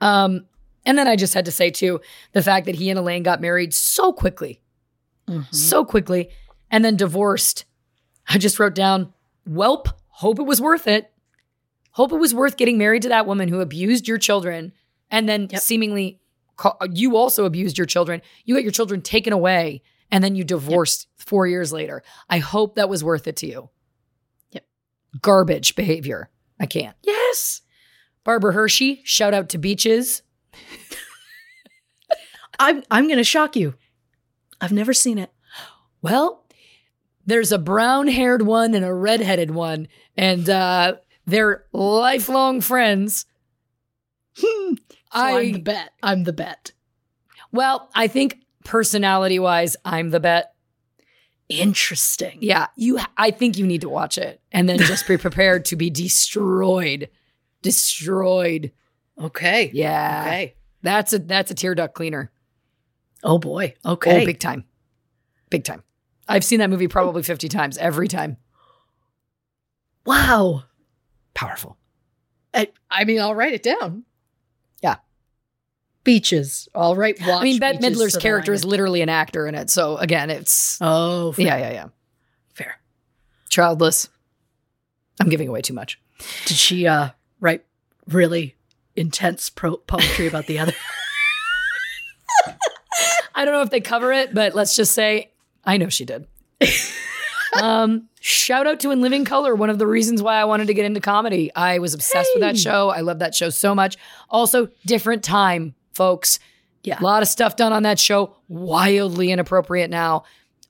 Um, and then I just had to say too, the fact that he and Elaine got married so quickly, Mhm. so quickly, and then divorced. I just wrote down, Welp, hope it was worth it. Hope it was worth getting married to that woman who abused your children and then Yep. seemingly you also abused your children. You got your children taken away and then you divorced four years later. I hope that was worth it to you. Yep. Garbage behavior. I can't. Yes. Barbara Hershey, shout out to Beaches. I'm I'm gonna shock you. I've never seen it. Well, there's a brown haired one and a red headed one, and uh, they're lifelong friends. So I, am the Bette. I'm the Bette. well, I think personality wise, I'm the Bette. Interesting. Yeah, you. I think you need to watch it, and then just be prepared to be destroyed, destroyed. Okay. Yeah, Okay. that's a that's a tear duct cleaner. Oh boy. Okay. Oh, big time, big time. I've seen that movie probably fifty times. Every time, wow. powerful. I, I mean, I'll write it down. Beaches. All right. Watch I mean, Bette Midler's character is literally an actor in it. So again, it's Oh, fair. yeah, yeah, yeah. Fair. Childless. I'm giving away too much. Did she uh write really intense pro- poetry about the other? I don't know if they cover it, but let's just say I know she did. um, shout out to In Living Color, one of the reasons why I wanted to get into comedy. I was obsessed with that show. I love that show so much. Also, different time, folks. Yeah. A lot of stuff done on that show, wildly inappropriate now.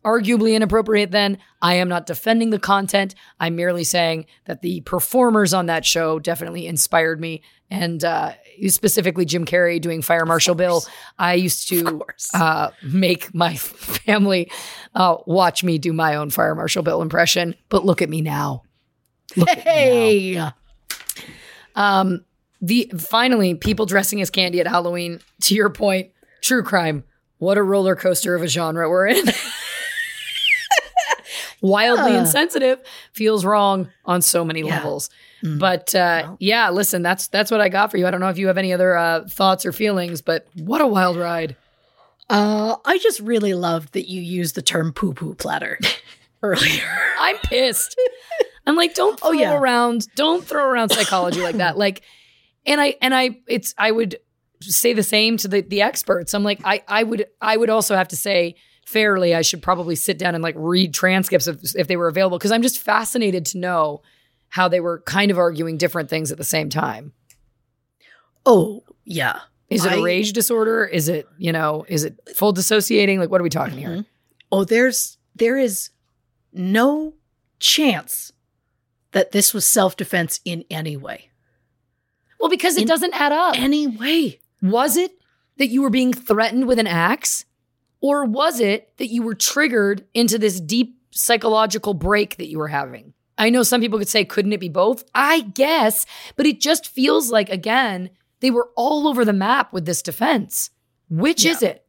Arguably inappropriate then. I am not defending the content. I'm merely saying that the performers on that show definitely inspired me. And uh, specifically Jim Carrey doing Fire Marshal Bill. I used to uh, make my family uh, watch me do my own Fire Marshal Bill impression. But look at me now. Look at me now. hey. Um, the finally, people dressing as candy at Halloween. To your point, true crime. What a roller coaster of a genre we're in. Wildly Yeah. insensitive feels wrong on so many Yeah. levels. Mm. But uh, Well. yeah, listen, that's that's what I got for you. I don't know if you have any other uh, thoughts or feelings, but what a wild ride. Uh, I just really loved that you used the term poo poo platter earlier. I'm pissed. I'm like, don't throw Oh, yeah. around, don't throw around psychology like that. Like, and I and I, it's I would say the same to the the experts. I'm like, I I would I would also have to say fairly, I should probably sit down and like read transcripts if if they were available because I'm just fascinated to know how they were kind of arguing different things at the same time. Oh, yeah. Is it a I- rage disorder? Is it you know? Is it full dissociating? Like, what are we talking here? Mhm. Oh, there's there is no chance that this was self defense in any way. Well, because it doesn't add up. Anyway. Was it that you were being threatened with an axe? Or was it that you were triggered into this deep psychological break that you were having? I know some people could say, couldn't it be both? I guess, but it just feels like, again, they were all over the map with this defense. Which is it?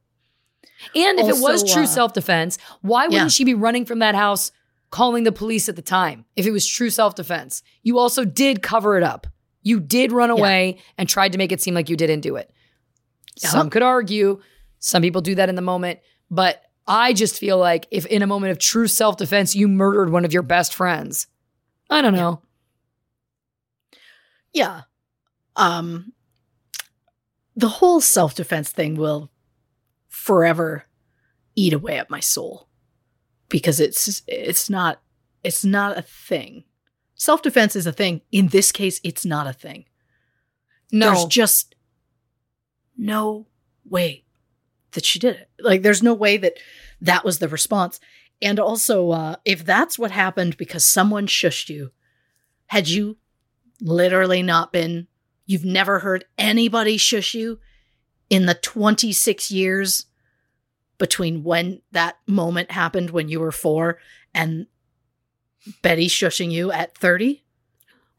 And if it was true uh, self defense, why wouldn't yeah. she be running from that house calling the police at the time if it was true self defense? You also did cover it up. You did run away and tried to make it seem like you didn't do it. Yeah. Some could argue, some people do that in the moment, but I just feel like if in a moment of true self defense you murdered one of your best friends, I don't know. Yeah. Um the whole self defense thing will forever eat away at my soul because it's it's not it's not a thing. Self-defense is a thing. In this case, it's not a thing. No, There's just no way that she did it. Like there's no way that that was the response. And also, uh, if that's what happened because someone shushed you, had you literally not been, you've never heard anybody shush you in the 26 years between when that moment happened when you were four and Betty shushing you at 30?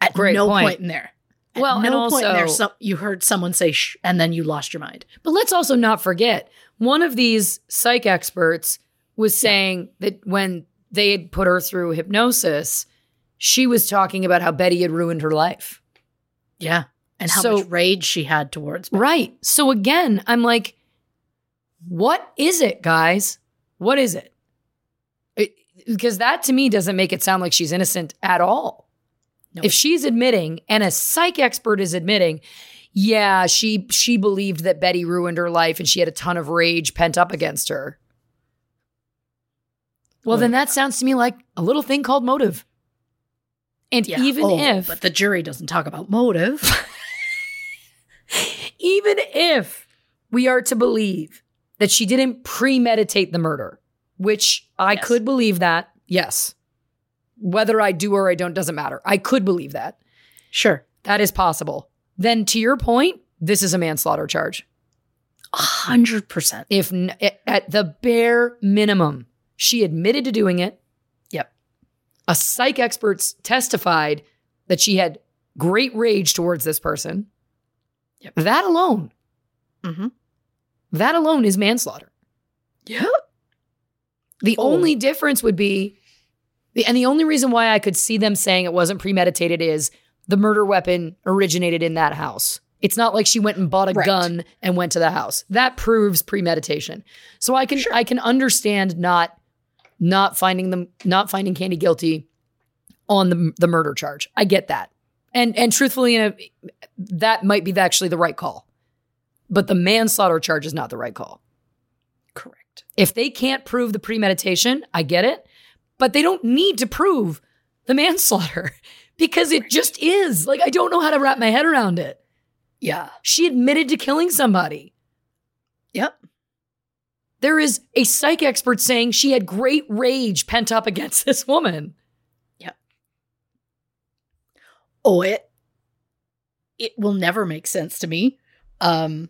At Great no point. point in there. At Well, no point in there, also- some, you heard someone say shh, and then you lost your mind. But let's also not forget one of these psych experts was saying that when they had put her through hypnosis, she was talking about how Betty had ruined her life. Yeah. And how So- much rage she had towards Betty. Right. So again, I'm like, what is it, guys? What is it? Because that to me doesn't make it sound like she's innocent at all. No. If she's admitting, and a psych expert is admitting, yeah, she she believed that Betty ruined her life and she had a ton of rage pent up against her. Well, then that sounds to me like a little thing called motive. And Yeah. even Oh, if But the jury doesn't talk about motive. even if we are to believe that she didn't premeditate the murder, which I Yes. could believe that, yes. Whether I do or I don't doesn't matter. I could believe that. sure. That is possible. Then to your point, this is a manslaughter charge. A hundred percent. If n- at the bare minimum, she admitted to doing it. Yep. A psych experts testified that she had great rage towards this person. Yep. That alone, Mm-hmm. that alone is manslaughter. Yep. The Oh. only difference would be, the, and the only reason why I could see them saying it wasn't premeditated is the murder weapon originated in that house. It's not like she went and bought a Right. gun and went to the house. That proves premeditation. So I can I can understand not not finding them not finding Candy guilty on the the murder charge. I get that. And and truthfully, in a, that might be actually the right call. But the manslaughter charge is not the right call. If they can't prove the premeditation, I get it, but they don't need to prove the manslaughter because it just is. Like, I don't know how to wrap my head around it. Yeah. She admitted to killing somebody. Yep. There is a psych expert saying she had great rage pent up against this woman. Yep. Oh, it it will never make sense to me. Um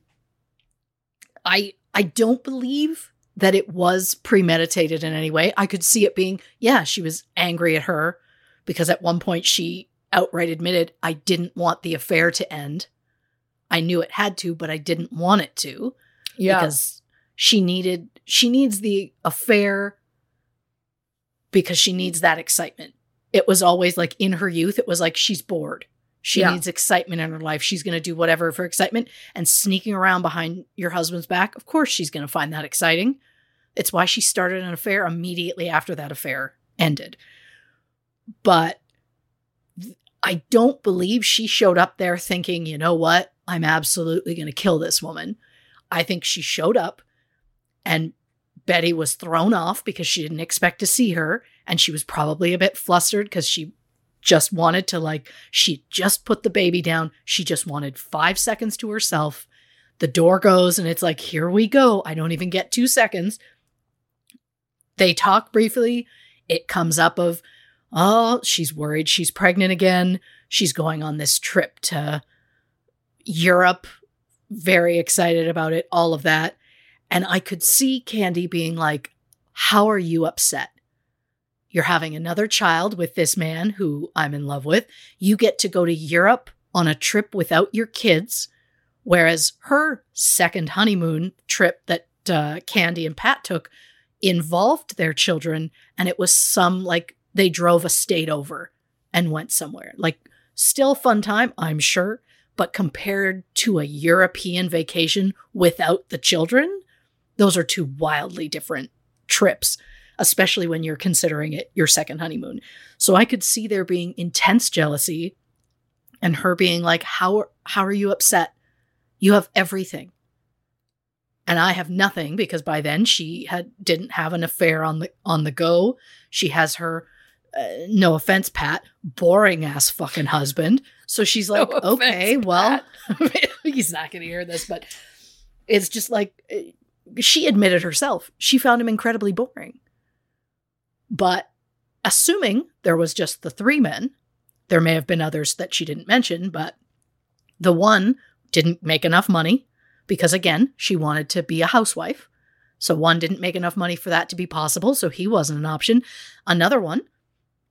I I don't believe that it was premeditated in any way. I could see it being, yeah, she was angry at her because at one point she outright admitted, I didn't want the affair to end. I knew it had to, but I didn't want it to Yeah. because she needed she needs the affair because she needs that excitement. It was always like in her youth, it was like she's bored. She Yeah. needs excitement in her life. She's going to do whatever for excitement and sneaking around behind your husband's back. Of course, she's going to find that exciting. It's why she started an affair immediately after that affair ended. But I don't believe she showed up there thinking, you know what? I'm absolutely going to kill this woman. I think she showed up and Betty was thrown off because she didn't expect to see her. And she was probably a bit flustered because she just wanted to, like, she just put the baby down. She just wanted five seconds to herself. The door goes and it's like, here we go. I don't even get two seconds. They talk briefly. It comes up of, oh, she's worried she's pregnant again. She's going on this trip to Europe. Very excited about it, all of that. And I could see Candy being like, How are you upset? You're having another child with this man who I'm in love with. You get to go to Europe on a trip without your kids. Whereas her second honeymoon trip that uh, Candy and Pat took involved their children, and it was some like they drove a state over and went somewhere. Like, still fun time, I'm sure, but compared to a European vacation without the children, those are two wildly different trips, especially when you're considering it your second honeymoon. So I could see there being intense jealousy and her being like, "How how are you upset? You have everything. and I have nothing because by then she had didn't have an affair on the on the go. She has her uh, no offense, Pat, boring ass fucking husband. So she's like, No okay, offense, well, he's not going to hear this, but it's just like uh, she admitted herself she found him incredibly boring. But assuming there was just the three men, there may have been others that she didn't mention, but the one didn't make enough money because, again, she wanted to be a housewife. So one didn't make enough money for that to be possible, so he wasn't an option. Another one,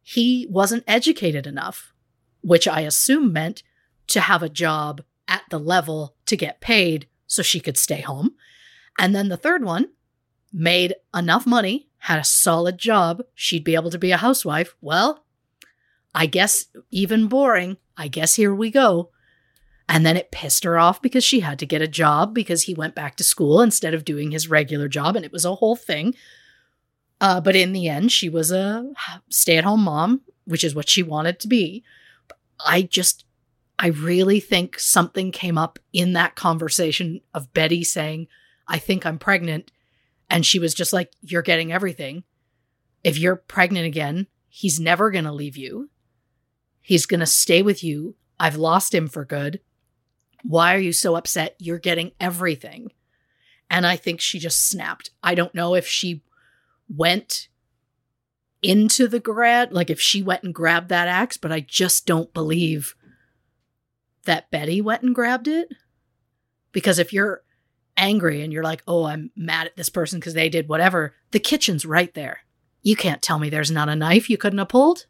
he wasn't educated enough, which I assume meant to have a job at the level to get paid so she could stay home. And then the third one made enough money, had a solid job, she'd be able to be a housewife. Well, I guess even boring. I guess here we go. And then it pissed her off because she had to get a job because he went back to school instead of doing his regular job. And it was a whole thing. Uh, but in the end, she was a stay at home mom, which is what she wanted to be. I just, I really think something came up in that conversation of Betty saying, I think I'm pregnant. And she was just like, You're getting everything. If you're pregnant again, he's never going to leave you. He's going to stay with you. I've lost him for good. Why are you so upset? You're getting everything. And I think she just snapped. I don't know if she went into the grad, like if she went and grabbed that axe, but I just don't believe that Betty went and grabbed it. Because if you're angry and you're like, oh, I'm mad at this person because they did whatever, the kitchen's right there. You can't tell me there's not a knife you couldn't have pulled.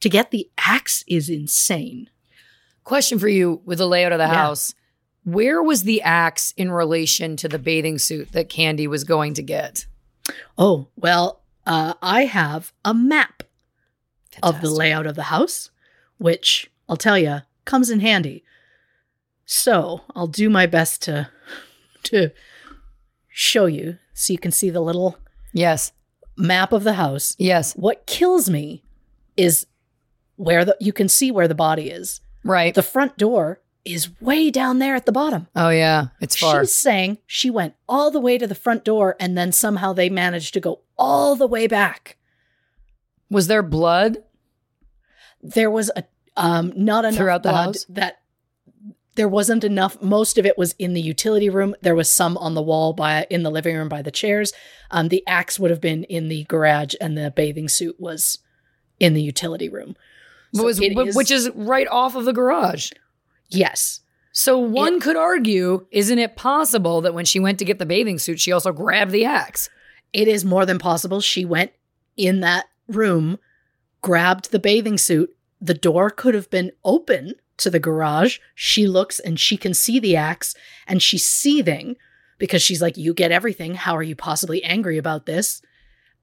To get the axe is insane. Question for you with the layout of the Yeah. house. Where was the axe in relation to the bathing suit that Candy was going to get? Oh, well, uh, I have a map of the layout of the house, which I'll tell you comes in handy. So I'll do my best to to show you so you can see the little Yes. map of the house. Yes. What kills me is where the you can see where the body is. Right. The front door is way down there at the bottom. oh yeah. It's far. She's saying she went all the way to the front door and then somehow they managed to go all the way back. was there blood? There was a um not enough Throughout the blood house? that there wasn't enough. Most of it was in the utility room. There was some on the wall by in the living room by the chairs. Um, the axe would have been in the garage, and the bathing suit was in the utility room. But was, it is- which is right off of the garage. yes, So one could argue, isn't it possible that when she went to get the bathing suit, she also grabbed the axe? it is more than possible. She went in that room, grabbed the bathing suit. The door could have been open to the garage. She looks and she can see the axe and she's seething because she's like, You get everything. How are you possibly angry about this?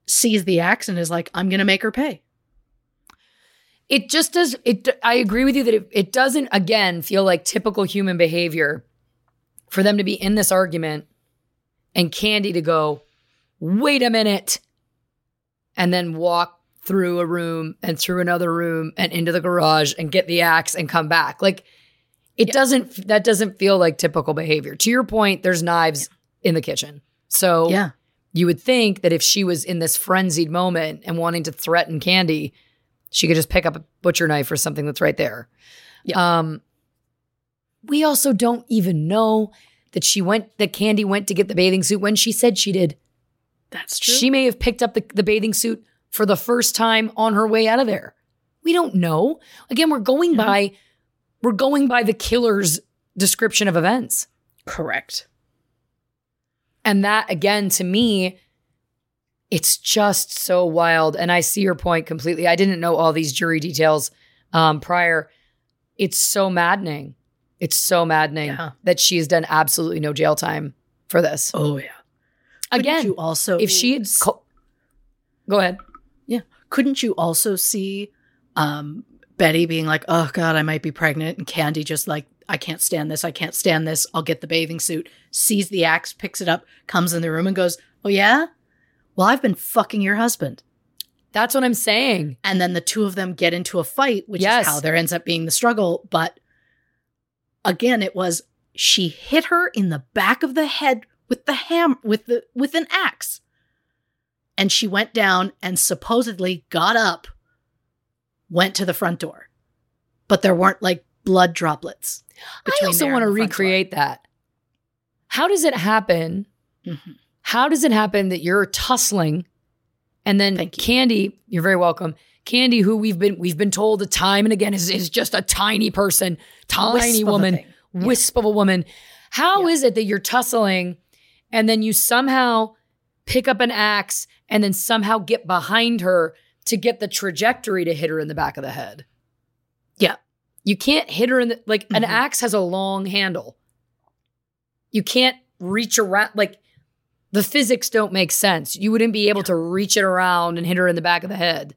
Sees the axe and is like, I'm going to make her pay. It just does. It. I agree with you that it, it doesn't again feel like typical human behavior for them to be in this argument and Candy to go, wait a minute, and then walk through a room and through another room and into the garage and get the axe and come back. Like it doesn't. That doesn't feel like typical behavior. To your point, there's knives in the kitchen, so Yeah. you would think that if she was in this frenzied moment and wanting to threaten Candy, she could just pick up a butcher knife or something that's right there. Um, we also don't even know that she went, that Candy went to get the bathing suit when she said she did. That's true. She may have picked up the, the bathing suit for the first time on her way out of there. We don't know. Again, we're going by, we're going by the killer's description of events. Correct. And that, again, to me, it's just so wild. And I see your point completely. I didn't know all these jury details um, prior. It's so maddening. It's so maddening Yeah. that she has done absolutely no jail time for this. Oh, yeah. Couldn't Again, you also if she had. Co- Go ahead. Yeah. Couldn't you also see um, Betty being like, oh God, I might be pregnant? And Candy just like, I can't stand this. I can't stand this. I'll get the bathing suit, sees the axe, picks it up, comes in the room and goes, oh yeah? Well, I've been fucking your husband. That's what I'm saying. And then the two of them get into a fight, which Yes. is how there ends up being the struggle. But again, it was she hit her in the back of the head with the ham with the with an axe. And she went down and supposedly got up, went to the front door. But there weren't like blood droplets. I also want to front door. recreate that. How does it happen? Mhm. How does it happen that you're tussling and then Thank. Candy, you're very welcome. Candy, who we've been we've been told a time and again is, is just a tiny person, tiny Wisp of woman, thing. Yeah. wisp of a woman. How is Yeah. it that you're tussling and then you somehow pick up an axe and then somehow get behind her to get the trajectory to hit her in the back of the head? Yeah. You can't hit her in the like an Mhm. axe has a long handle. You can't reach around like the physics don't make sense. You wouldn't be able to reach it around and hit her in the back of the head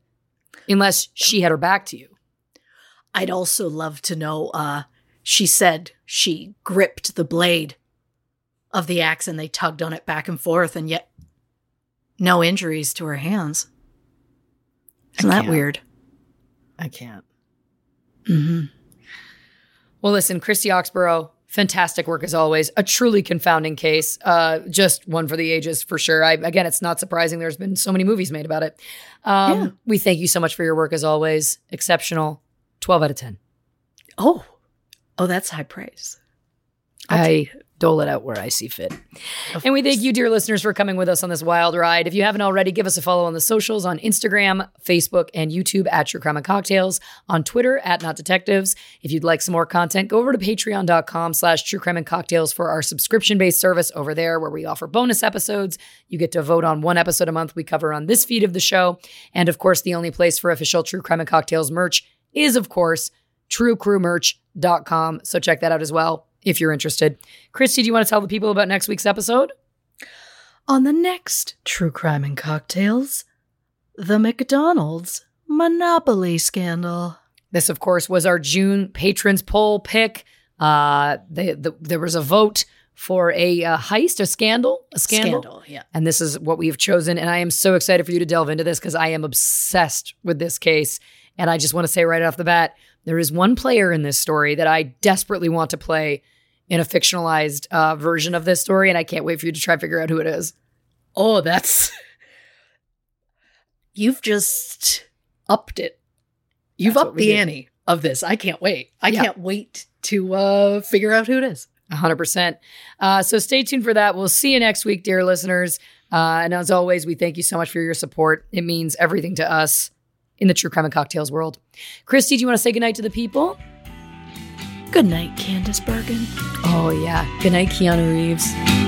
unless she had her back to you. I'd also love to know uh she said she gripped the blade of the axe and they tugged on it back and forth and yet no injuries to her hands. Isn't that weird? I can't. Mm-hmm. Well, listen, Christy Oxborough, fantastic work as always. A truly confounding case. Uh, just one for the ages for sure. I, again, it's not surprising. There's been so many movies made about it. Um, Yeah. We thank you so much for your work as always. Exceptional. 12 out of 10. Oh, oh, that's high praise. I dole it out where I see fit. And we thank you, dear listeners, for coming with us on this wild ride. If you haven't already, give us a follow on the socials on Instagram, Facebook, and YouTube at True Crime and Cocktails, on Twitter at Not Detectives. If you'd like some more content, go over to patreon.com slash True Crime and Cocktails for our subscription-based service over there where we offer bonus episodes. You get to vote on one episode a month we cover on this feed of the show. And of course, the only place for official True Crime and Cocktails merch is, of course, truecrewmerch.com. So check that out as well if you're interested. Christy, do you want to tell the people about next week's episode? On the next True Crime and Cocktails, the McDonald's Monopoly scandal. This, of course, was our June patrons poll pick. Uh, they, the, there was a vote for a uh, heist, a scandal, a scandal. yeah. And this is what we've chosen. And I am so excited for you to delve into this because I am obsessed with this case. And I just want to say right off the bat, there is one player in this story that I desperately want to play in a fictionalized uh, version of this story. And I can't wait for you to try and figure out who it is. Oh, that's. You've just upped it. You've That's upped the ante of this. I can't wait. I Yeah. can't wait to uh, figure out who it is. 100%. Uh, so stay tuned for that. We'll see you next week, dear listeners. Uh, and as always, we thank you so much for your support. It means everything to us in the true crime and cocktails world. Christy, do you want to say goodnight to the people? Good night, Candice Bergen. Oh, yeah. Good night, Keanu Reeves.